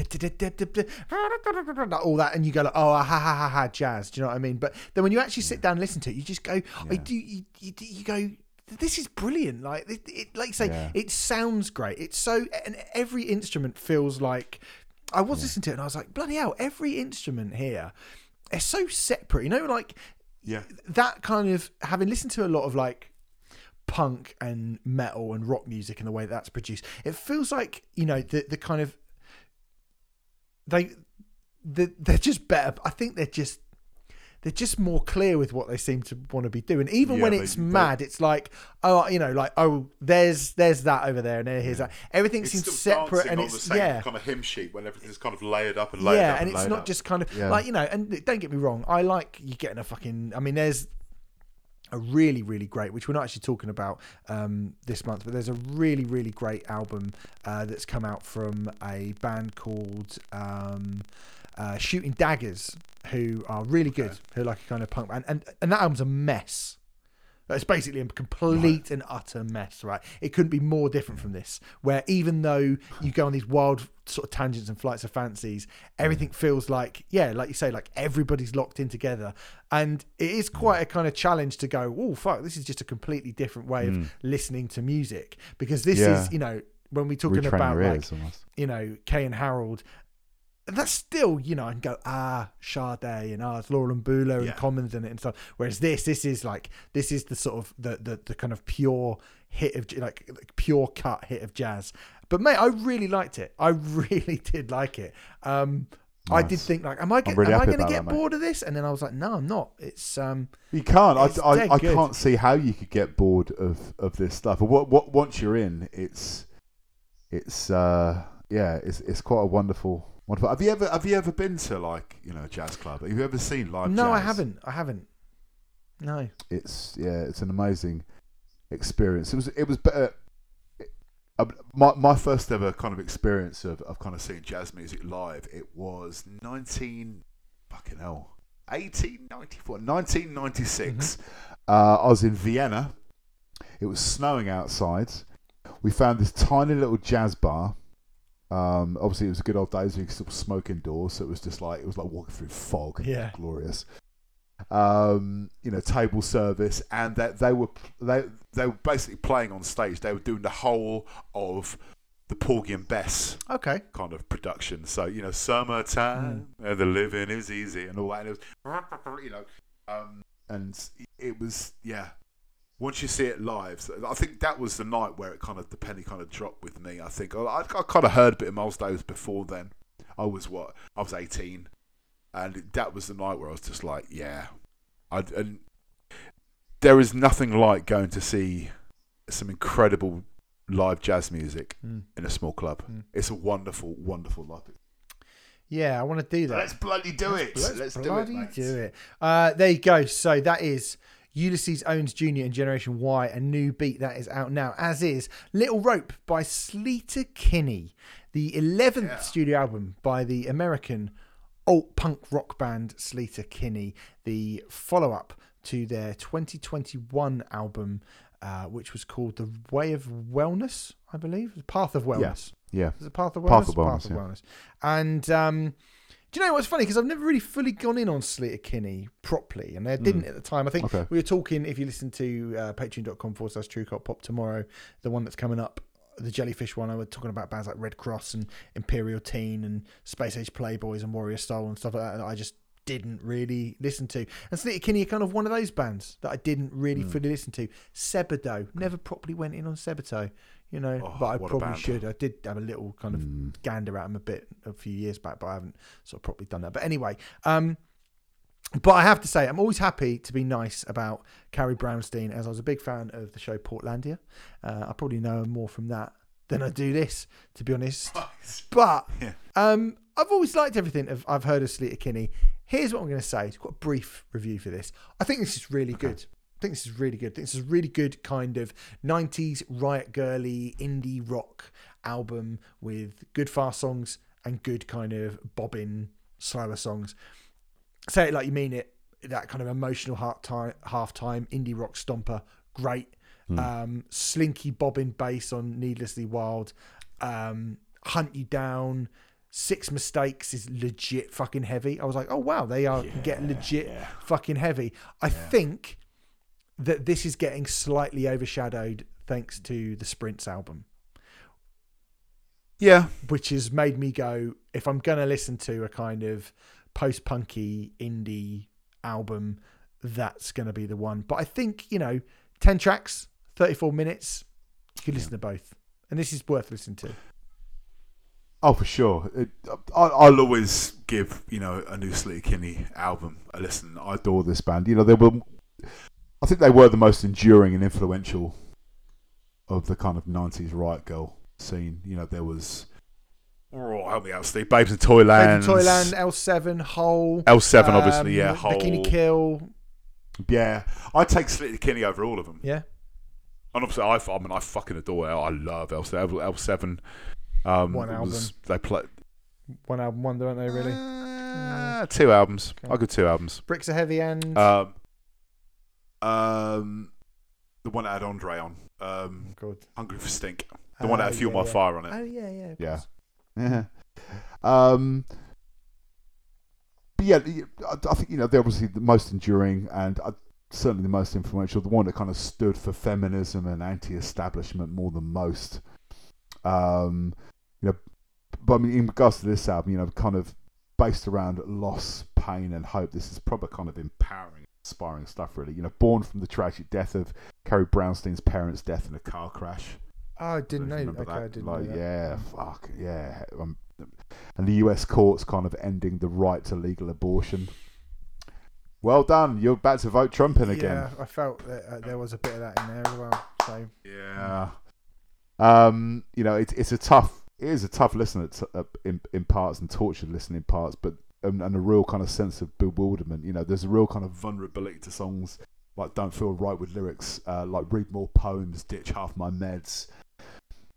S1: all that, and you go like, oh, ah, ha ha ha ha, jazz. Do you know what I mean? But then when you actually sit down and listen to it, you just go, oh, I do, you, you, you go. This is brilliant. Like it, it like you say,
S3: Yeah.
S1: it sounds great. It's so, and every instrument feels like. I was listening to it and I was like, bloody hell! Every instrument here, is so separate. You know, like
S2: Yeah.
S1: that kind of having listened to a lot of like punk and metal and rock music and the way that's produced, it feels like you know the the kind of they the, they're just better. I think they're just they're just more clear with what they seem to want to be doing. Even
S2: Yeah,
S1: when it's
S2: they-
S1: mad, it's like oh you know like oh there's there's that over there and there here's that. Everything
S2: It's
S1: seems separate and
S2: on
S1: it's
S2: the same
S1: yeah
S2: kind of hymn sheet when everything's kind of layered up and layered
S1: yeah,
S2: up
S1: and
S2: and
S1: it's not
S2: up.
S1: just kind of
S3: Yeah.
S1: like you know. And don't get me wrong, I like you getting a fucking. I mean, there's a really really great, which we're not actually talking about um, this month, but there's a really really great album uh, that's come out from a band called um, uh, Shooting Daggers, who are really good, who are like a kind of punk band, and and that album's a mess. It's basically a complete and utter mess, right? It couldn't be more different from this. Where even though you go on these wild sort of tangents and flights of fancies, everything feels like, yeah, like you say, like everybody's locked in together. And it is quite a kind of challenge to go, oh, fuck, this is just a completely different way of listening to music. Because this
S3: Yeah.
S1: is, you know, when we're talking
S3: Retrain
S1: about like,
S3: almost.
S1: you know, Keyon Harrold, that's still, you know, I can go, ah, Sade and ah, it's Laura Mvula and Commons and it and stuff. Whereas this, this is like, this is the sort of the the, the kind of pure hit of like pure cut hit of jazz. But mate, I really liked it. I really did like it. Um, I did think like, am I get,
S3: really
S1: am I going to get
S3: that, mate.
S1: bored of this? And then I was like, no, I'm not. It's um,
S3: You can't. I, I, I can't see how you could get bored of, of this stuff. What, what once you're in, it's it's uh, yeah, it's it's quite a wonderful wonderful.
S2: Have you ever have you ever been to like you know a jazz club? Have you ever seen live?
S1: no, I haven't. I haven't. No.
S3: It's yeah, it's an amazing experience. It was it was better.
S2: Um, my my first ever kind of experience of, of kind of seeing jazz music live, it was nineteen fucking hell. 1894, 1996.
S3: Uh, I was in Vienna. It was snowing outside. We found this tiny little jazz bar. Um, obviously, it was the good old days. We could still smoke indoors, so it was just like it was like walking through fog.
S1: Yeah.
S3: glorious. Um, you know, table service, and that they were
S2: They they were basically playing on stage. They were doing the whole of the Porgy and Bess
S1: Okay.
S2: kind of production. So you know, summertime and the living is easy and all that. And it was, you know, um, and it was yeah. Once you see it live, so I think that was the night where it kind of the penny kind of dropped with me. I think I, I, I kind of heard a bit of Miles Davis before then. I was what I was eighteen, and that was the night where I was just like, yeah, I and there is nothing like going to see some incredible live jazz music
S1: Mm.
S2: in a small club.
S1: Mm.
S2: It's a wonderful, wonderful life.
S1: Yeah, I want to do that.
S2: Let's bloody do it.
S1: Let's,
S2: Let's, do it,
S1: bloody
S2: mate.
S1: do it. Uh, there you go. So that is Ulysses Owens Jr. and Generation Y, a new beat that is out now, as is Little Rope by Sleater Kinney, the 11th
S2: Yeah.
S1: studio album by the American alt punk rock band Sleater Kinney, the follow up to their 2021 album, uh, which was called The Way of Wellness, I believe, The Path of Wellness.
S3: yeah.
S1: Is it Path of Wellness?
S3: Path of Wellness, yeah.
S1: Wellness. And um, do you know what's funny? Because I've never really fully gone in on Sleater Kinney properly, and I didn't at the time. I think
S3: Okay.
S1: we were talking. If you listen to uh, patreon.com forward slash Trve Cvlt Pop tomorrow, the one that's coming up, the Jellyfish one, I was talking about bands like Redd Kross and Imperial Teen and Space Age Playboys and Warrior Soul and stuff like that. that I just didn't really listen to. And Sleater Kinney are kind of one of those bands that I didn't really
S3: Hmm.
S1: fully listen to. Sebadoh never properly went in on Sebadoh. You know,
S2: Oh,
S1: but I probably should. I did have a little kind of
S3: Mm.
S1: gander at him a bit a few years back, but I haven't sort of properly done that. But anyway, um, but I have to say, I'm always happy to be nice about Carrie Brownstein, as I was a big fan of the show Portlandia. Uh, I probably know her more from that than I do this, to be honest. But
S2: Yeah.
S1: um, I've always liked everything I've, I've heard of Sleater Kinney. Here's what I'm going to say. It's got a brief review for this. I think this is really good. I think this is really good. I think this is a really good kind of 90s riot girly indie rock album with good fast songs and good kind of bobbing slower songs. Say it like you mean it. That kind of emotional half time, half time indie rock stomper, great. Um, slinky bobbing bass on Needlessly Wild. um, Hunt You Down, Six Mistakes is legit fucking heavy. I was like, oh wow, they are getting legit
S2: yeah.
S1: fucking heavy. I think that this is getting slightly overshadowed thanks to the Sprints album,
S2: Yeah,
S1: which has made me go, if I'm going to listen to a kind of post punky indie album, that's going to be the one. But I think, you know, 10 tracks, 34 minutes, you can listen to both. And this is worth listening to.
S3: Oh, for sure. It,
S2: I, I'll always give you know a new Sleater Kinney album a listen. I
S3: I adore this band. You know, they were. I think they were the most enduring and influential of the kind of '90s riot girl scene. You know, there was
S2: oh, help me out, Steve. Babes in Toyland,
S1: Baby Toyland, L7, Hole.
S2: L7, obviously,
S1: um,
S2: yeah. Hole.
S1: Bikini Kill.
S3: yeah.
S2: I take Sleater Kinney over all of them.
S1: Yeah.
S2: And obviously, I, I mean, I fucking adore it. I love L7. L7 um,
S1: One
S2: it was- they play
S1: One album wonder, aren't they, really?
S2: uh, two albums.
S1: Okay.
S2: I go two albums.
S1: Bricks are heavy and.
S2: Um, um, the one that had Andre on, um,
S1: God.
S2: Hungry for Stink. The one that
S1: Oh,
S2: had Fuel
S1: yeah,
S2: My
S1: yeah.
S2: Fire on it.
S1: Oh, yeah, yeah.
S3: Yeah.
S1: course.
S3: Um, but yeah, I, I think you know they're obviously the most enduring and uh, certainly the most influential. The one that kind of stood for feminism and anti-establishment more than most. Um, you know, but I mean, in regards to this album, you know, kind of based around loss, pain, and hope. This is probably kind of empowering, inspiring stuff, really. You know, born from the tragic death of Carrie Brownstein's parents' death in a car crash.
S1: Oh, I didn't know. Okay,
S3: that?
S1: I didn't
S3: like,
S1: know that.
S3: Yeah, fuck, yeah. Um, and the US courts kind of ending the right to legal abortion. Well done. You're about to vote Trump in again.
S1: Yeah, I felt that uh, there was a bit of that in there as well. So
S2: Yeah.
S3: Um, you know, it's it's a tough, it is a tough listen at, uh, in in parts and tortured listening parts, but and, and a real kind of sense of bewilderment. You know, there's a real kind of vulnerability to songs like "Don't Feel Right" with lyrics uh, like "Read More Poems," "Ditch Half My Meds."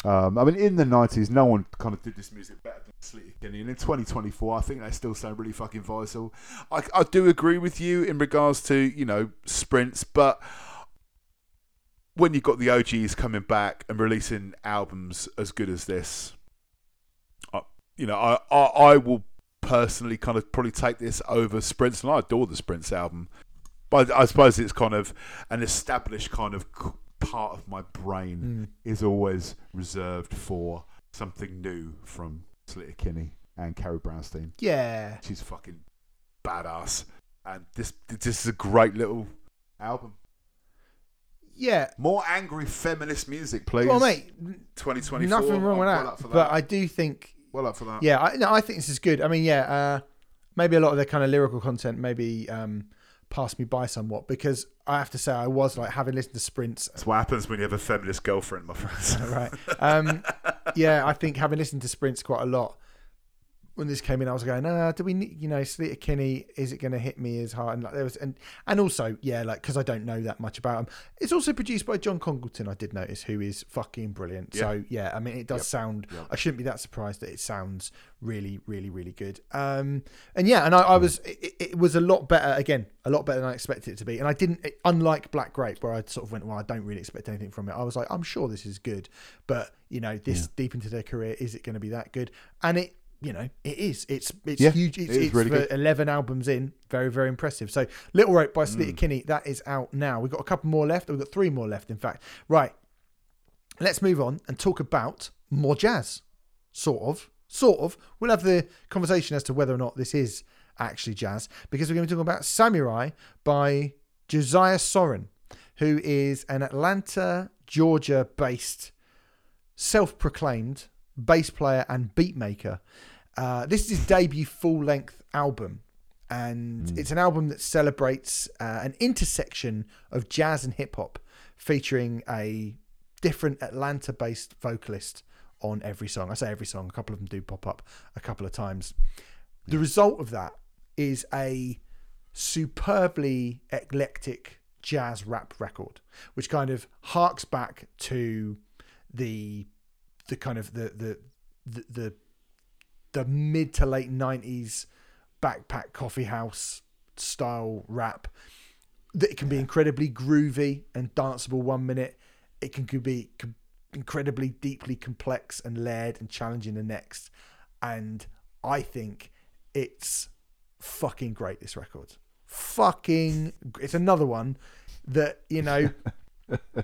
S3: Um, I mean, in the '90s, no one kind of did this music better than Sleater and in 2024, I think they still sound really fucking vital.
S2: I, I do agree with you in regards to you know sprints, but when you've got the OGs coming back and releasing albums as good as this, I, you know, I, I I will personally kind of probably take this over sprints, and I adore the sprints album. But I suppose it's kind of an established kind of
S3: part of my brain
S1: mm.
S3: is always reserved for something new from Sleater Kinney and Carrie Brownstein.
S1: yeah,
S2: She's fucking badass, and this this is a great little
S3: Album.
S1: yeah.
S3: More angry feminist music, please.
S1: Well, mate,
S2: 2024.
S1: nothing wrong with
S3: I'm well
S1: that.
S3: for that.
S1: But I do think,
S3: Well up for that.
S1: yeah, I, no, I think this is good. I mean, yeah, uh, maybe a lot of their kind of lyrical content maybe um, passed me by somewhat because I have to say I was like having listened to Sprints
S2: That's what happens when you have a feminist girlfriend, my friends.
S1: right. Um, yeah, I think having listened to Sprints quite a lot, when this came in, I was going, ah, do we need, you know, Sleater Kinney, is it going to hit me as hard? And like there was, and and also, yeah, like because I don't know that much about him. It's also produced by John Congleton. I did notice, who is fucking brilliant. So yeah, I mean, it does
S3: Yep.
S1: sound.
S3: Yep.
S1: I shouldn't be that surprised that it sounds really, really, really good. Um, and yeah, and I, I was, it, it was a lot better. Again, a lot better than I expected it to be. And I didn't, unlike Black Grape, where I sort of went, well, I don't really expect anything from it. I was like, I'm sure this is good, but you know, this deep into their career, is it going to be that good? And it, you know, it is. It's it's
S3: Yeah,
S1: huge. It's,
S3: it
S1: it's
S3: really
S1: eleven albums in, very very impressive. So, Little Rope by
S3: Mm.
S1: Kinney, that is out now. We've got a couple more left. We've got three more left, in fact. Right, let's move on and talk about more jazz. Sort of, sort of. We'll have the conversation as to whether or not this is actually jazz because we're going to be talking about Samurai by Josiah Soren, who is an Atlanta, Georgia based self-proclaimed bass player and beat maker. Uh, this is his debut full-length album, and it's an album that celebrates uh, an intersection of jazz and hip hop, featuring a different Atlanta-based vocalist on every song. I say every song; a couple of them do pop up a couple of times. The result of that is a superbly eclectic jazz rap record, which kind of harks back to the the kind of the the the the, the mid to late nineties backpack coffee house style rap. That it can be incredibly groovy and danceable one minute. It can be incredibly deeply complex and layered and challenging the next. And I think it's fucking great. This record, fucking, it's another one that you know.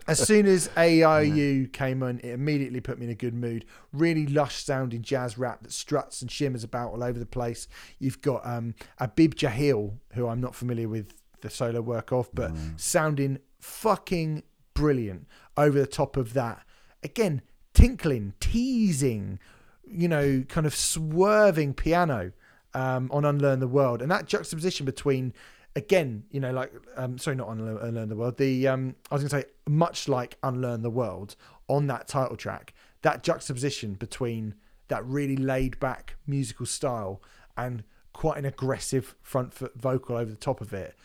S1: as soon as AIU came on, it immediately put me in a good mood. Really lush sounding jazz rap that struts and shimmers about all over the place. You've got um, Abib Jahil, who I'm not familiar with the solo work of, but sounding fucking brilliant over the top of that. Again, tinkling, teasing, you know, kind of swerving piano um, on Unlearn the World. And that juxtaposition between, again, you know, like, um, sorry, not Unlearn, Unlearn the World, the, um, I was going to say, much like Unlearn the World on that title track, that juxtaposition between that really laid back musical style and quite an aggressive front foot vocal over the top of it.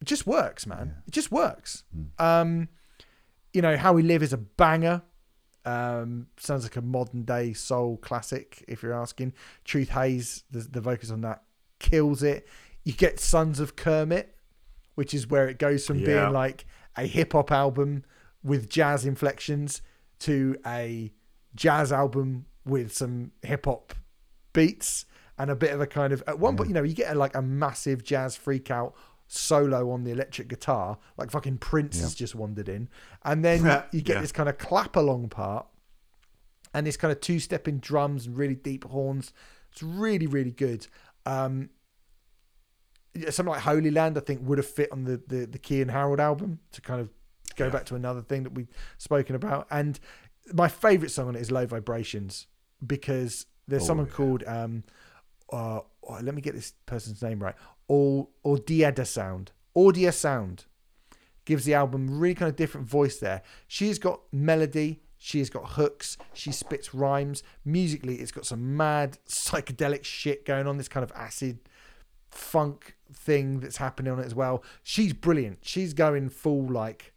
S1: It just works, man. It just works. Um, you know, How We Live is a banger. Um, sounds like a modern day soul classic, if you're asking. Truth Haze, the, the vocals on that, kills it. You get Sons of Kermit, which is where it goes from
S9: Yeah.
S1: being like a hip hop album with jazz inflections to a jazz album with some hip hop beats and a bit of a kind of at one point, you know, you get a, like a massive jazz freak out solo on the electric guitar, like fucking Prince has just wandered in, and then you get
S9: Yeah.
S1: this kind of clap along part and this kind of two stepping drums and really deep horns. It's really really good. Um, yeah, something like Holy Land, I think, would have fit on the the, the Keyon Harrold album to kind of go back to another thing that we've spoken about. And my favorite song on it is Low Vibrations because there's
S2: Oh,
S1: someone
S2: yeah.
S1: called um, uh, oh, let me get this person's name right. Or Audiada Sound. Audia Sound gives the album really kind of different voice there. She's got melody, she's got hooks, she spits rhymes. Musically, it's got some mad psychedelic shit going on, this kind of acid funk thing that's happening on it as well. She's brilliant. She's going full like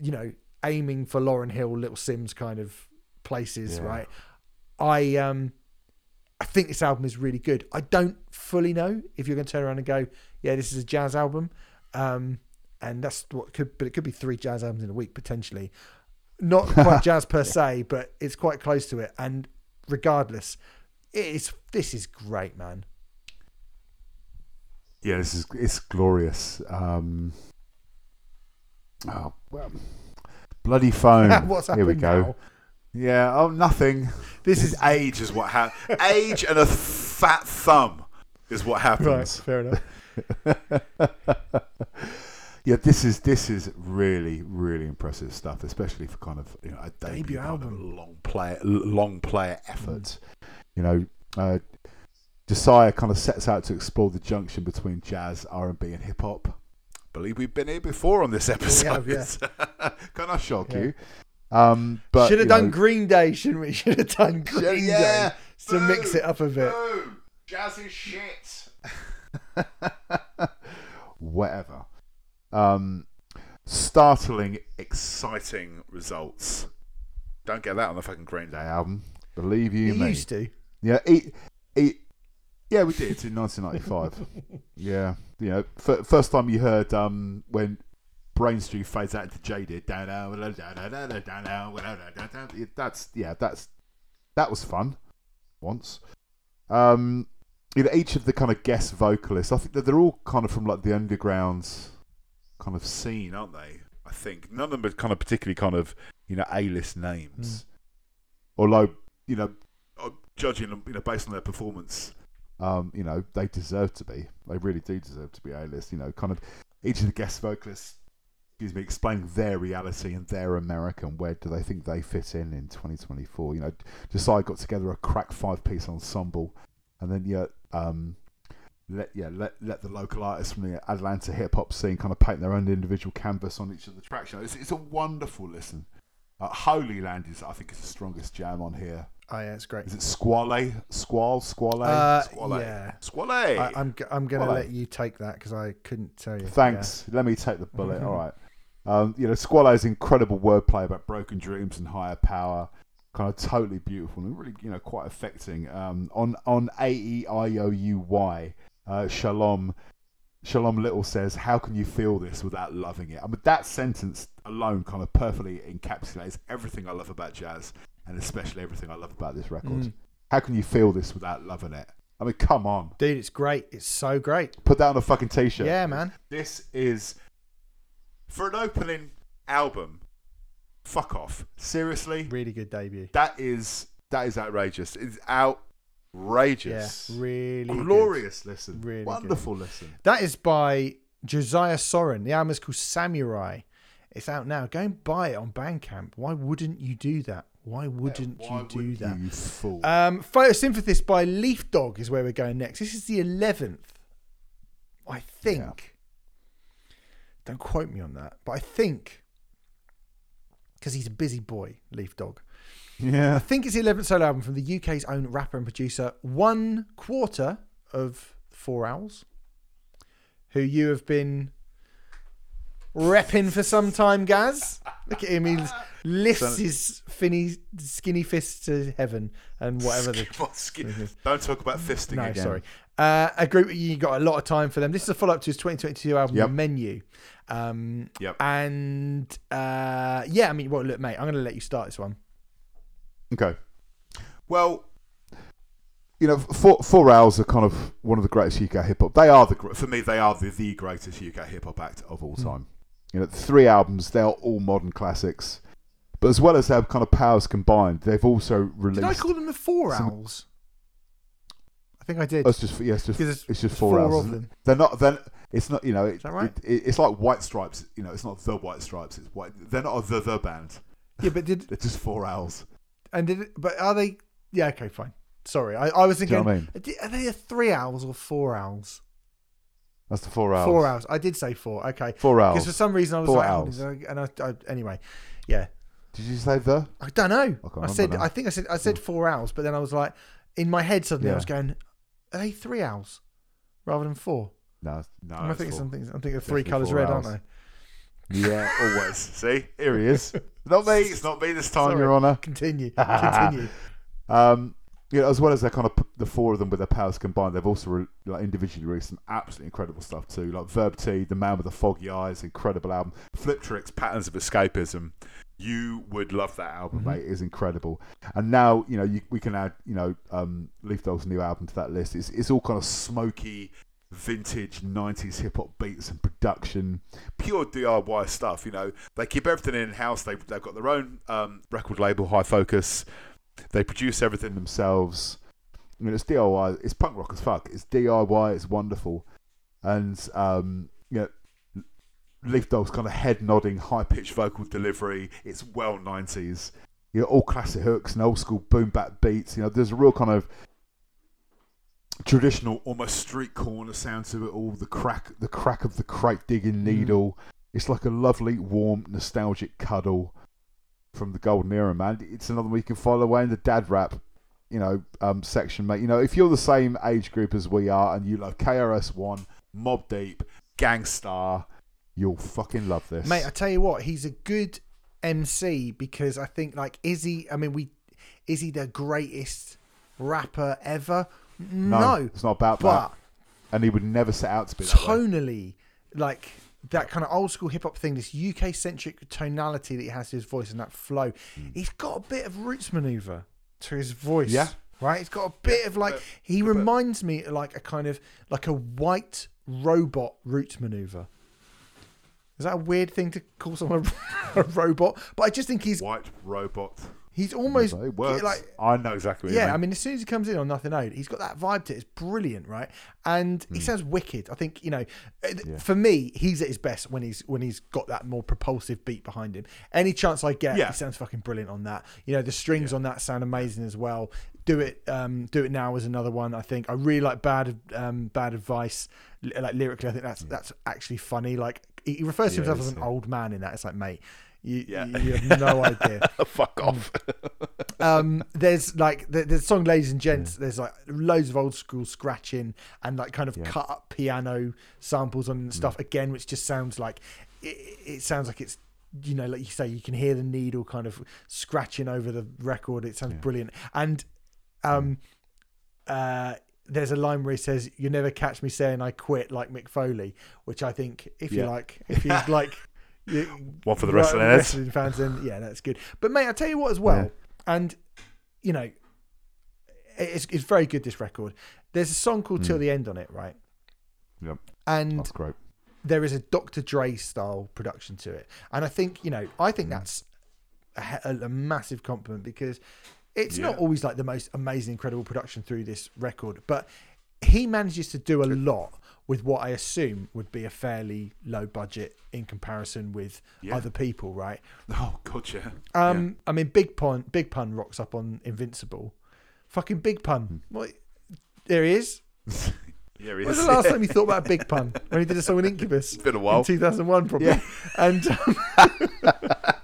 S1: you know, aiming for Lauryn Hill, Little Simz kind of places,
S2: Yeah.
S1: right? I um I think this album is really good. I don't fully know if you're going to turn around and go, yeah, this is a jazz album, um, and that's what could, but it could be three jazz albums in a week potentially. Not quite jazz per se, but it's quite close to it. And regardless, it's this is great, man.
S2: Yeah, this is it's glorious. Um, oh, well, bloody phone.
S1: What's
S2: Here we go.
S1: now?
S2: Yeah. Oh, nothing.
S1: This is
S9: Age is what happens. Age and a fat thumb is what
S1: right.
S9: happens.
S1: Fair enough.
S2: Yeah, this is this is really really impressive stuff, especially for kind of you know a
S1: Debut
S2: debut,
S1: album.
S2: long player long player effort. You know, uh, Josiah kind of sets out to explore the junction between jazz, R and B, and hip hop.
S9: Believe we've been here before on this episode.
S1: have, yeah.
S2: Can I shock
S1: Yeah.
S2: you? Um, but
S1: Should have done
S2: know,
S1: Green Day, shouldn't we? Should have done Green
S9: yeah.
S1: Day to mix it up a bit.
S9: Boo. Jazz is shit.
S2: whatever. Um, startling,
S9: Exciting results. Don't get that on the fucking Green
S2: Day album. Believe you
S1: You
S2: me.
S1: used to.
S2: Yeah, he, he, yeah, we did it in 1995. yeah, you know, f- first time you heard um, when Brain Stew fades out into Jaded. That's yeah, that's that was fun once. Um, you know, each of the kind of guest vocalists, I think that they're all kind of from like the underground kind of scene,
S9: aren't they? I think none of them are kind of particularly kind of you know A list names, mm.
S2: although you know
S9: judging them you know based on their performance
S2: um, you know, they deserve to be. They really do deserve to be A-list. You know, kind of each of the guest vocalists, excuse me, explaining their reality and their America and where do they think they fit in in 2024. You know, Josiah got together a crack five-piece ensemble, and then yeah, um, let yeah let let the local artists from the Atlanta hip hop scene kind of paint their own individual canvas on each of the tracks. You know, it's, it's a wonderful listen. Uh, Holy Land is, I think, is the strongest jam on here.
S1: Oh yeah, it's great.
S2: Is it Squale? Squall? Squale?
S1: Uh,
S9: Squale.
S1: yeah.
S9: Squale.
S1: I, I'm g- I'm gonna
S2: Well,
S1: let you take that because I couldn't tell you.
S2: Thanks. Let me take the bullet. All right. Um, you know, Squallo's incredible wordplay about broken dreams and higher power, kind of totally beautiful and really, you know, quite affecting. Um, on on A E I O U Y, uh, Shalom Shalom Little says, "How can you feel this without loving it?" I mean, that sentence alone kind of perfectly encapsulates everything I love about jazz, and especially everything I love about this record.
S1: Mm.
S2: How can you feel this without loving it? I mean, come on,
S1: Dude, it's great. It's so great.
S2: put that on a fucking t-shirt.
S1: Yeah, man.
S10: This is for an opening album. Fuck off. Seriously,
S1: Really good debut.
S10: that is that is outrageous. It's outrageous.
S1: Yeah, really good.
S2: glorious listen,
S1: Really
S2: wonderful listen.
S1: That is by Josiah Soren. The album is called Samurai. It's out now. Go and buy it on Bandcamp. Why wouldn't you do that? Why wouldn't
S2: Why
S1: you do
S2: wouldn't
S1: that?
S2: You, fool.
S1: Um, Photosynthesis by Leaf Dog is where we're going next. This is the 11th, I think. Don't quote me on that, but I think, because he's a busy boy, Leaf Dog.
S2: Yeah.
S1: I think it's the 11th solo album from the UK's own rapper and producer, one quarter of Four Owls, who you have been repping for some time, Gaz. Look at him, he lifts his finny, skinny fist to heaven and whatever the.
S10: Don't talk about fisting
S1: No,
S10: again.
S1: sorry. Uh, a group you got a lot of time for them. This is a follow up to his 2022 album,
S2: Yep.
S1: The Menu. Um,
S10: Yep.
S1: And uh, yeah, I mean, well, look, mate, I'm going to let you start this one.
S2: okay.
S10: Well,
S2: You know, four, Four Owls are kind of one of the greatest UK hip hop. They are the gr-
S10: for me, they are the, the greatest UK hip hop act of all
S2: all
S10: time.
S2: You know, three albums, they're all modern classics. But as well as their kind of powers combined, they've also released.
S1: Did I call them the Four
S2: some-
S1: Owls? I think I did.
S2: Oh, it's just yeah, it's just
S1: Because
S2: it's, just
S1: four
S2: four, hours.
S1: of them.
S2: They're not. Then it's not. You know, it,
S1: that right?
S2: it, it- it's like White Stripes. You know, it's not the White Stripes. It's white. They're not a the the band.
S1: Yeah, but did
S2: They're just four owls.
S1: and did it, but are they? Yeah, okay, fine. Sorry, I, I was
S2: Do you
S1: thinking.
S2: know what I mean?
S1: are they- Are they a three owls or four owls?
S2: That's the four hours.
S1: Four hours. I did say four. Okay.
S2: Four
S1: hours.
S2: Because
S1: for some reason I was
S2: Four
S1: like, oh, is there- and I, I, anyway, yeah.
S2: Did you say the?
S1: I don't know.
S2: I
S1: I, said.
S2: now.
S1: I think I said. I said four hours, but then I was like, in my head suddenly I was going, are they three hours rather than four?
S2: No, no.
S1: Am I
S2: it's
S1: thinking something? I'm thinking of three colours red,
S2: owls.
S1: aren't they?
S2: Yeah.
S10: Always. See?
S2: Here he is.
S10: Not me. It's not me this time.
S2: Time,
S1: Sorry.
S2: Your Honour.
S1: Continue. Continue.
S2: Um, you know, as well as their kind of the four of them with their powers combined, they've also re- like individually released some absolutely incredible stuff too. Like Verb T, The Man with the Foggy Eyes, incredible album.
S10: Fliptrix, Patterns of Escapism. You would love that album,
S2: album,
S10: mate.
S2: mate, is incredible. And now, you know, you, we can add, you know, um, Leaf Dog's new album to that list. It's, it's all kind of smoky,
S10: vintage 90s hip hop beats and production, pure DIY stuff. You know, they keep everything in house. They, they've got their own um, record label, High Focus. They produce everything
S2: themselves. I mean, it's DIY. It's punk rock as fuck. It's DIY. It's wonderful, and um, you know, Leaf Dog's kind of head nodding, high pitched
S10: vocal delivery. It's well 90s.
S2: you know, all classic hooks and old school boom bap beats. You know, there's a real kind of traditional,
S10: Almost street corner sound to it all. The crack.
S2: crack, the crack of the crate digging needle. It's like a lovely, warm, nostalgic cuddle from the golden era, man. It's another one you can follow away in the dad rap, you know, um, section, mate. You know, if you're the same age group as we are and you love KRS One,
S10: Mobb Deep.
S2: Gang Starr, you'll fucking love this,
S1: Mate, I tell you what, he's a good MC because I think like is he? I mean, we is he the greatest rapper ever?
S2: no,
S1: No,
S2: it's not about
S1: but
S2: that, and he would never set out to be
S1: tonally, like that kind of old school hip hop thing, this UK centric tonality that he has to his voice and that flow, mm. he's got a bit of Roots Manuva to his voice.
S2: Yeah.
S1: Right, he's got a bit of like he reminds me like a kind of like a white robot Roots Manuva. Is that a weird thing to call someone a robot? But I just think he's
S10: White robot.
S1: He's almost
S2: It works.
S1: like
S10: I know exactly
S1: yeah. I mean, as soon as he comes in on Nothing Owed, he's got that vibe to it. It's brilliant, right? And he sounds wicked. I think you know, uh, for me, he's at his best when he's when he's got that more propulsive beat behind him. Any chance I get,
S10: Yeah.
S1: he sounds fucking brilliant on that. You know, the strings on that sound amazing as well. Do it, um, do it now is another one. I think I really like bad, um, bad advice. Li- Like lyrically, I think that's that's actually funny. Like he he refers to
S2: Yeah,
S1: himself as an
S2: yeah.
S1: old man in that. It's like, mate, you,
S10: Yeah.
S1: you, you have no idea
S10: Fuck off.
S1: um, there's like the, the song "Ladies and Gents." There's like loads of old school scratching and like kind of cut up piano samples and stuff again, which just sounds like it, it sounds like it's you know like you say you can hear the needle kind of scratching over the record. It sounds brilliant and um uh there's a line where he says, "You never catch me saying I quit like Mick Foley," which I think, if you like, if you like, you,
S2: One for the
S1: right,
S2: wrestling heads.
S1: wrestling fans, then yeah, that's good. But mate, I tell you what, as well, and you know, it's it's very good. This record. There's a song called "Till hmm. the End" on it, right?
S3: Yep,
S1: And
S3: that's great.
S1: there is a Dr. Dre style production to it, and I think you know, I think hmm. that's a, a massive compliment because it's not always like the most amazing, incredible production through this record, but he manages to do a lot with what I assume would be a fairly low budget in comparison with
S2: Yeah.
S1: other people, right?
S2: Oh god, yeah.
S1: Um, I mean, Big Pun, Big Pun rocks up on Invincible. Fucking Big
S2: Hmm.
S1: Pun, what? There he is.
S2: yeah. yeah he
S1: When was
S2: is.
S1: the last time you thought about a Big Pun? When he did a song with Incubus?
S2: It's been a
S1: in
S2: while.
S1: 2001 probably
S3: Yeah.
S1: and um,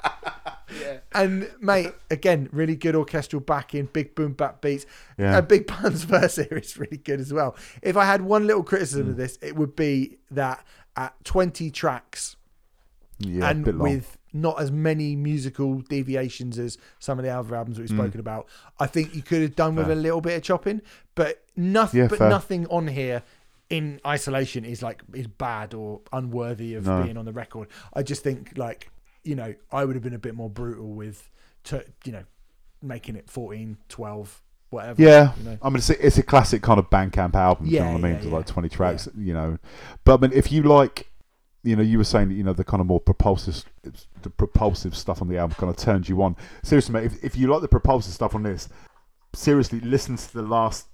S1: and mate again really good orchestral backing big boom bap beats
S3: Yeah.
S1: a big pun's verse here is really good as well if i had one little criticism of
S3: Mm.
S1: this it would be that at 20 tracks
S3: Yeah, a
S1: and
S3: bit long.
S1: with not as many musical deviations as some of the other albums we've spoken about i think you could have done with
S3: Mm.
S1: A little bit of chopping but nothing
S3: Yeah,
S1: but
S3: fair.
S1: nothing on here in isolation is like is bad or unworthy of
S3: No.
S1: being on the record i just think like you know i would have been a bit more brutal with to you know making it 14 12 whatever
S3: Yeah,
S1: you know?
S3: I mean it's a, it's a classic kind of Bandcamp album.
S1: Yeah,
S3: you know what I mean?
S1: yeah,
S3: It's
S1: yeah.
S3: like twenty tracks, you know. But I mean, if you like, you know, you were saying that you know the kind of more propulsive, the propulsive stuff on the album kind of turns you on. Seriously, mate, if, if you like the propulsive stuff on this, seriously, listen to the last,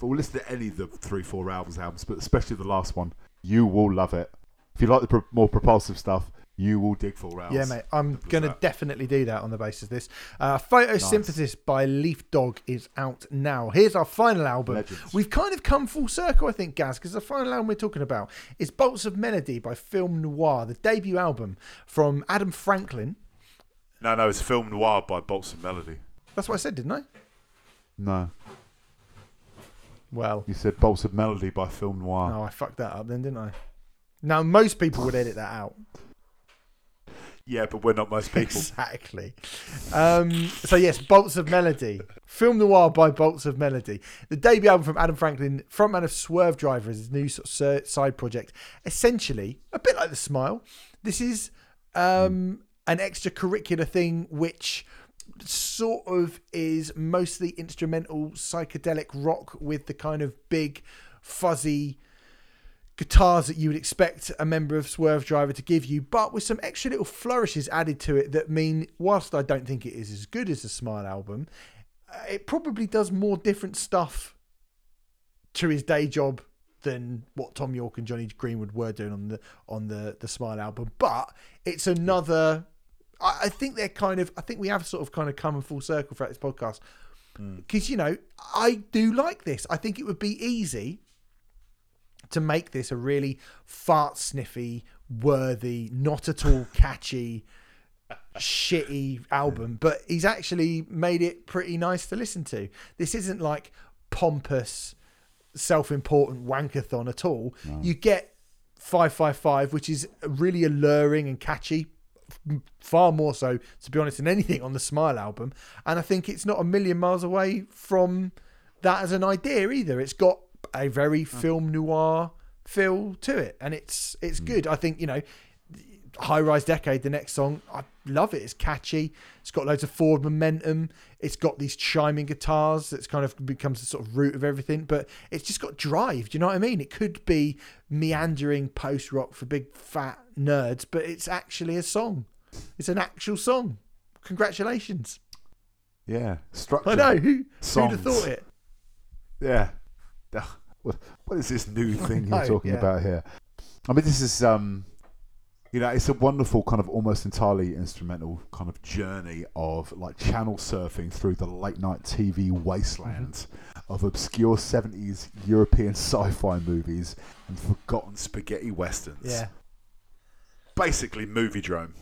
S3: or listen to any of the three, four albums, albums, but especially the last one. You will love it. If you like the pro- more propulsive stuff, you will dig Full Rounds.
S1: Yeah, mate. I'm going to definitely do that on the basis of this. Uh, Photosynthesis by Leaf Dog is out now. Here's our final album.
S3: Legends.
S1: We've kind of come full circle, I think, Gaz, because the final album we're talking about is Bolts of Melody by Film Noir, the debut album from Adam Franklin.
S2: No, no, it's film noir by Bolts of Melody.
S1: That's what I said, didn't I?
S3: No,
S1: Well,
S3: you said Bolts of Melody by Film Noir.
S1: no, I fucked that up then, didn't I? Now, most people would edit that out.
S2: Yeah, but we're not most people.
S1: Exactly. Um, so yes, Bolts of Melody, film noir by Bolts of Melody, the debut album from Adam Franklin, frontman of Swervedriver, is his new sort of side project. Essentially, a bit like the Smile. This is um, an extracurricular thing which sort of is mostly instrumental psychedelic rock with the kind of big fuzzy guitars that you would expect a member of Swervedriver to give you, but with some extra little flourishes added to it that mean, whilst I don't think it is as good as the Smile album, uh, it probably does more different stuff to his day job than what Thom Yorke and Jonny Greenwood were doing on the on the the Smile album. But it's another. I, I think they're kind of. I think we have sort of kind of come in full circle throughout this podcast because you know I do like this. I think it would be easy to make this a really fart sniffy, worthy, not at all catchy, shitty album, but he's actually made it pretty nice to listen to. This isn't like pompous, self important wankathon at all. You get 555, which is really alluring and catchy. Far more so, to be honest, than anything on the Smile album. And I think it's not a million miles away from that as an idea either. It's got a very mm. film noir feel to it, and it's it's mm. good. I think you know, High Rise Decade, the next song, I love it. It's catchy. It's got loads of forward momentum. It's got these chiming guitars. That's kind of becomes the sort of root of everything. But it's just got drive. Do you know what I mean? It could be meandering post rock for big fat nerds, but it's actually a song. It's an actual song. Congratulations.
S3: Yeah, structure.
S1: I know. Who, who'd have thought it?
S3: Yeah. Ugh, What is this new thing you're talking
S1: yeah.
S3: about here? I mean, this is um, you know, it's a wonderful kind of almost entirely instrumental kind of journey of like channel surfing through the late night TV wasteland
S1: Mm-hmm.
S3: of obscure '70s European sci-fi movies and forgotten.
S2: Spaghetti westerns.
S1: Yeah.
S2: Basically, Moviedrome.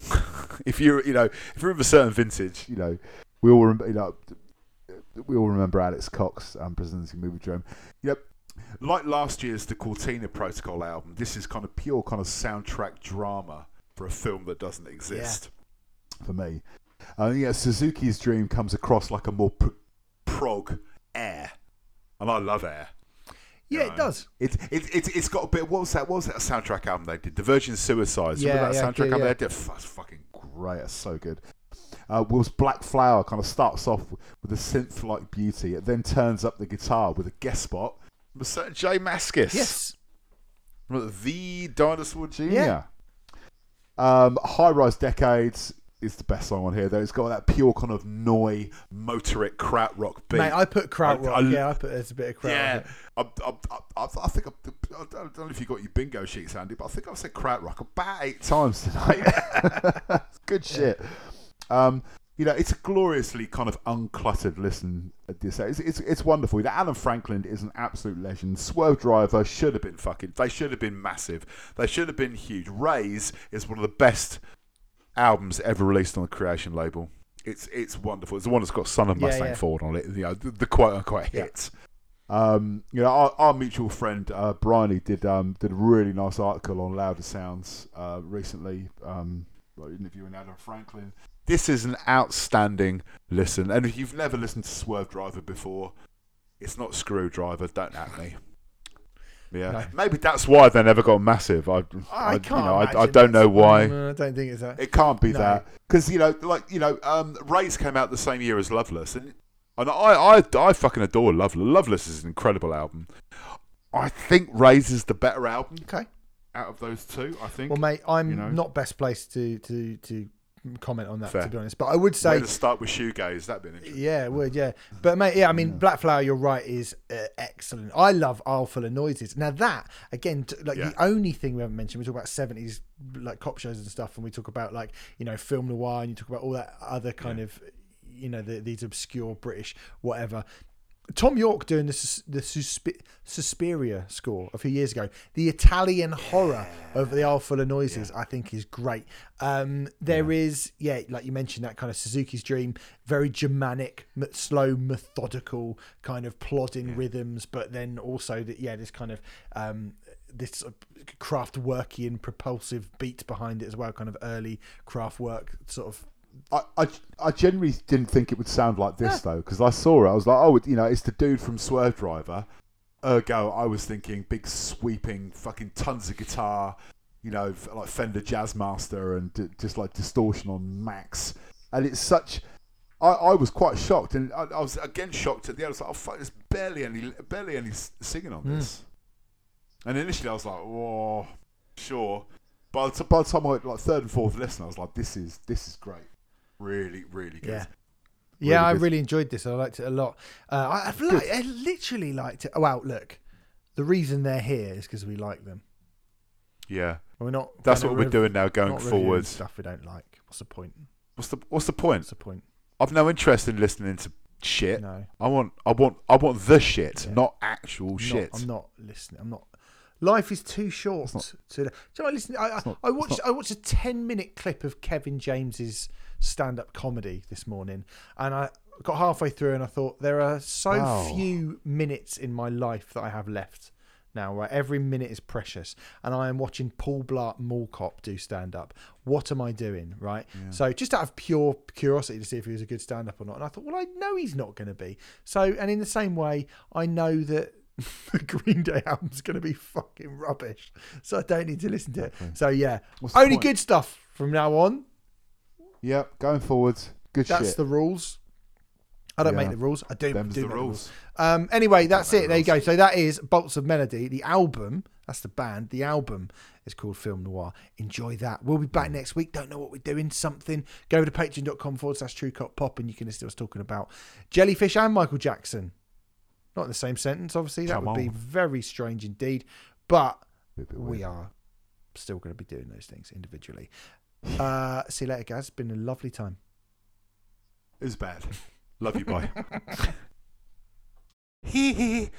S2: if you're, you know, if you're of a certain vintage,
S3: You know, we all you know. We all remember Alex Cox um, presenting Moviedrome.
S2: Yep. Like last year's The Cortina Protocol album, this is kind of pure kind of soundtrack drama for a film that doesn't exist.
S3: for me. Uh, yeah, Suzuki's Dream comes across like a more pro-
S2: Prog air. and I love Air.
S1: Yeah, it does.
S2: It's it, it, it's got a bit. What was that? What was that soundtrack album they did? The Virgin Suicides.
S1: Yeah,
S2: Remember that
S1: yeah,
S2: soundtrack
S1: yeah,
S2: album
S1: yeah.
S2: they did? That's fucking
S3: Great, that's so good. Uh, Will's Black Flower kind of starts off with a synth-like beauty. It then turns up the guitar with a guest spot.
S2: from a certain J Mascis.
S1: Yes.
S2: The Dinosaur Jr.
S3: Yeah. Um, High Rise Decades is the best song on here, though. It's got that pure kind of noi.
S2: Motorik krautrock beat.
S1: Mate, I put kraut
S2: I-
S1: rock.
S2: I-
S1: yeah, I put there's a bit of kraut.
S2: yeah,
S1: rock.
S2: I, I, I, I think I, I don't know if you got your bingo sheets, handy, but I think I've said krautrock about eight times.
S3: times tonight. Good shit. Um, you know, it's a gloriously kind of uncluttered listen. It's, it's it's wonderful. You know, Alan Franklin is an absolute legend. Swervedriver should have been.
S2: fucking. They should have been massive. They should have been huge. Raise is one of the best albums ever released on the Creation label. It's it's wonderful. It's the one that's got Son of
S1: Yeah,
S2: Mustang
S1: yeah.
S2: Ford on it. You know, the, the quote unquote hits.
S3: Um, you know, our, our mutual friend uh, Bryony did um, did a really nice article on Louder Sounds uh, recently, um, interviewing Adam Franklin.
S2: This is an outstanding listen. And if you've never listened to Swervedriver before, it's not Screwdriver. Don't at me. Yeah,
S1: No.
S2: maybe that's why they never got massive. I,
S1: I
S2: you
S1: can't.
S2: know, I, I don't know why.
S1: No, I don't think it's that.
S2: It can't be
S1: No.
S2: that because you know, like you know, um, Raise came out the same year as Loveless, and and I, I, I fucking adore Loveless. Loveless is an incredible album. I think Raise is the better album
S1: Okay.
S2: out of those two. I think.
S1: Well, mate, I'm
S2: you know.
S1: not best placed to to to comment on that
S2: Fair.
S1: to be honest. But I would say
S2: Way to start with shoegaze. That'd be an interesting.
S1: Yeah, it would yeah. But mate, yeah, I mean, Black Flower, you're right, is uh, excellent. I love Isle Full of Noises. Now that again, t- like
S2: Yeah.
S1: the only thing we haven't mentioned, we talk about seventies like cop shows and stuff, and we talk about like you know film noir, and you talk about all that other kind of you know the, these obscure British whatever. Thom Yorke doing the the Suspi- Suspiria score a few years ago. The Italian horror of the Isle Full of Noises, I think, is great. Um, there is, yeah, like you mentioned, that kind of Suzuki's Dream, very Germanic, m- slow, methodical, kind of plodding rhythms, but then also that, yeah, this kind of um, this of Kraftwerkian propulsive beat behind it as well, kind of early Kraftwerk sort of.
S3: I, I, I genuinely didn't think it would sound like this though, because I saw it. I was like, oh, you know, it's the dude from Swervedriver. Ergo, I was thinking big sweeping, fucking tons of guitar, you know, like Fender Jazzmaster and d- just like distortion on max. And it's such. I, I was quite shocked, and I, I was again shocked at the end. I was like, oh fuck, there's barely any, barely any singing on hmm. this. And initially, I was like, oh, sure. By the, by the time I went like third and fourth listen, I was like, this is this is great, really, really good.
S1: Yeah. Yeah,
S3: Really
S1: I really enjoyed this. I liked it a lot. Uh, I, I've li- I literally liked it. Oh, wow, look. The reason they're here is because we like them.
S2: Yeah,
S1: We're not.
S2: that's
S1: gonna
S2: what we're doing now going
S1: not
S2: forward.
S1: Stuff we don't like. What's the point?
S2: What's the What's the point?
S1: What's the point?
S2: I've no interest in listening to shit.
S1: No.
S2: I want I want I want the shit,
S1: Yeah.
S2: not actual
S1: I'm
S2: shit.
S1: Not, I'm not listening. I'm not. Life is too short. to, do you know, I listen. I, I, I watched. I watched a ten minute clip of Kevin James's stand up comedy this morning, and I got halfway through, and I thought there are so
S3: Wow.
S1: few minutes in my life that I have left now. Right, every minute is precious, and I am watching Paul Blart Mall Cop do stand up. What am I doing? Right. So just out of pure curiosity to see if he was a good stand up or not, and I thought, well, I know he's not going to be. So, and in the same way, I know that. the Green Day album's going to be fucking rubbish, so I don't need to listen to it. So yeah,
S3: What's
S1: only good stuff from now on.
S3: Yep, going forwards, good
S1: That's
S3: shit.
S1: the rules. I don't
S3: Yeah.
S1: make the rules. I do
S3: Them's
S1: do
S3: the
S1: make
S2: rules.
S1: Um, anyway, that's it.
S2: the
S1: There you go. So that is Bolts of Melody. The album, that's the band. The album is called Film Noir. Enjoy that. We'll be back next week. Don't know what we're doing. Something. Go over to patreon.com forward slash true cop pop and you can listen to us talking about Jellyfish and Michael Jackson. Not in the same sentence, obviously. That
S3: Come
S1: would be very strange indeed. But we are still going to be doing those things individually. Uh, see you later, guys. It's been a lovely time.
S2: It's bad. Love you, bye. Hee hee.